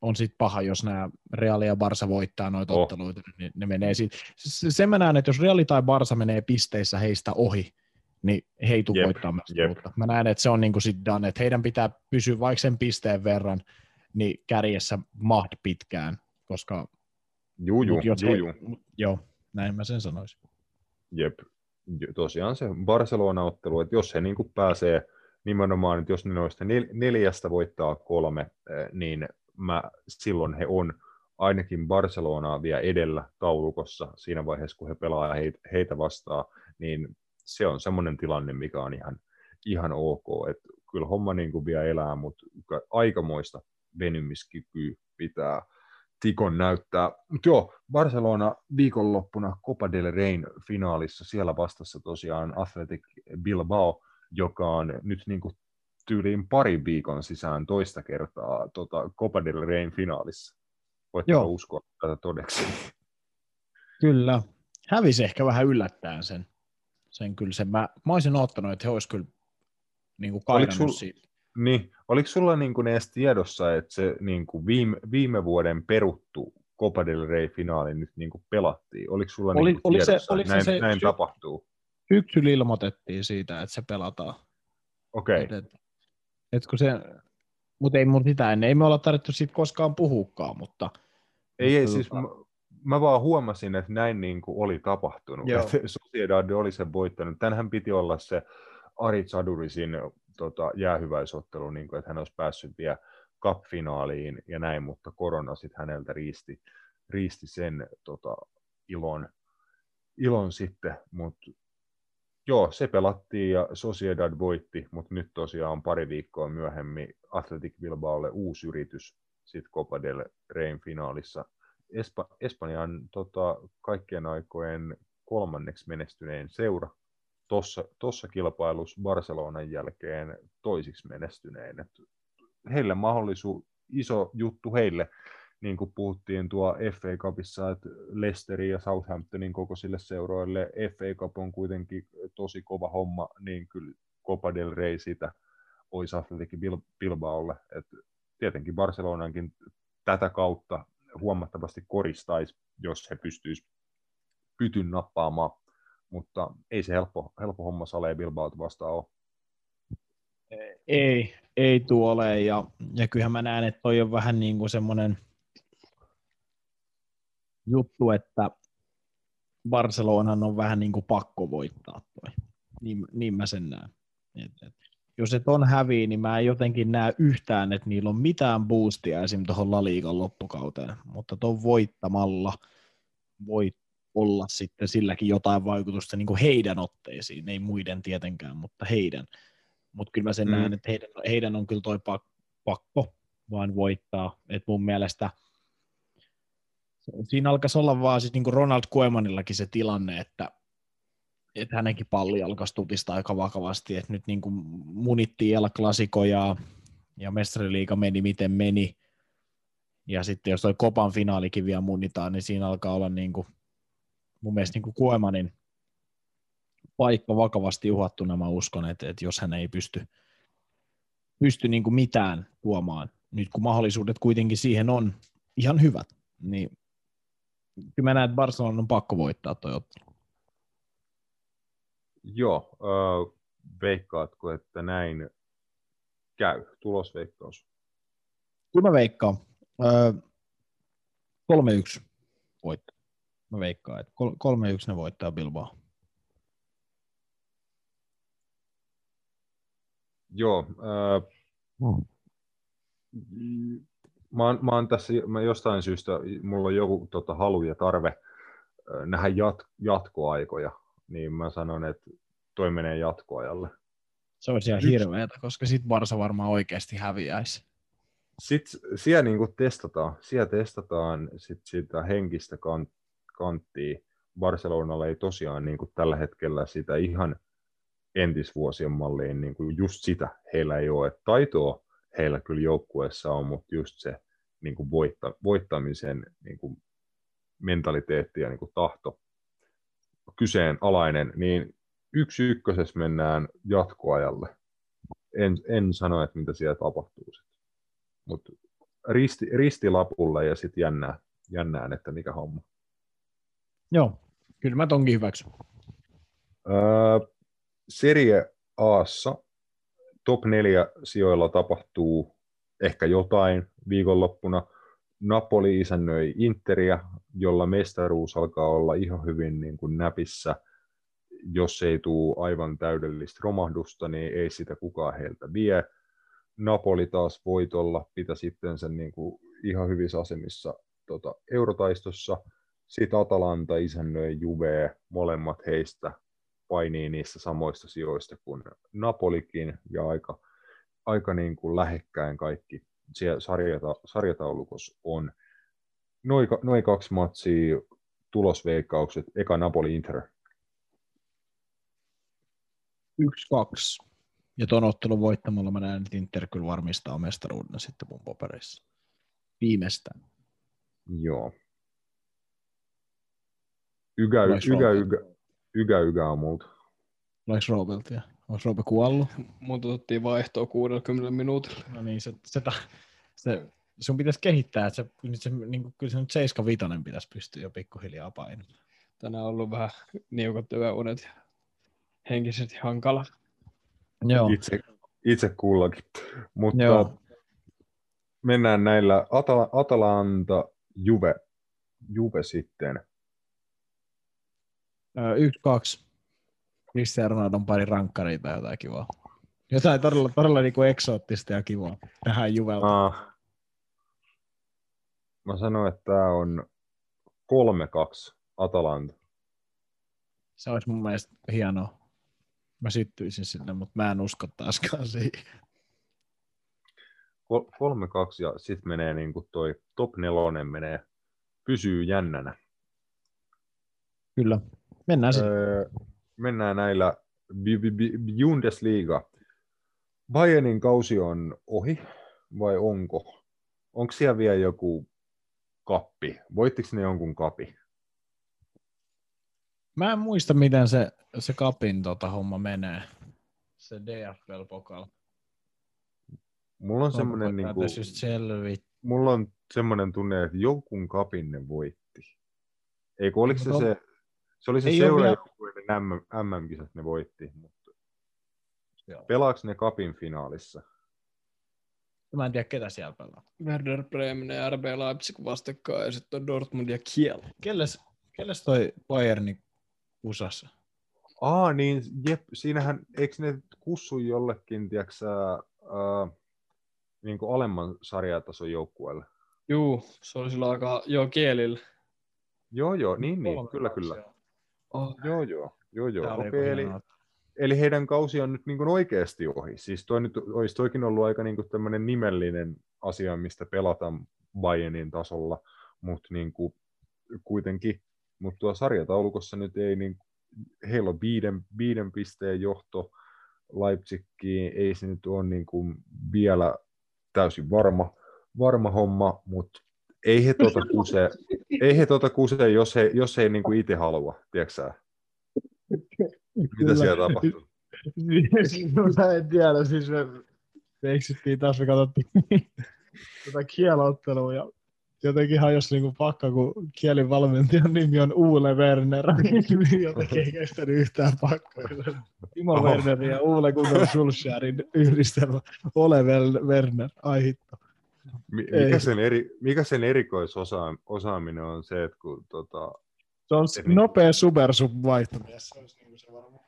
on sitten paha, jos nämä Real ja Barsa voittaa noita Oh. otteluita, niin ne menee siitä. Se, sen mä näen, että jos Real tai Barsa menee pisteissä heistä ohi, niin he ei tule voittaa mestaruutta. Mä näen, että se on niin kuin sit done, että heidän pitää pysyä vaikka sen pisteen verran niin kärjessä mahd pitkään, koska Juu, juu, juu, he, juu. joo, näin mä sen sanoisin. Jep. Tosiaan se Barcelona-ottelu, että jos he niin kuin pääsee nimenomaan, että jos ne noista nel- neljästä voittaa kolme, eh, niin mä, silloin he on ainakin Barcelonaa vielä edellä taulukossa siinä vaiheessa, kun he pelaa heitä, heitä vastaan, niin se on semmoinen tilanne, mikä on ihan, ihan ok. Et kyllä homma niin kuin vielä elää, mutta aikamoista venymiskykyä pitää Tikon näyttää. Mutta joo, Barcelona viikonloppuna Copa del Reyn finaalissa, siellä vastassa tosiaan Athletic Bilbao, joka on nyt niin kuin tyyliin parin viikon sisään toista kertaa tota Copa del Reyn finaalissa. Voitteko Joo. uskoa tätä todeksi? Kyllä. Hävisi ehkä vähän yllättäen sen. sen kyllä sen. Mä, mä olisin ottanut, että he olisi kyllä niin kuin sul- siitä. Niin, oliko sulla niin kuin edes tiedossa, että se niin kuin viime, viime vuoden peruttu Copa del Rey finaali nyt niin kuin pelattiin? Oliko sulla Oli- niin kuin oli se- tiedossa, oliko että se näin, se näin sy- tapahtuu? Syksyllä ilmoitettiin siitä, että se pelataan. Okei, Et, et, et kun se, mutta ei mun sitä ennen, ei me olla tarvittu siitä koskaan puhukaan, mutta ei, ei siis tota- mä, mä vaan huomasin, että näin niin kuin oli tapahtunut. Joo. Että Sociedad oli sen voittanut. Tänhän piti olla se Ari Zadurisin tota, jäähyväisottelu, niin kuin, että hän olisi päässyt vielä cup-finaaliin ja näin, mutta korona sitten häneltä riisti, riisti sen tota, ilon, ilon sitten, mutta joo, se pelattiin ja Sociedad voitti, mutta nyt tosiaan pari viikkoa myöhemmin Athletic Bilbaolle uusi yritys sitten Copa del Reyn finaalissa Espa- Espanjan tota, kaikkien aikojen kolmanneksi menestynein seura. Tossa, tossa kilpailussa Barcelonan jälkeen toisiksi menestynein. Et heille mahdollisuus, iso juttu heille, niin kuin puhuttiin tuo FA Cupissa, että Leicesterin ja Southamptonin kokoisille seuroille FA Cup on kuitenkin tosi kova homma, niin kyllä Copa del Rey sitä olisi Atletikin Bilbaolle. Et tietenkin Barcelonankin tätä kautta huomattavasti koristaisi, jos he pystyisivät pytyn nappaamaan, mutta ei se helppo, helppo homma Sale Bilbaota vastaan ole. Ei, ei tuole, ja, ja kyllähän mä näen, että toi on vähän niin kuin semmoinen juttu, että Barcelonan on vähän niin kuin pakko voittaa toi. Niin, niin mä sen näen. Et, et, jos et on häviä, niin mä en jotenkin näe yhtään, että niillä on mitään boostia esim. tuohon Laliikan loppukauteen, mutta tuon voittamalla voi olla sitten silläkin jotain vaikutusta niin kuin heidän otteisiin, ei muiden tietenkään, mutta heidän. Mutta kyllä mä sen mm. näen, että heidän, heidän on kyllä toi pakko vaan voittaa. Et mun mielestä siinä alkaisi olla vaan siis niin kuin Ronald Koemanillakin se tilanne, että että hänenkin palli alkaa tutista aika vakavasti, että nyt niin kuin munittiin El Clasico ja, ja Mestariliiga meni miten meni, ja sitten jos toi Kopan finaalikin vielä munitaan, niin siinä alkaa olla niin kuin, mun mielestä niin kuin Kuemanin paikka vakavasti uhattuna, mä uskon, että, että jos hän ei pysty, pysty niin kuin mitään tuomaan, nyt kun mahdollisuudet kuitenkin siihen on ihan hyvät, niin kyllä mä näen, että Barcelona on pakko voittaa toi ottelu. Joo, äh, veikkaatko, että näin käy? Tulosveikkaus. Kyllä mä veikkaan. Äh, 3-1 voittaa. Mä veikkaan, että 3-1 ne voittaa Bilbao. Joo. Äh, hmm. mä, oon, mä oon tässä mä jostain syystä, mulla on joku tota, halu ja tarve nähdä jat, jatkoaikoja niin mä sanon, että toi menee jatkoajalle. Se olisi ihan hirveetä, koska sit Barsa varmaan oikeasti häviäisi. Sitten siellä niin testataan, siellä testataan sit sitä henkistä kanttia. Barcelonalla ei tosiaan niin kuin tällä hetkellä sitä ihan entisvuosien malliin, niin kuin just sitä heillä ei ole. taitoa heillä kyllä joukkueessa on, mutta just se niin kuin voitta, voittamisen niin kuin mentaliteetti ja niin kuin tahto kyseenalainen, niin yksi ykkösessä mennään jatkoajalle. En, en sano, että mitä siellä tapahtuu. Mutta risti, ristilapulle ja sitten jännää, jännään, että mikä homma. Joo, kyllä mä tonkin hyväksyn. Öö, Serie Aassa top 4 sijoilla tapahtuu ehkä jotain viikonloppuna. Napoli isännöi Interia, jolla mestaruus alkaa olla ihan hyvin niin kuin näpissä. Jos ei tule aivan täydellistä romahdusta, niin ei sitä kukaan heiltä vie. Napoli taas voitolla pitää sitten sen niin kuin ihan hyvissä asemissa tota, eurotaistossa. Sitten Atalanta isännöi Juve, molemmat heistä painii niissä samoista sijoista kuin Napolikin ja aika, aika niin kuin lähekkäin kaikki siellä sarjata, sarjataulukossa on. Noin, noi kaksi matsia, tulosveikkaukset, eka Napoli Inter. Yksi, kaksi. Ja tuon ottelun voittamalla mä näen, että Inter kyllä varmistaa mestaruuden sitten mun paperissa. Viimeistään. Joo. Ygä, ygä, ygä, ygä, ygä, ygä on multa. Oliko Roobeltia? Onko Roope kuollut? Mun otettiin vaihtoa 60 minuutilla. No niin, se, se, se, sun pitäisi kehittää, että se, se, niin kuin, kyllä se nyt 7 pitäisi pystyä jo pikkuhiljaa painamaan. Tänään on ollut vähän niukat työunet ja henkisesti hankala. Joo. Itse, itse kullakin. Mutta Joo. mennään näillä Atal- Atalanta, Juve, Juve sitten. Yksi, kaksi. Cristiano Ronaldon pari rankkaria tai jotain kivaa. Jotain todella, todella niin kuin eksoottista ja kivaa tähän Juvelta. Ah. Mä sanoin, että tämä on 3-2 Atalanta. Se olisi mun mielestä hienoa. Mä syttyisin sinne, mutta mä en usko taaskaan siihen. 3-2 ja sitten menee niin kuin toi top nelonen menee pysyy jännänä. Kyllä. Mennään sitten. Öö, mennään näillä Bundesliga. Bayernin kausi on ohi, vai onko? Onko siellä vielä joku kappi? Voittiko ne jonkun kapi? Mä en muista, miten se, se kapin tota, homma menee. Se DFL-pokal. Mulla on semmoinen, niin kuin, just selvit. mulla on semmoinen tunne, että jonkun kapin ne voitti. Eikö, oliko se No, se, se oli se seurajoukkueiden MM-kisat ne voitti, mutta pelaako ne kapin finaalissa? Mä en tiedä, ketä siellä pelaa. Werder Bremen ja RB Leipzig vastakkain ja sitten on Dortmund ja Kiel. Kelles, kelles toi Bayerni USAssa? Aa, niin jep, siinähän, eikö ne kussu jollekin, tiedätkö ää, niin kuin alemman sarjatason joukkueelle? Juu, se oli sillä aika jo kielillä. Joo, joo, niin, niin, kyllä, kyllä. Oh. Joo, joo, joo, joo. Okei, joku eli, eli heidän kausi on nyt niin kuin oikeasti ohi. Siis toi nyt, olisi toikin ollut aika niin kuin tämmöinen nimellinen asia, mistä pelataan Bayernin tasolla, mutta niin kuin kuitenkin. Mutta tuo sarjataulukossa nyt ei, niin, heillä on viiden, viiden pisteen johto Leipzigiin, ei se nyt ole niin kuin vielä täysin varma, varma homma, mutta ei he tuota kuse, ei he tuota kuse jos he, jos he ei niin kuin itse halua, tiedätkö? Mitä Kyllä. siellä tapahtuu? Mä en tiedä, siis me, me eksyttiin taas, me katsottiin tätä kielottelua ja jotenkin hajosi niinku pakka, kun kielin valmentajan nimi on Uule Werner. Jotenkin ei kestänyt yhtään pakkoa. Timo. Werner ja Uule Gunnar Solskjaerin yhdistelmä. Ole Werner. Ai hitto. Mikä, sen eri, mikä sen erikoisosaaminen on se, että kun tota, Se on niin- nopea supersub vaihtomies. Se olisi niinku se varmaan.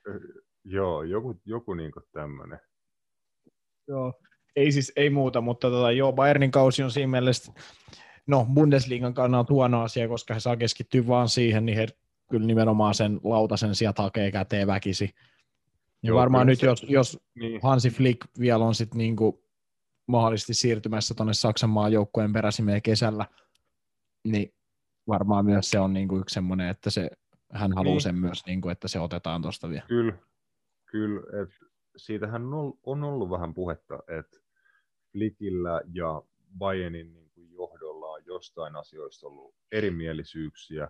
joo, joku, joku niinku tämmöinen. Joo. Ei siis, ei muuta, mutta tota, joo, Bayernin kausi on siinä mielessä, no Bundesliigan kannalta huono asia, koska he saa keskittyä vaan siihen, niin he kyllä nimenomaan sen lautasen sieltä hakee käteen väkisi. Ja Joo, varmaan nyt, se- jos, jos Niin, Hansi Flick vielä on sitten niinku mahdollisesti siirtymässä tuonne Saksan maajoukkueen peräsimeen kesällä, niin varmaan myös se on niinku yksi semmoinen, että se, hän haluaa Niin. sen myös, niinku, että se otetaan tuosta vielä. kyllä, kyllä että siitähän on ollut, vähän puhetta, että Flickillä ja Bayernin niin kuin johdolla on jostain asioista ollut erimielisyyksiä.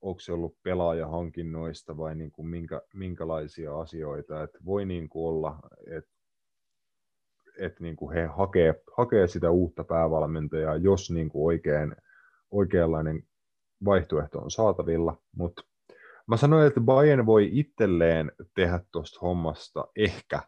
Onko se ollut pelaajahankinnoista vai niin kuin minkä, minkälaisia asioita. Et voi niin kuin olla, että et niin kuin he hakee, hakee sitä uutta päävalmentajaa, jos niin kuin oikein, oikeanlainen vaihtoehto on saatavilla. Mutta mä sanoin, että Bayern voi itselleen tehdä tuosta hommasta ehkä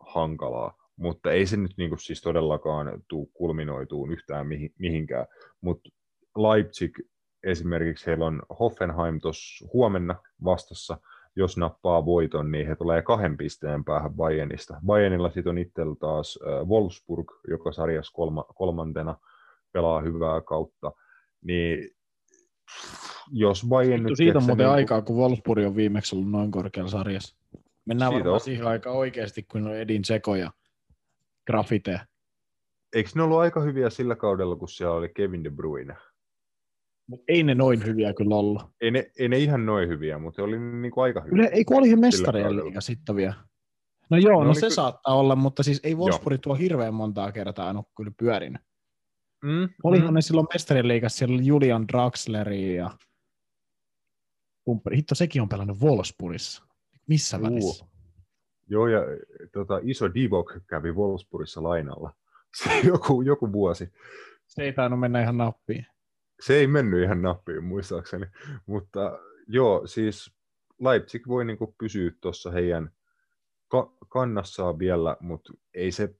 hankalaa, mutta ei se nyt niinku siis todellakaan tuu kulminoituun yhtään mihin, mihinkään. Mutta Leipzig esimerkiksi, heillä on Hoffenheim tuossa huomenna vastassa, jos nappaa voiton, niin he tulee kahden pisteen päähän Bayernista. Bayernilla sitten on itsellä taas Wolfsburg, joka sarjassa kolma, kolmantena pelaa hyvää kautta. Niin jos Bayern Vittu, nyt... siitä on muuten niinku- aikaa, kun Wolfsburg on viimeksi ollut noin korkealla sarjassa. Mennään Siitä varmaan on. siihen aikaan oikeasti, kun on Edin Seko ja Grafite. Eikö ne ollut aika hyviä sillä kaudella, kun siellä oli Kevin De Bruyne? Mutta ei ne noin hyviä kyllä ollut. Ei ne, ei ne ihan noin hyviä, mutta oli niin kuin aika hyviä. Yle, ei kun olihan liiga sitten vielä. No joo, no, No se ky- saattaa olla, mutta siis ei Wolfsburg tuo hirveän montaa kertaa en ole kyllä pyörinyt. Mm, Olihan mm. ne silloin mestarien liigassa, siellä oli Julian Draxleri ja Pumpperi. Hitto, sekin on pelannut Wolfsburgissa. Missä Juu. välissä? Joo, ja tota, iso Divok kävi Wolfsburgissa lainalla. Se joku, joku vuosi. Se ei tainnut mennä ihan nappiin. Se ei mennyt ihan nappiin muistaakseni, mutta joo, siis Leipzig voi niin pysyä tuossa heidän ka- kannassaan vielä, mutta ei se,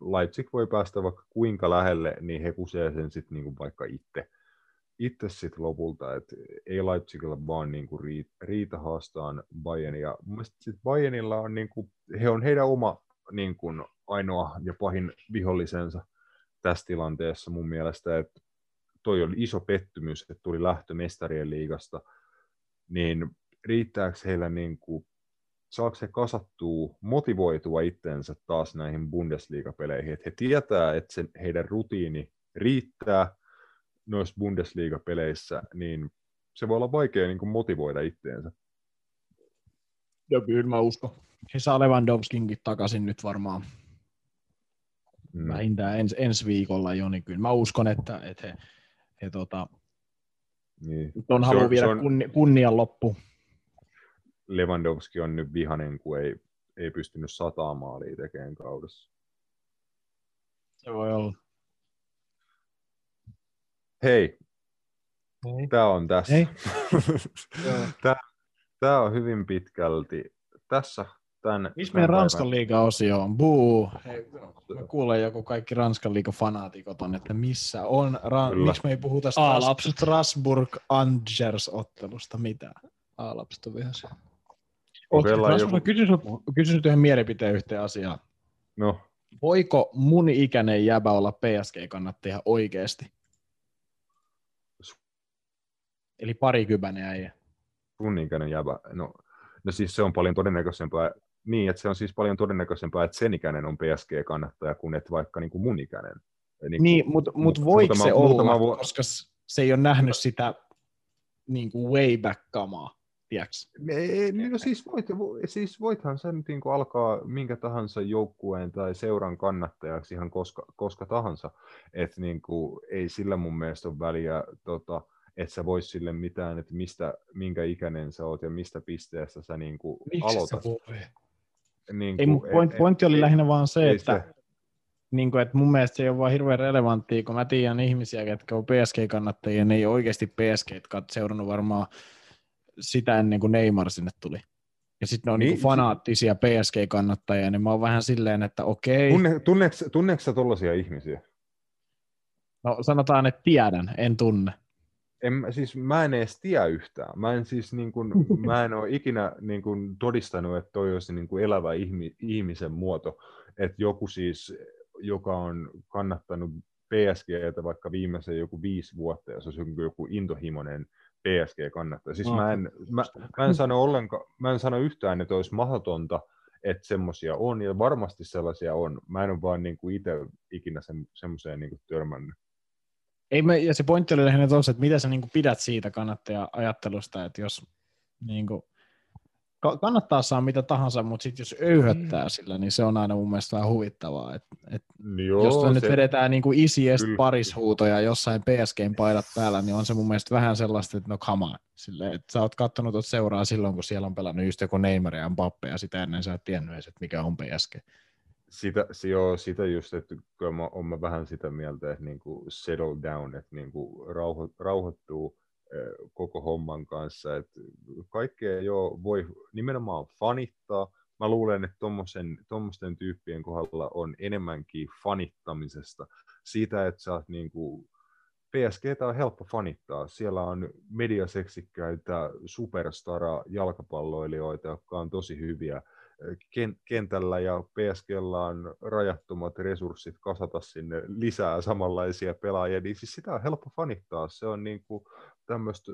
Leipzig voi päästä vaikka kuinka lähelle, niin he kusee sen sitten niin vaikka itse, itse sit lopulta, että ei Leipzigillä vaan niin kuin riita, riita haastaan Bayernia. Mun mielestä sit Bayernilla on, niin kuin, he on heidän oma niin kuin ainoa ja pahin vihollisensa tässä tilanteessa mun mielestä, että toi oli iso pettymys, että tuli lähtö mestarien liigasta, niin riittääkö heillä niin kuin, saako he kasattua, motivoitua itsensä taas näihin Bundesliga-peleihin, että he tietää, että se heidän rutiini riittää, noissa Bundesliga-peleissä, niin se voi olla vaikea niin kuin motivoida itteensä. Joo, kyllä mä uskon. He saa Lewandowskinkin takaisin nyt varmaan mm. vähintään ens, ensi viikolla jo, niin kyllä mä uskon, että, että he, he tota, niin. on haluaa viedä on... kunni, kunnian loppu. Lewandowski on nyt vihanen, kun ei, ei pystynyt sataa maalia tekemään kaudessa. Se voi olla. Hei, Hei. tämä on tässä. Hei. tämä, tämä on hyvin pitkälti tässä tämän... Missä meidän Ranskan liiga-osio on? Buu! Hei, mä kuulen joku kaikki Ranskan liiga-fanaatikot on, että missä on... Ra- miksi me ei puhuta Stras- Strasbourg-Angers-ottelusta mitään? A-lapset on. Joku... Kysyn, kysyn yhden mielipiteen yhteen asiaan. No. Voiko mun ikäinen jäbä olla PSG-kannattaja oikeasti? Eli parikypäinen äijä. Sun ikäinen jäbä. No, no siis se on paljon todennäköisempää, niin, että se on siis paljon todennäköisempää, että sen ikäinen on PSG-kannattaja kuin että vaikka niin kuin mun ikäinen. Niin, niin mutta mut voiko muutama, se olla, vu- koska se ei ole nähnyt sitä niin kuin way back-kamaa, Ei, no siis, voit, siis voithan sen niin kuin alkaa minkä tahansa joukkueen tai seuran kannattajaksi ihan koska, koska tahansa. Että niin kuin, ei sillä mun mielestä ole väliä tota, että sä vois sille mitään, että mistä, minkä ikäinen sä oot ja mistä pisteestä sä niin kuin aloitat. Niin kuin, ei, point, pointti oli ei, lähinnä vaan se, että, se... Niin kuin, että mun mielestä se ei ole vaan hirveän relevanttia, kun mä tiedän ihmisiä, jotka on PSG-kannattajia, ne ei oikeasti PSG seurannut varmaan sitä ennen kuin Neymar sinne tuli. Ja sitten ne on niin, niin fanaattisia PSG-kannattajia, niin mä oon vähän silleen, että okei. Tunne, tunneeko, tunneeko sä tollaisia ihmisiä? No sanotaan, että tiedän, en tunne en, siis mä en edes tiedä yhtään. Mä en, siis, niin kun, mä en ole ikinä niin kun, todistanut, että toi olisi niin elävä ihmi, ihmisen muoto. Että joku siis, joka on kannattanut PSGtä vaikka viimeisen joku viisi vuotta, ja se olisi joku intohimoinen PSG-kannattaja. Siis mä, en, mä, mä, en sano ollenkaan, mä en sano yhtään, että olisi mahdotonta, että semmoisia on, ja varmasti sellaisia on. Mä en ole vaan niin kuin itse ikinä se, semmoiseen niin kuin törmännyt. Ei me, ja se pointti oli lähinnä tuossa, että mitä sä niin pidät siitä kannattaja-ajattelusta, että jos niin kuin, kannattaa saa mitä tahansa, mutta sitten jos öyhöttää mm. sillä, niin se on aina mun mielestä vähän huvittavaa. Et, et Joo, jos se, nyt vedetään niin kuin isiest parishuutoja jossain PSGn paidat päällä, niin on se mun mielestä vähän sellaista, että no come on. Sille, että sä oot kattonut tuota seuraa silloin, kun siellä on pelannut just joku Neymar ja Mbappe, ja sitä ennen sä et tiennyt edes, että mikä on PSG sitä, joo, sitä just, että kyllä mä, olen mä vähän sitä mieltä, että niin kuin settle down, että niin kuin rauho, rauhoittuu koko homman kanssa. Että kaikkea jo voi nimenomaan fanittaa. Mä luulen, että tuommoisten tyyppien kohdalla on enemmänkin fanittamisesta. Siitä, että sä oot kuin, PSG on helppo fanittaa. Siellä on mediaseksikkäitä superstara jalkapalloilijoita, jotka on tosi hyviä kentällä ja PSGllä on rajattomat resurssit kasata sinne lisää samanlaisia pelaajia, niin siis sitä on helppo fanittaa. Se on niin kuin tämmöistä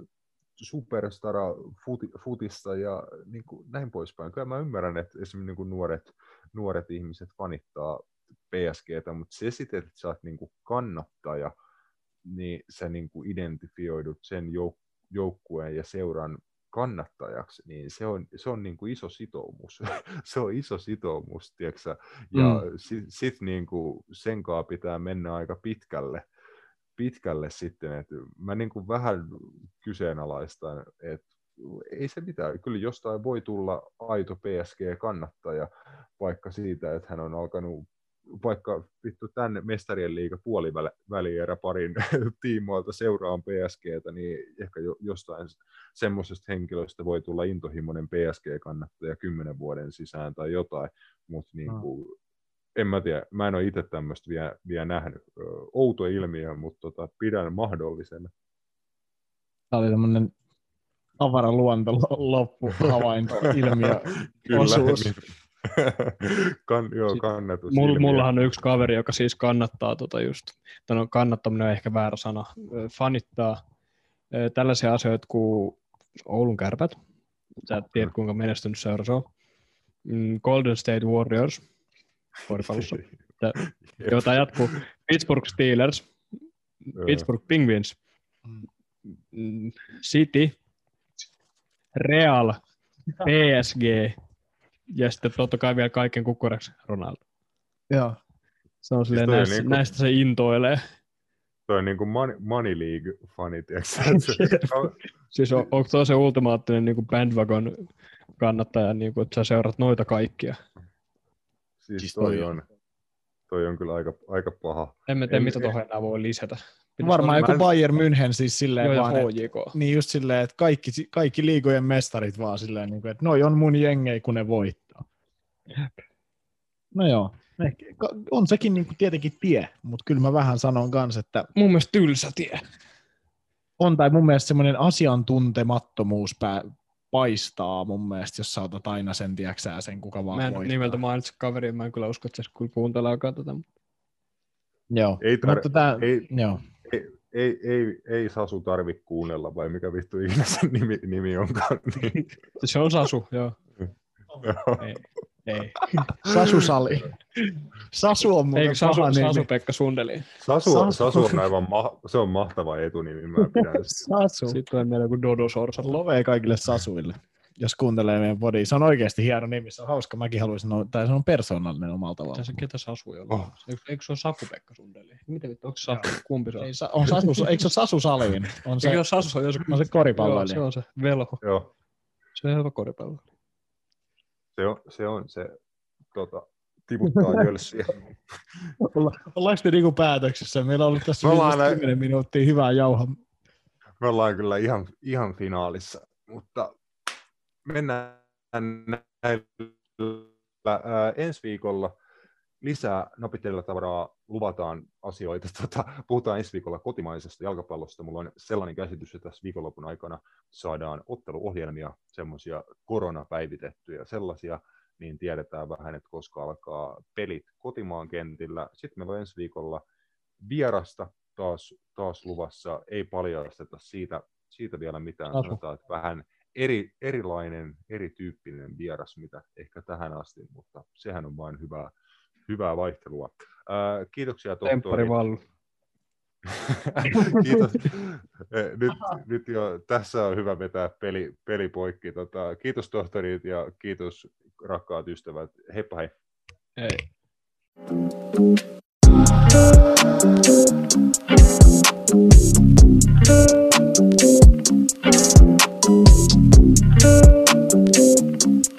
superstara futi, futista ja niin kuin näin poispäin. Kyllä mä ymmärrän, että esimerkiksi niin kuin nuoret, nuoret ihmiset fanittaa PSGtä, mutta se sitten, että sä oot niin kuin kannattaja, niin sä niin kuin identifioidut sen jouk- joukkueen ja seuran kannattajaksi, niin se on, se on niin kuin iso sitoumus. se on iso sitoumus, tiedätkö? Ja mm. sitten sit niin kuin sen kanssa pitää mennä aika pitkälle, pitkälle sitten, että mä niin kuin vähän kyseenalaistan, että ei se mitään. Kyllä jostain voi tulla aito PSG-kannattaja, vaikka siitä, että hän on alkanut vaikka vittu tänne mestarien liiga puolivälierä parin tiimoilta seuraan PSGtä, niin ehkä jo, jostain semmoisesta henkilöstä voi tulla intohimoinen PSG-kannattaja kymmenen vuoden sisään tai jotain, mutta niin kuin, mm. en mä tiedä, mä en ole itse tämmöistä vielä, vielä nähnyt. Outo ilmiö, mutta tota, pidän mahdollisena. Tämä oli tämmöinen avara luonto loppu havainto ilmiö osuus. Kan, joo, kannatus. Mull, mullahan on yksi kaveri, joka siis kannattaa tota just, no, kannattaminen on ehkä väärä sana, fanittaa tällaisia asioita kuin Oulun kärpät. Sä tiedät, kuinka menestynyt seura se on. Mm, Golden State Warriors koripallossa, jota jatkuu Pittsburgh Steelers. Pittsburgh Penguins, Mm. Mm, City, Real, PSG ja sitten totta kai vielä kaiken kukkuraksi Ronaldo. Joo. Se on silleen, toi on näistä, niinku- näistä se intoilee. Toi on niin kuin money, money League-fani, Siis on, onko tuo se ultimaattinen niin bandwagon kannattaja, niin kuin, että sä seurat noita kaikkia? siis Siis toi toi on, toi on kyllä aika, aika paha. En mä tiedä, En- mitä tuohon enää voi lisätä. Pitäisi Varmaan joku Bayern München siis silleen Joo, vaan, että, HJK. niin just silleen, että kaikki, kaikki liigojen mestarit vaan silleen, niin kuin, että noi on mun jengei, kun ne voittaa. No joo, ehkä, on sekin niin kuin tietenkin tie, mutta kyllä mä vähän sanon kanssa, että Mun mielestä tylsä tie. on tai mun mielestä semmoinen asiantuntemattomuus pää, paistaa mun mielestä, jos sä otat aina sen, tiedäksää sen, kuka vaan Mä en voittaa. nimeltä mainitse kaveria, mä en kyllä usko, että se kyllä kuunteleekaan tätä. Joo, Ei tar- mutta tää, ei- joo. Ei, ei, ei, ei Sasu tarvi kuunnella, vai mikä vittu ikinä sen nimi, nimi onkaan. Niin, Se on Sasu, joo. joo. Ei, ei. Sasu Sali. Sasu on muuten Eikö Sasu, paha nimi. Sasu Pekka Sundeli? Sasu, Sasu. Sasu on aivan ma- se on mahtava etunimi, mä pidän sitä. Sasu. Sitten tulee meillä joku Dodo Sorsa. Lovee kaikille Sasuille, jos kuuntelee meidän podia. Se on oikeasti hieno nimi, se on hauska. Mäkin haluaisin, tai se on persoonallinen omalla tavallaan. Se, ketä Sasu on? Oh. Eikö, eikö se ole Saku Pekka Sundeli? Mitä vittu, onko se Saku? Kumpi se on? Ei, sa- on Sasu, eikö se ole Sasu Saliin? On se, Eikö se Sasu, on se, on se Joo, koripalloilija. se on se velho. Joo, Se on hyvä koripallo. se on se, on se tota, tiputtaa jölssiä. Olla, ollaanko me niinku päätöksessä? Meillä on ollut tässä Me ollaan viimeiset näin- 10 minuuttia hyvää jauhaa. Me ollaan kyllä ihan, ihan finaalissa, mutta mennään näillä ää, ensi viikolla lisää napitella tavaraa, luvataan asioita. Tota, puhutaan ensi viikolla kotimaisesta jalkapallosta. Mulla on sellainen käsitys, että tässä viikonlopun aikana saadaan otteluohjelmia, semmoisia koronapäivitettyjä sellaisia, niin tiedetään vähän, että koska alkaa pelit kotimaan kentillä. Sitten meillä on ensi viikolla vierasta taas, taas luvassa. Ei paljasteta siitä, siitä vielä mitään. Sanotaan, että vähän eri, erilainen, erityyppinen vieras, mitä ehkä tähän asti, mutta sehän on vain hyvää, hyvää vaihtelua. Ää, kiitoksia tohtori. Kiitos. Eh, nyt, nyt jo tässä on hyvä vetää peli, peli poikki. Tota, kiitos tohtorit ja kiitos rakkaat ystävät. Heippa hei. Hei. Thank you. Thank you.